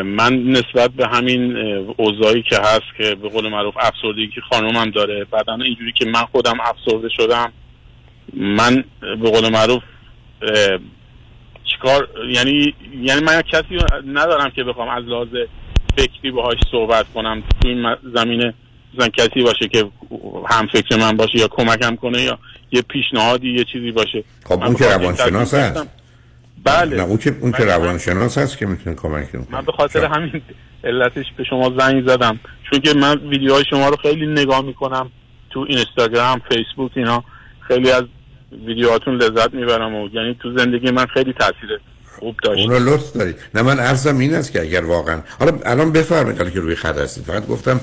من نسبت به همین اوضاعی که هست که به قول معروف افسردگی که خانومم داره بعدا اینجوری که من خودم افسرده شدم من به قول معروف چیکار یعنی یعنی من کسی ندارم که بخوام از لحاظ فکری باهاش صحبت کنم تو این زمینه مثلا کسی باشه که هم فکر من باشه یا کمکم کنه یا یه پیشنهادی یه چیزی باشه خب اون که روانشناس هست. بله. نه اون که اون که روانشناس هست که می‌تونه کمک کنه. من به خاطر همین علتش به شما زنگ زدم. چون که من ویدیوهای شما رو خیلی نگاه می‌کنم تو اینستاگرام فیسبوک اینا. خیلی از ویدیوهاتون لذت می‌برم و یعنی تو زندگی من خیلی تاثیر خوب داشت. اون رو لطف دارید نه من عرضم این است که اگر واقعا حالا الان بفرمایید حالا که روی خط هستید. فقط گفتم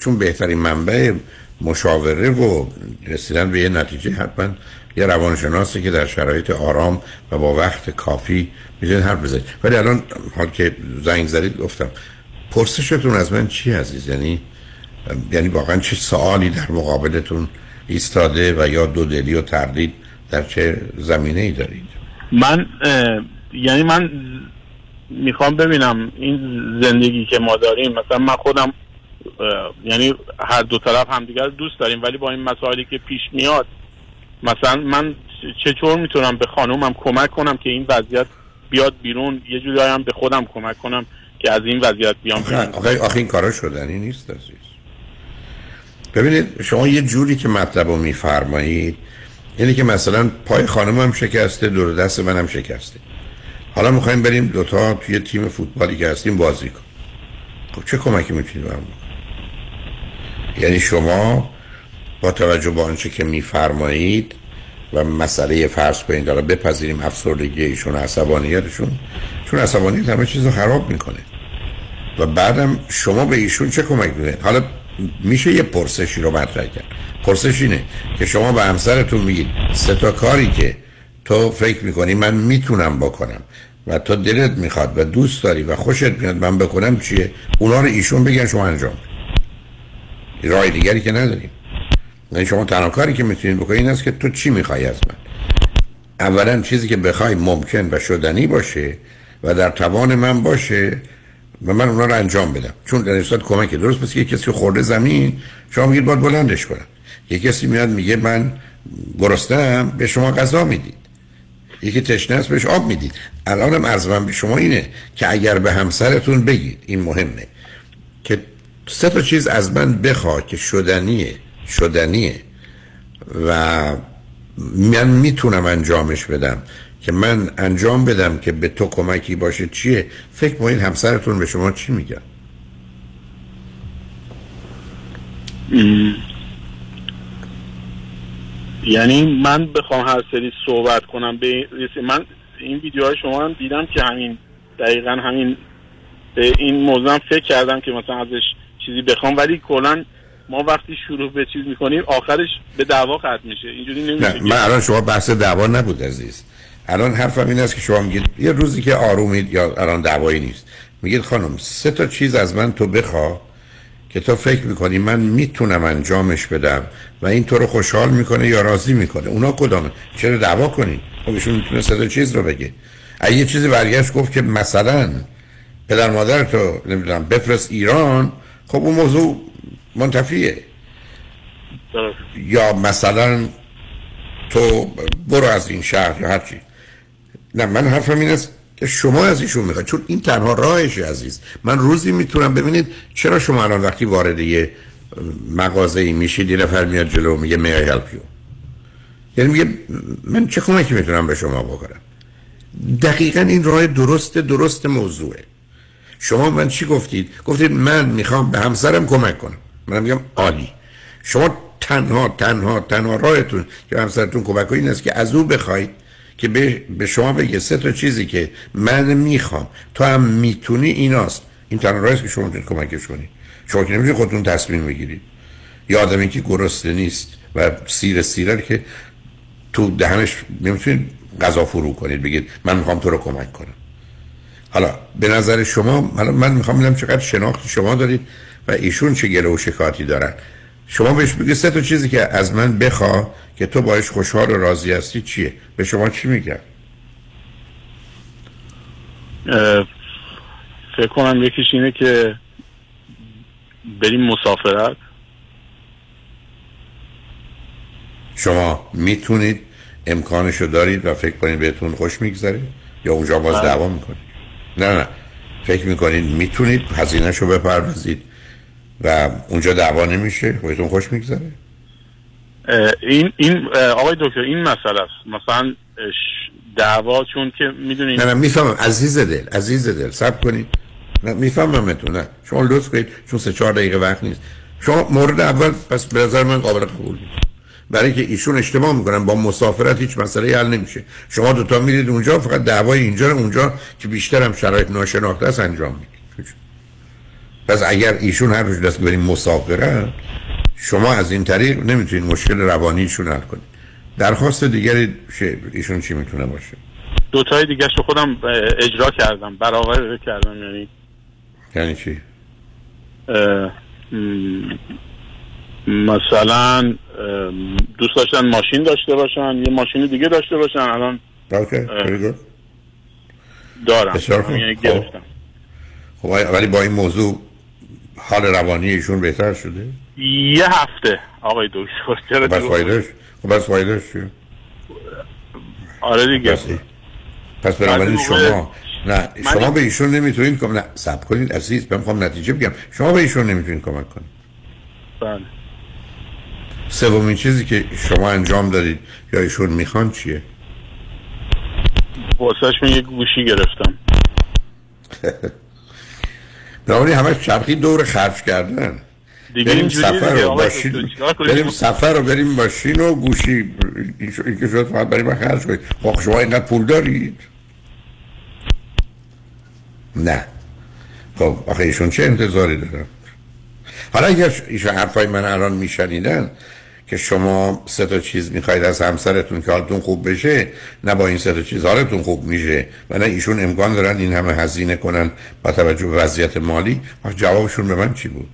چون بهترین منبع مشاوره و رسیدن به یه نتیجه حتما یه روانشناسی که در شرایط آرام و با وقت کافی می‌تونید حرف بزنید. ولی الان حال که زنگ زدید گفتم پرسشتون از من چی عزیز؟ یعنی یعنی واقعا چه سوالی در مقابلتون ایستاده و یا دو دلی و تردید در چه زمینه ای دارید؟ من یعنی من می‌خوام ببینم این زندگی که ما داریم. مثلا من خودم یعنی هر دو طرف همدیگر دوست داریم ولی با این مسائلی که پیش میاد مثلا من چطور می‌تونم به خانومم کمک کنم که این وضعیت بیاد بیرون؟ یه جوری هم به خودم کمک کنم که از این وضعیت بیام بیرون. آخه, آخه این کارا شدنی نیست عزیز. ببینید شما یه جوری که مطلب رو میفرمایید یعنی که مثلا پای خانم هم شکسته دور دست منم شکسته. حالا می‌خوایم بریم دوتا توی تیم فوتبالی که هستیم بازی کن خب چه کمکی می‌تونید برم یعنی شما با توجه به آنچه که میفرمایید و مسئله فرض کنید حالا بپذیریم افسردگی ایشون عصبانیتشون چون عصبانیت همه چیز رو خراب می‌کنه. و بعدم شما به ایشون چه کمک می‌کنید؟ حالا میشه یه پرسشی رو مطرح کرد. پرسش اینه که شما به همسرتون میگید سه تا کاری که تو فکر می‌کنی من می‌تونم بکنم و تو دلت می‌خواد و دوست داری و خوشت میاد من بکنم چیه؟ اونا رو ایشون بگن شما انجام. راه دیگری که نداریم. شما تنها کاری که می‌تونید بکنید این است که تو چی می‌خوای از من؟ اولا چیزی که بخوای ممکن و شدنی باشه و در توان من باشه و من اونا رو انجام بدم. چون در اصل کمک درست مثل که کسی خورده زمین شما میگید باید بلندش کنم. یه کسی میاد میگه من گرسنه‌ام به شما غذا می‌دید. یکی تشنه است بهش آب می‌دید. الانم عرض من به شما اینه که اگر به همسرتون بگید این مهمه که سه تا چیز از من بخواه که شدنیه. شدنیه. و من می‌تونم انجامش بدم. که من انجام بدم که به تو کمکی باشه چیه؟ فکر کنید همسرتون به شما چی میگن. یعنی من بخوام هر سری صحبت کنم به من این ویدیوهای شما هم دیدم که همین دقیقا همین به این موضوع فکر کردم که مثلا ازش چیزی بخوام ولی کلا ما وقتی شروع به چیز می‌کنیم آخرش به دعوا ختم میشه. اینجوری نمیشه نه من الان شما بحث دعوا نبود عزیز. الان حرفم این است که شما میگید یه روزی که آرومید یا الان دعوایی نیست. میگید خانم سه تا چیز از من تو بخوا که تو فکر می‌کنی من می‌تونم انجامش بدم و این تو رو خوشحال می‌کنه یا راضی می‌کنه. اونا کدامه؟ چرا دعوا کنی خب ایشون می‌تونه سه تا چیز رو بگه. اگه یه چیزی برگشت گفت که مثلا پدر مادر تو نمی‌دونم بفرست ایران خب اون موضوع منتفیه. یا مثلا تو برو از این شهر یا هرچی نه من حرفم این است که شما از ایشون می‌خواید. چون این تنها راهشه عزیز. من روزی می‌تونم ببینید چرا شما الان وقتی وارد یه مغازه ای میشید یه نفر میاد جلو میگه می هلپ یو یعنی میگه من چه کمکی می‌تونم به شما بکنم؟ دقیقا این راه درست درست موضوعه. شما من چی گفتید؟ گفتید من می‌خوام به همسرم کمک کنم. من میگم عالی. شما تنها تنها تنها راهتون که همسرتون کمک این است که از او بخواید که به, شما بگه سه تا چیزی که من می‌خوام. تو هم می‌تونی ایناست. این تنها راهی که شما می‌تونید کمکش کنید شما که نمی‌تونید خودتون تصمیم بگیرید. یا آدمی که گرسنه نیست و سیر سیره که تو دهنش نمی‌تونید غذا فرو کنید بگید من می‌خوام تو رو کمک کنم. حالا به نظر شما حالا من می‌خوام ببینم چقدر شناخت شما دارید. و ایشون چه گله و شکاتی دارن. شما بهش بگید سه تا چیزی که از من بخوا که تو باش خوشحال و راضی هستی چیه؟ به شما چی میگن؟ فکر کنم یکیش اینه که بریم مسافرت. شما می‌تونید امکانشو دارید و فکر کنید بهتون خوش میگذره؟ یا اونجا باز بله. دعوا می‌کنید؟ نه نه. فکر می‌کنید می‌تونید؟ هزینهشو بپردازید. و اونجا دعوا نمیشه؟ بهتون خوش میگذره؟ این این آقای دکتر این مسئله است. مثلا دعوا چون که می‌دونید نه نه می‌فهمم. عزیز دل عزیز دل سب کنید. نه میفهممتون نه شما لطف کنید چون سه چهار دقیقه وقت نیست. شما مورد اول پس به نظر من قابل قبول برای که ایشون اشتباه می‌کنن با مسافرت هیچ مسئله حل نمیشه. شما دوتا میرید اونجا فقط دعوای اینجا اونجا که بیشتر هم شرایط ناشناخته است انجام می‌دید. پس اگر ایشون هر روز دست بریم مسافرت شما از این طریق نمی‌تونید مشکل روانیشون حل کنید درخواست دیگری ایشون چی می‌تونه باشه دوتای دیگه رو خودم اه، اجرا کردم برآورده کردم یعنی یعنی چی اه، م، مثلا اه، دوست داشتن ماشین داشته باشن یه ماشین دیگه داشته باشن الان good. دارم. یعنی خب. گرفتم خب آیا- ولی با این موضوع حال روانی ایشون بهتر شده؟ یه هفته. آقای دکتر چرا خب بس دروغ؟ فایدهش خب بس فایدهش چیه؟ آره دیگه. پس, پس بنابراین شما. نه شما به ایشون نمی‌تونید کم نه سب کنید عزیز من می‌خوام نتیجه بگم. شما به ایشون نمی‌تونید کمک کنید. بله. سومین چیزی که شما انجام دادید یا ایشون می‌خوان چیه؟ واسهش من یه گوشی گرفتم. بنابراین همش چرخی دور خرج کردن. بریم سفر آقای ماشین؟ بریم سفر رو بریم ماشین و گوشی. این که شد فقط برای من خرج کنید. خب شما اینقدر پول دارید؟ نه. خب آخه ایشون چه انتظاری دارن؟ حالا اگر ایشون حرفای من الان میشنیدن که شما سه تا چیز می‌خواید از همسرتون که حالتون خوب بشه نه با این سه تا چیز حالتون خوب میشه و نه ایشون امکان دارن این همه هزینه کنن با توجه به وضعیت مالی. جوابشون به من چی بود؟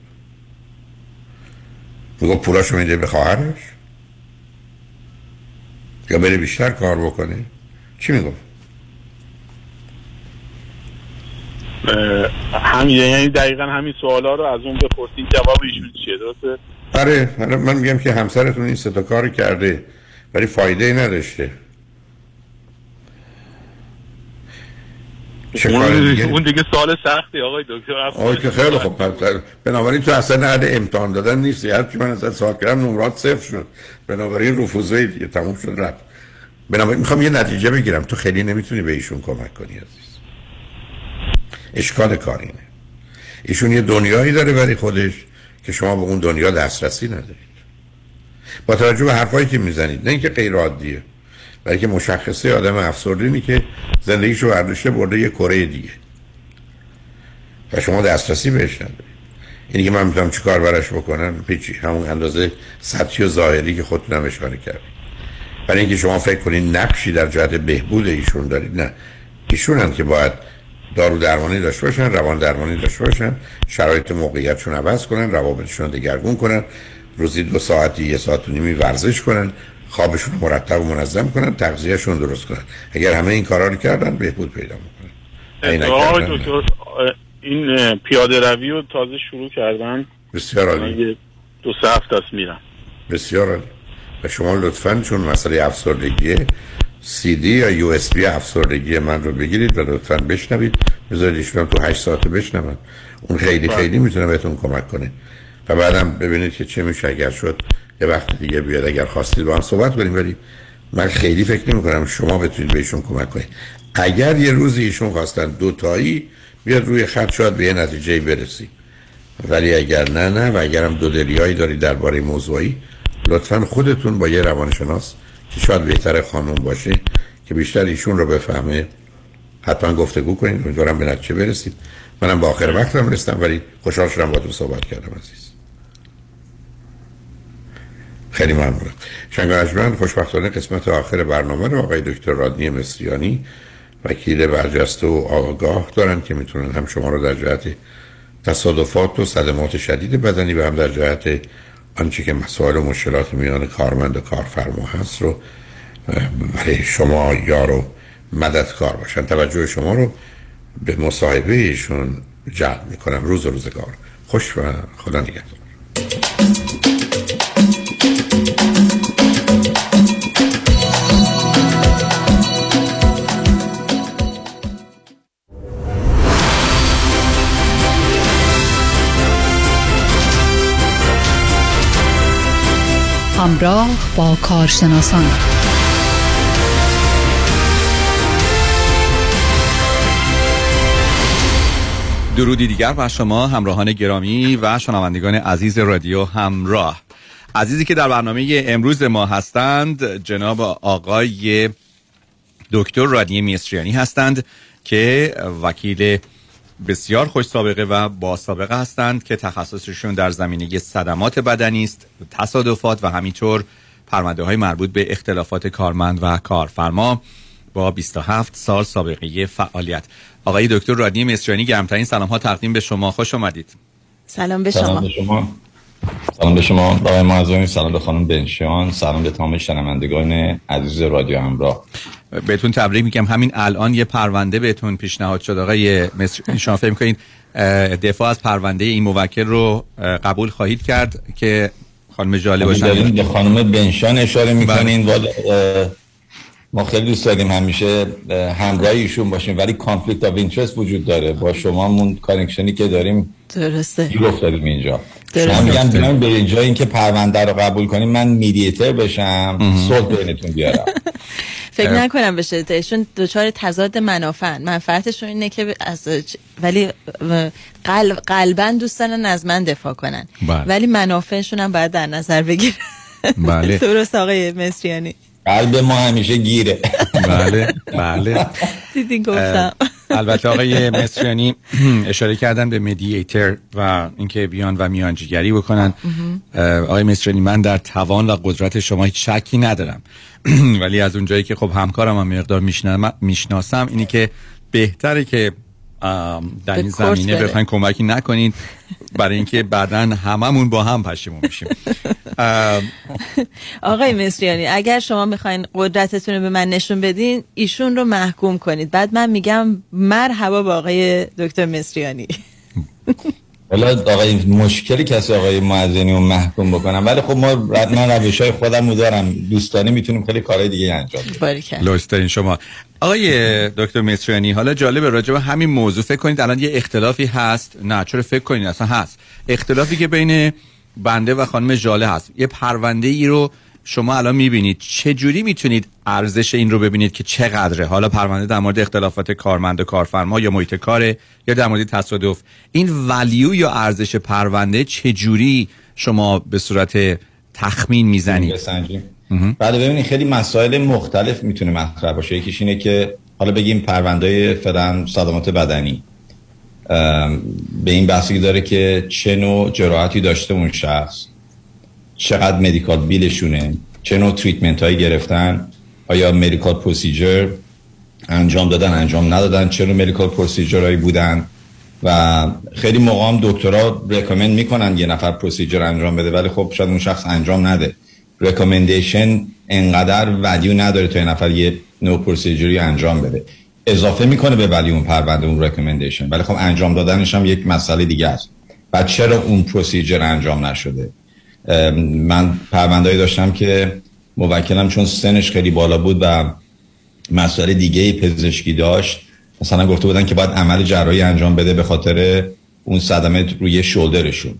میگو پولاشو میده به خواهرش؟ یا بره بیشتر کار بکنه؟ چی اه، همین یعنی دقیقا همین سوالا رو از اون بپرسین جواب ایشون چیه درسته؟ آره من میگم که همسرتون این سه تا کار کرده ولی فایده ای نداشته. اون, دیگه اون دیگه سوال سختی آقای دکتر. آه که خیلی خوب پس بنابراین تو اصلا عهد امتحان دادن نیستی. هرچی من ازت سوال کردم نمرات صفر شد. بنابراین رفوزه دیگه تموم شد رفت. بنابراین می‌خوام یه نتیجه بگیرم. تو خیلی نمی‌تونی به ایشون کمک کنی عزیز. اشکال کار اینه. ایشون یه دنیایی داره برای خودش. که شما به اون دنیا دسترسی ندارید. با توجه به حرفایی که می‌زنید نه اینکه غیر عادیه برای که مشخصه آدم افسرده اینه که زندگیشو برداشته برده یه کره دیگه. و شما دسترسی بهش ندارید. اینی که من می‌تونم چی کار براش بکنم پیچی همون اندازه سطحی و ظاهری که خودتونم اشاره کردید. برای اینکه شما فکر کنید نقشی در جهت بهبود ایشون دارید نه. ایشون هم که باید دارو درمانی داشته باشن روان درمانی داشته باشن شرایط موقعیتشون عوض کنن روابطشون رو دگرگون کنن روزی دو ساعتی یه ساعت و نیمی ورزش کنن خوابشون رو مرتب و منظم کنن تغذیهشون درست کنن. اگر همه این کارا رو کردن بهبود پیدا می‌کنن. آقای دکتر این پیاده روی رو تازه شروع کردن. بسیار عالی. دو سه هفته است میرم. بسیار عالی. و شما لطفا چون مسئله افسردگیه سی دی یا یو اس بی افسردگی من رو بگیرید و لطفا بشنوید. بذارید ایشون تو 8 ساعت بشنون اون خیلی بله. خیلی می‌تونه بهتون کمک کنه. و بعدم ببینید که چه میشه. اگر شد یه وقت دیگه بیاد. اگر خواستید با هم صحبت کنیم. ولی من خیلی فکر نمی کنم شما بتونید بهشون کمک کنید. اگر یه روزی ایشون خواستن دوتایی بیاد روی خط. شاید به یه نتیجه برسی. ولی اگر نه نه. و اگر هم دو دلیایی داری درباره موضوعی لطفا خودتون با یه روانشناس که شاید بهتر خانم باشه که بیشتر ایشون رو بفهمه. حتما گفتگو کنید امیدوارم به نتیجه برسید منم با آخر وقتم رسیدم ولی خوشحال شدم با تو صحبت کردم عزیز. خیلی ممنونم. شنگ خوشبختانه قسمت آخر برنامه رو آقای دکتر رادنی مصریانی وکیل برجسته و آگاه دارن که می‌تونن هم شما رو در جهت تصادفات و صدمات شدید بدنی و هم در جهت آنچه که مسائل و مشکلات میان کارمند و کارفرما هست رو برای شما یار و مددکار باشن. توجه شما رو به مصاحبه ایشون جلب می‌کنم. روز و روزگار. خوش و خدا نگهدار. همراه با کارشناسان. درودی دیگر بر شما همراهان گرامی و شنوندگان عزیز رادیو همراه. عزیزی که در برنامه امروز ما هستند جناب آقای دکتر رادی میستریانی هستند که وکیل بسیار خوش سابقه و با سابقه هستند که تخصصشون در زمینه صدمات بدنی است تصادفات و همینطور پرونده های مربوط به اختلافات کارمند و کارفرما با 27 سال سابقه فعالیت. آقای دکتر رادی مصریانی گرمترین سلام ها تقدیم به شما. خوش آمدید. سلام به شما. سلام به شما. سلام به شما. آقای معظمی سلام به خانم بنشان سلام به تمام شنوندگان عزیز رادیو همراه. بهتون تبریک میگم. همین الان یه پرونده بهتون پیشنهاد شد. آقای مصر شما فکر می‌کنید دفاع از پرونده این موکل رو قبول خواهید کرد که خانم جالب باشن به خانم بنشان اشاره می‌کنین. ما خیلی دوست داریم همیشه همراه ایشون باشیم. ولی conflict of interest وجود داره. با شما مون connection ی که داریم درسته. گیر افتادیم اینجا. شما میگم بیان به اینجا اینکه پرونده رو قبول کنیم من mediator بشم. صلح بینتون بیارم. فکر نکنم بشه. ایشون دچار تضاد منافع منفعتشون اینه که از ولی قلب قلبا دوست دارن از من دفاع کنن. بله. ولی منافعشون هم باید در نظر بگیرن. بله. درست آقای مصریانی. قلب ما همیشه گیره. بله بله. دیدین گفتم. البته آقای مصریانی اشاره کردن به مدییتر و اینکه بیان و میانجیگری بکنن. آقای مصریانی من در توان و قدرت شما هیچ شکی ندارم. ولی از اونجایی که خب همکارم هم مقدار می‌شناسم اینی که بهتره که در این زمینه بخواین کمکی نکنید برای اینکه بعدا هممون با هم پشیمون میشیم آقای مصریانی اگر شما می‌خواین قدرتتون رو به من نشون بدین ایشون رو محکوم کنید. بعد من میگم مرحبا با آقای دکتر مصریانی. حالا آقای مشکلی کسی آقای معزنی رو محکوم بکنم. ولی خب ما من روش های خودم رو دارم. دوستانی می‌تونیم خیلی کارهای دیگه انجام بدیم. لوسترین شما. آقای دکتر مصریانی حالا جالب راجع به همین موضوع. فکر کنید الان یه اختلافی هست؟ نه چرا فکر کنید؟ اصلا هست. اختلافی که بین بنده و خانم جاله هست. یه پرونده ای رو شما الان می‌بینید چه جوری می‌تونید ارزش این رو ببینید که چقدره؟ حالا پرونده در مورد اختلافات کارمند و کارفرما یا محیط کاره یا در مورد تصادف. این ولیو یا ارزش پرونده چه جوری شما به صورت تخمین می‌زنید؟ بعد ببینید خیلی مسائل مختلف می‌تونه مطرح باشه. یکیش اینه که حالا بگیم پرونده فعلا صدمات بدنی. به این بحثی داره که چه نوع جراحتی داشته اون شخص. چقدر medical bill شونه چه نوع treatment هایی گرفتن آیا medical procedure انجام دادن انجام ندادن چه نوع medical procedure هایی بودن؟ و خیلی موقع هم دکترها recommend می‌کنن یه نفر procedure انجام بده ولی خب شاید اون شخص انجام نده. recommendation انقدر value نداره تا یه نفر یه نوع procedure ی انجام بده. اضافه می‌کنه به value ی اون پرونده اون recommendation ولی خب انجام دادنش هم یک مسئله دیگه است. و چرا اون procedure انجام نشده؟ من پروندهایی داشتم که موکلم چون سنش خیلی بالا بود و مسئله دیگه پزشکی داشت مثلا گفته بودن که باید عمل جراحی انجام بده به خاطر اون صدمه روی شولدرشون.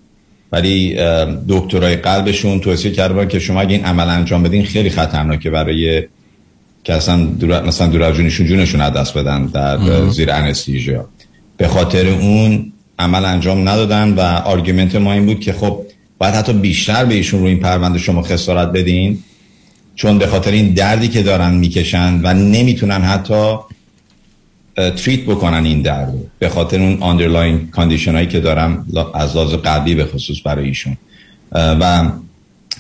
ولی دکترای قلبشون توصیه کرده که شما اگه این عمل انجام بدین خیلی خطرناکه برای که اصلا دور... مثلا دور جونشون جونشون از دست بدن در زیر انستیژیا. به خاطر اون عمل انجام ندادن و آرگومنت ما این بود که خب باید حتی بیشتر به ایشون رو این پرونده شما خسارت بدین چون به خاطر این دردی که دارن می‌کشن و نمی‌تونن حتی treat بکنن این درد به خاطر اون underlying condition هایی که دارم از لحاظ قلبی به خصوص برای ایشون. و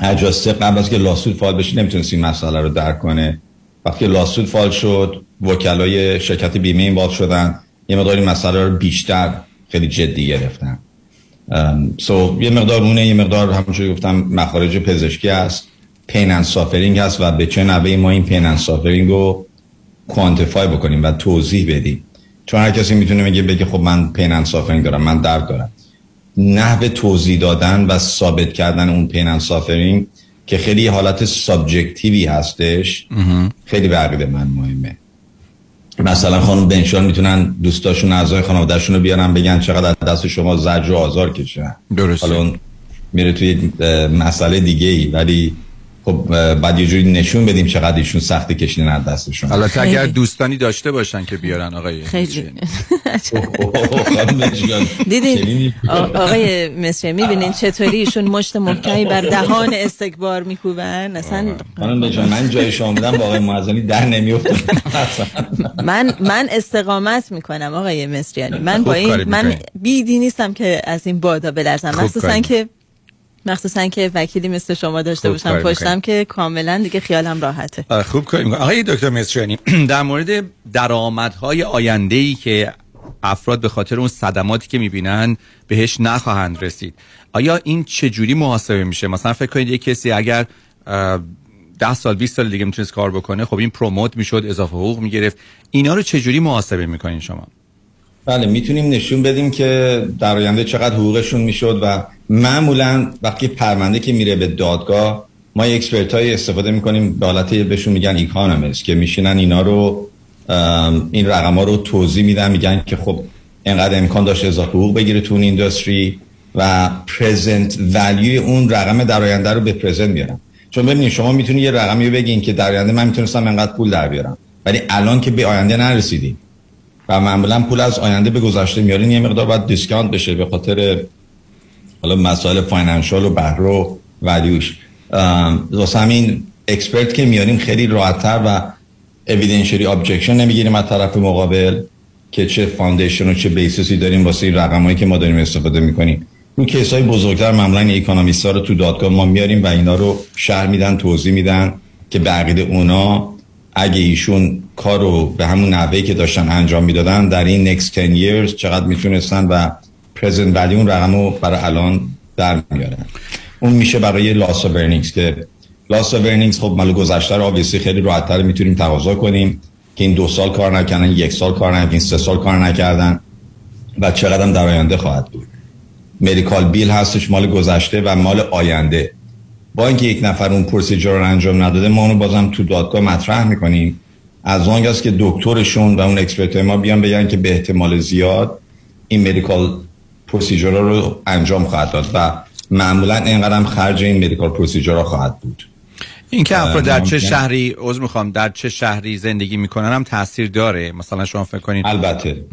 adjuster قبل از که lawsuit فعال بشه نمی‌تونست این مسئله رو درک کنه. وقتی lawsuit فعال شد وکلای شرکت بیمه این شدن یه مقدار این مسئله رو بیشتر خیلی جدی گرفتن. so so, یه مقدار اونه یه مقدار همونجوری گفتم مخارج پزشکی هست pain suffering هست و به چه نوعی ما این pain suffering رو quantify بکنیم و توضیح بدیم. چون هر کسی می‌تونه بگه بگه خب من pain suffering دارم من درد دارم. نحوه توضیح دادن و ثابت کردن اون pain suffering که خیلی حالت subjective ی هستش خیلی به من مهمه. مثلا خانم بنشان می‌تونن دوستاشون اعضای خانوادهشون رو بیارن بگن چقدر دست شما زجر و آزار کشن درست حالا میره توی مسئله دیگه ای ولی خب بعد یه جوری نشون بدیم چقدر ایشون سختی کشیدن از دستشون. البته اگر دوستانی داشته باشن که بیارن آقای خیلی. دیدین آقای مصری می‌بینین چطوری ایشون مشت محکمی بر دهان استکبار میکوبن؟ اصلا خانم من جای شما بودم با آقای معزنی در نمیافتم من من استقامت می‌کنم آقای مصریانی. من با این من بیدی نیستم که از این بادا بلرزم. مخصوصا که مخصوصا که وکیلی مثل شما داشته باشم پشتم که کاملا دیگه خیالم راحته. خوب کاری آقای دکتر مصریانی در مورد درآمدهای آینده ای که افراد به خاطر اون صدماتی که می‌بینن بهش نخواهند رسید آیا این چجوری محاسبه میشه؟ مثلا فکر کنید یک کسی اگر ده سال 20 سال دیگه می‌تونست کار بکنه خب این پروموت می‌شد اضافه حقوق می‌گرفت. اینا رو چجوری محاسبه می‌کنین شما؟ بله می‌تونیم نشون بدیم که در آینده چقدر حقوقشون می‌شد و معمولا وقتی پرونده که میره به دادگاه ما expert های استفاده می‌کنیم به حالت بهشون میگن economist که میشینن اینا رو این رقم ها رو توضیح میدن میگن که خب اینقدر امکان داشت اضافه حقوق بگیره تو اون industry و present value ی اون رقم در آینده رو به present میارن چون ببینید شما می‌تونید یه رقمی بگین که در آینده من می‌تونستم اینقدر پول در بیارم ولی الان که به آینده نرسیدیم. و معمولا پول از آینده به گذشته میارین یه مقدار باید discount بشه به خاطر حالا مسائل financial و بهره و value ش واسه همین expert که میاریم خیلی راحتتر و evidentiary objection نمی‌گیریم از طرف مقابل که چه foundation و چه basis ی داریم واسه این رقمایی که ما داریم استفاده می‌کنیم. رو case های بزرگتر معمولا economist رو تو دادگاه ما میاریم و اینا رو شرح میدن توضیح میدن که به عقیده اونا اگه ایشون کارو به همون نحوهی که داشتن انجام می‌دادن در این next 10 years چقدر می‌تونستن و present value اون رقمو برای الان در میارن. اون میشه برای loss of earnings که loss of earnings خب مال گذشته رو obviously خیلی راحتتر می‌تونیم تقاضا کنیم که این دو سال کار نکردن یک سال کار نکردن سه سال کار نکردن و چقدر در آینده خواهد بود. medical bill هستش مال گذشته و مال آینده. با اینکه یک نفر اون procedure رو انجام نداده ما اونو بازم تو دادگاه مطرح می‌کنیم. از است که دکترشون و اون expert ما بیان بگن که به احتمال زیاد این medical procedure رو انجام خواهد داد و معمولا اینقدر هم خرج این medical procedure خواهد بود. این که افراد در چه شهری عذر می‌خوام در چه شهری زندگی می‌کنن هم تاثیر داره. مثلا شما فکر کنید البته.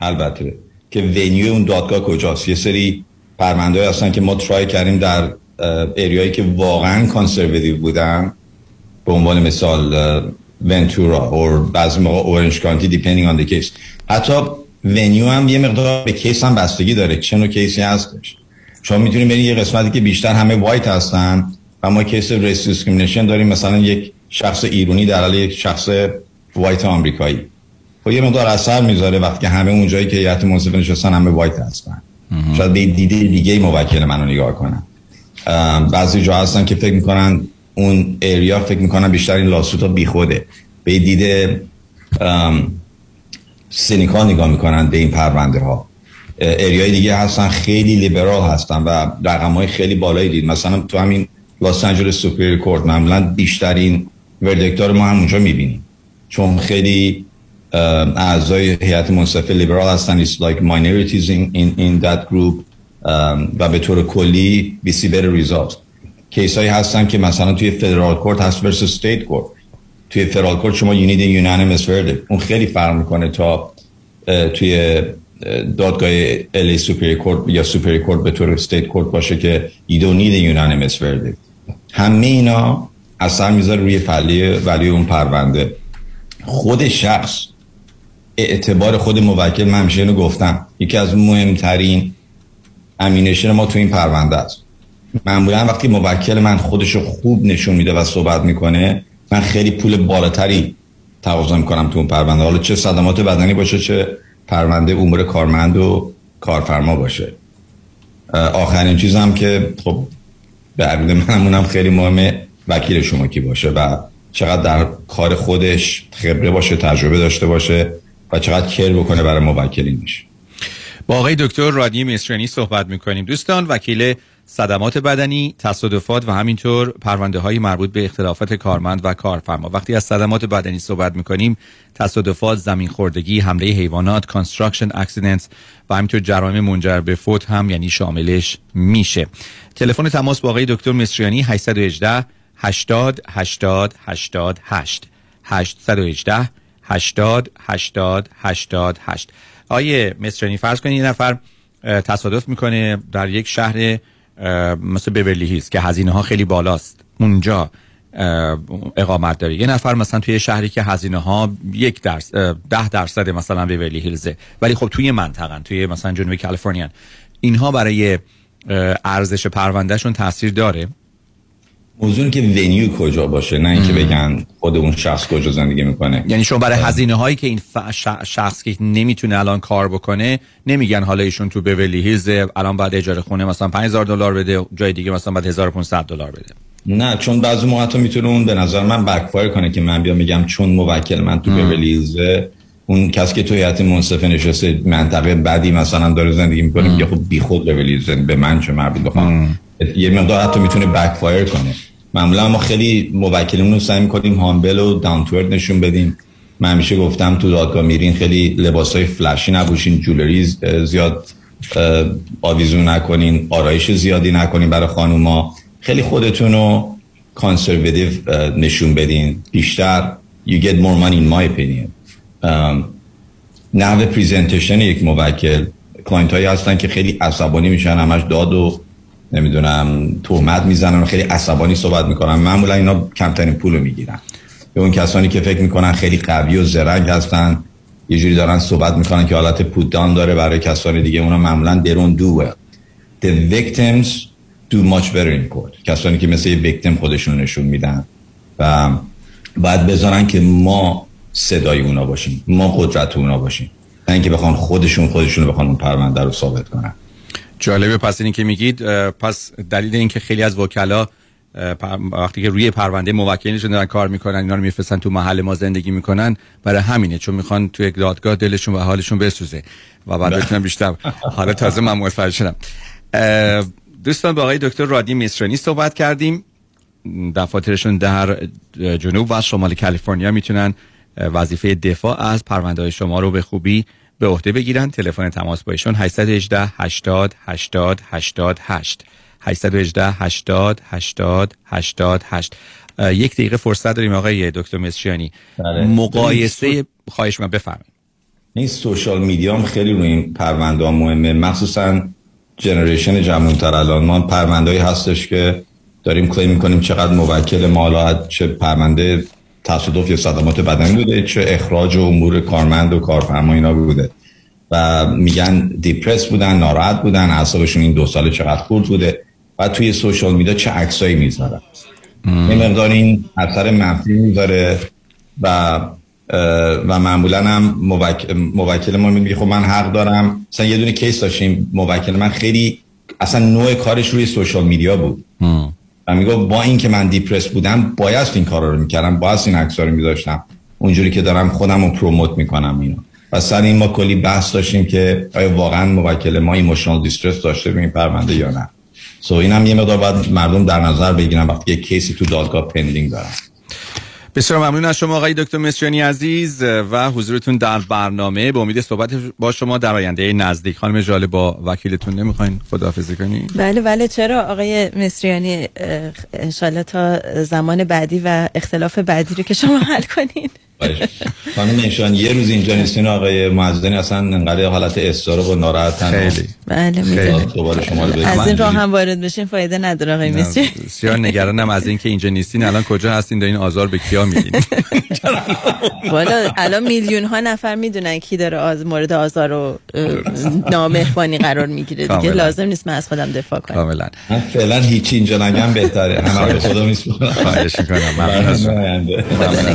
البته. که venue اون دادگاه کجاست؟ یه سری پرونده هستن که ما try کردیم در area یی که واقعا conservative بودن به عنوان مثال ونتورا or بعضی موقع Orange County depending on the case حتی venue هم یه مقدار به case هم بستگی داره. چه نوع case ی هستش شما می‌تونید برید یه قسمتی که بیشتر همه white هستن و ما case race discrimination داریم. مثلا یک شخص ایرانی در حال یک شخص white آمریکایی. خب یه مقدار اثر می‌ذاره وقتی همه اونجایی که هیئت منصفه نشستن همه white هستن. شاید به دیده دیگه موکل منو نگاه کنن بعضی جا هستن که فکر می‌کنن اون area فکر می‌کنن بیشتر این بیخوده. به دیده سینیکا نگاه می‌کنن به این پرونده ها ایریای دیگه هستن خیلی لیبرال هستن و رقم های خیلی بالایی دید. مثلا تو همین لاس آنجلس سوپریر کورت معمولا بیشترین وردکتار ما هم اونجا می‌بینیم. چون خیلی اعضای هیئت منصفه لیبرال هستن. It's like minorities in, in, in that و به طور کلی better results. case هایی هستن که مثلا توی federal court هست versus state court توی federal court شما a unanimous verdict. اون خیلی فرق می‌کنه تا توی دادگاه LA superior court یا superior court به طور state court باشه که you don't need unanimous verdict همه اینا اثر می‌ذاره روی value ی اون پرونده. خود شخص اعتبار خود موکل من همیشه گفتم. یکی از مهمترین امینشن ما تو این پرونده است. معمولا وقتی موکل من خودشو خوب نشون میده و صحبت می‌کنه من خیلی پول بالاتری تقاضا می‌کنم تو اون پرونده. حالا چه صدمات بدنی باشه چه پرونده امور کارمند و کارفرما باشه. آخرین چیزم که خب به عقیده منمونم خیلی مهمه وکیل شما کی باشه و چقدر در کار خودش خبره باشه تجربه داشته باشه و چقدر care بکنه برای موکلینش. با آقای دکتر رادی مصریانی صحبت می‌کنیم دوستان وکیل صدمات بدنی، تصادفات و همینطور پرونده های مربوط به اختلافات کارمند و کارفرما. وقتی از صدمات بدنی صحبت می‌کنیم، تصادفات، زمین خوردگی، حمله حیوانات، construction accident و همینطور جرایم منجر به فوت هم یعنی شاملش میشه. تلفن تماس با آقای دکتر مصریانی 818 80 80 88 818 80 80 88 آیه مصریانی فرض کنید یه نفر تصادف می‌کنه در یک شهر مثل بورلی هیلز که هزینه ها خیلی بالاست. اونجا اقامت داره. یه نفر مثلا توی شهری که هزینه ها یک درصد ده درصد مثلا بورلی هیلزه. ولی خب توی منطقه توی مثلا جنوب کالیفرنیا اینها برای ارزش پروندهشون تاثیر داره. موضوع که ونیو کجا باشه نه اینکه بگن خود اون شخص کجا زندگی می‌کنه. یعنی شما برای هزینه هایی که این شخص که نمی‌تونه الان کار بکنه نمیگن حالا ایشون تو بولی هیلز الان بعد اجاره خونه مثلا 5000 دلار بده جای دیگه مثلا بعد 1500 دلار بده. نه چون بعضی موقع تو می‌تونه اون به نظر من بکفایر کنه که من بیام میگم چون موکل من تو هیلز اون کسی که تو هیئت منصفه نشسته منطقه بعدی مثلا داره زندگی می‌کنه میگه خب بیخود بولی به من چه مربوط بخوام؟ یه مقدار حتی می‌تونه بکفایر کنه. معمولا ما خیلی موکلمون رو سعی می‌کنیم هامبل و دانتورد نشون بدیم. من همیشه گفتم تو دادگاه میرین خیلی لباس های فلشی نبوشین جولری زیاد آویزون نکنین آرایش زیادی نکنین برای خانوما. خیلی خودتون رو کانسرواتیو نشون بدین. بیشتر you get more money in my opinion. نحوه presentation یک موکل. client هایی هستن که خیلی عصبانی میشن همش داد و نمی‌دونم تهمت می‌زنن و خیلی عصبانی صحبت می‌کنن. معمولا اینا کمترین پول رو می‌گیرن. به اون کسانی که فکر می‌کنن خیلی قوی و زرنگ هستن یه جوری دارن صحبت می‌کنن که حالت put down داره برای کسانی دیگه. اونا معمولا don't do the victims do much better in court. کسانی که مثل یه victim خودشون نشون میدن. و باید بذارن که ما صدای اونا باشیم. ما قدرت اونا باشیم. نه اینکه بخوان خودشون خودشون بخوان اون پرونده رو ثابت کنن. جالبه. پس این که میگید پس دلیل این که خیلی از وکلا وقتی که روی پرونده موکلینشون دارن کار می‌کنن اینا رو میفرستن تو محل ما زندگی می‌کنن برای همینه چون می‌خوان تو یک دادگاه دلشون و حالشون بسوزه و بعد بتونن بیشتر. حالا تازه من متوجه شدم. دوستان با آقای دکتر رادی میسرانی صحبت کردیم. دفاترشون در جنوب و شمال کالیفرنیا می‌تونن وظیفه دفاع از پرونده های شما رو به خوبی به عهده بگیرن. تلفن تماس با ایشون 818 80 80 88 818 80 80 88 یک دقیقه فرصت داریم آقای دکتر مصریانی. بله. مقایسه خواهش من بفرمایید. این سوشال میدیا هم خیلی روی این پرونده ها مهمه. مخصوصا جنریشن جمعونتر الان. ما پرونده هستش که داریم کلیم می‌کنیم چقدر موکل مالات چه پرونده تصادف یا صدمات بدنی بوده چه اخراج و امور کارمند و کارفرما اینا بوده. و میگن دیپرس بودن ناراحت بودن اعصابشون این دو سال چقدر خورد بوده و توی سوشال میدیا چه عکسایی می‌ذارن. این مقدار این اثر منفی می‌ذاره و و معمولا هم موکل ما میگه خب من حق دارم. مثلا یه دونه case داشتیم موکل من خیلی اصلا نوع کارش روی social media بود. و میگه با این که من depressed بودم باید این کارا رو می‌کردم باید این عکس رو میذاشتم. اونجوری که دارم خودم رو promote می‌کنم اینو. و سر این ما کلی بحث داشتیم که آیا واقعا موکل ما emotional distress داشته به این پرونده یا نه. so اینم یه مقدار باید مردم در نظر بگیرن وقتی یه case ی تو دادگاه pending دارن. بسیار ممنون از شما آقای دکتر مصریانی عزیز و حضورتون در برنامه. به امید صحبت با شما در آینده نزدیک خانم جاله با وکیلتون نمی‌خواین. خداحافظی کنین بله بله. چرا آقای مصریانی انشالله تا زمان بعدی و اختلاف بعدی رو که شما حل کنین. خانم نشان یه روز اینجا نیستین آقای معزدانی اصلا انقدر حالت استراب و ناراحتن. خیلی. بله می‌دونم. دوباره شما از این راه هم وارد بشین فایده نداره آقای مصری بسیار نگرانم از اینکه اینجا نیستین. الان کجا هستین؟ دارین آزار به کیا میدین؟ والا الان میلیون ها نفر می‌دونن کی داره از مورد آزار و نامهربانی قرار می‌گیره. دیگه. لازم نیست من از خودم دفاع کنم. کاملا. من فعلا هیچی اینجا نگم بهتره. همه رو خدا میسپارم. خواهش می‌کنم. ممنون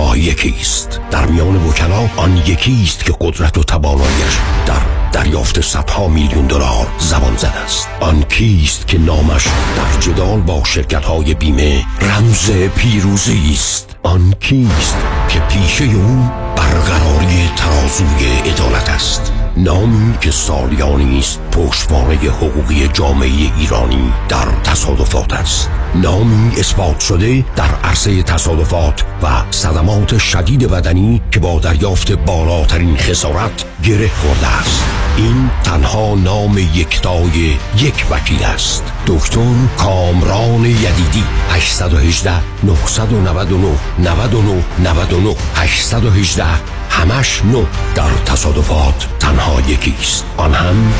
تنها یکیست. در میان وکلا آن یکیست که قدرت و توانایش در دریافت صدها میلیون دلار زبان زد است. آن کیست که نامش در جدال با شرکت های بیمه رمز پیروزی است. آن کیست که پیشه او برقراری ترازوی عدالت است. نامی که سالیانی است پشتوانه حقوقی جامعه ایرانی در تصادفات است. نامی اثبات شده در عرصه تصادفات و صدمات شدید بدنی که با دریافت بالاترین خسارت گره خورده است. این تنها نام یکتای یک وکیل است. دکتر کامران یدیدی 818 999 99 99 818 همش نو در تصادفات تنها یکی است آن هم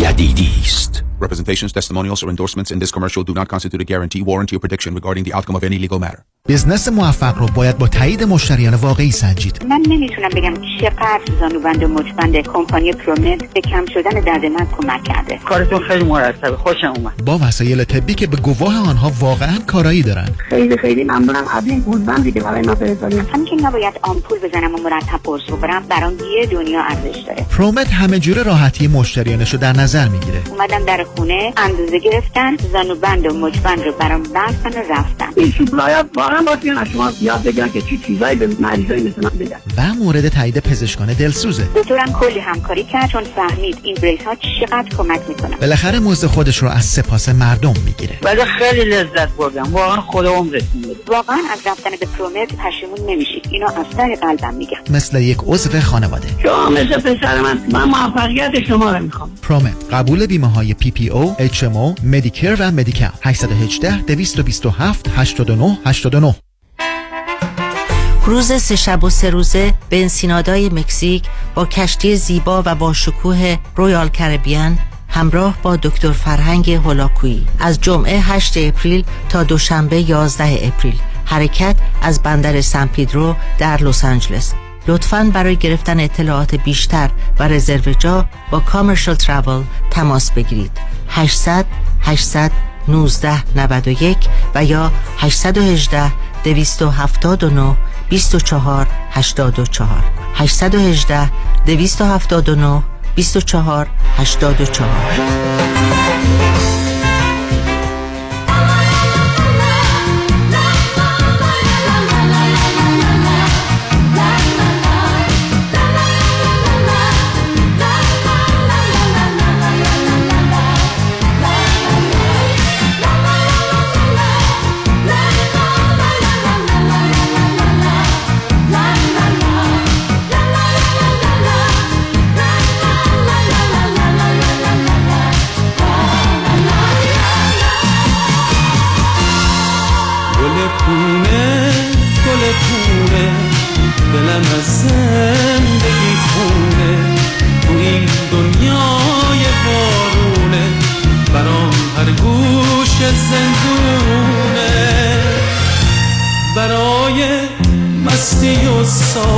یدیدی است. Representations, testimonials, or endorsements in this commercial do not constitute a guarantee, warranty, or prediction regarding the outcome of any legal matter. بزنس موفق رو باید با تایید مشتریان واقعی سنجید. من نمی‌تونم بگم چقدر زانوبند و مچبند کمپانی پرومت به کم شدن درد من کمک کرده. کارتون خیلی مرتبه. خوشم اومد. با وسایل طبی که به گواه آنها واقعا کارایی دارن خیلی خیلی ممنونم. قبل این گوزبندی که برای ما فرستادیم همین که نباید آمپول بزنم و مرتب قرص بخورم برام یه دنیا ارزش داره. پرومت همه جوره راحتی مشتریانش رو در نظر می‌گیره. اومدم در خونه اندازه گرفتن زانوبند و مچبند رو برام بستن و رفتن. این سوپلای واقعا باید از شما یاد بگیرن که چی چیزایی به مریضای مثل من بدن و مورد تایید پزشکان دلسوزه. دکترم کلی همکاری کرد چون فهمید این brace ها چقدر کمک می‌کنن. بالاخره مزد خودش رو از سپاس مردم می‌گیره. ولی خیلی لذت بردم. واقعا خدا عمرتون بده. واقعا از رفتن به ProMed پشیمون نمیشید. اینو از ته قلبم میگم. مثل یک عضو خانواده. شما مثل پسر من. من موفقیت شما رو می‌خوام. ProMed قبول بیمه های PPO، Medicare و Medi-Cal 818 227 89 89 کروز سه شب و سه روزه به انسینادای مکزیک با کشتی زیبا و با شکوه Royal Caribbean همراه با دکتر فرهنگ هولاکویی. از جمعه 8 April تا دوشنبه 11 April. حرکت از بندر سان پیدرو در لس آنجلس. لطفاً برای گرفتن اطلاعات بیشتر و رزرو جا با Commercial Travel تماس بگیرید. 800 800 1991 و یا 818 279 24 84 818 279 24 84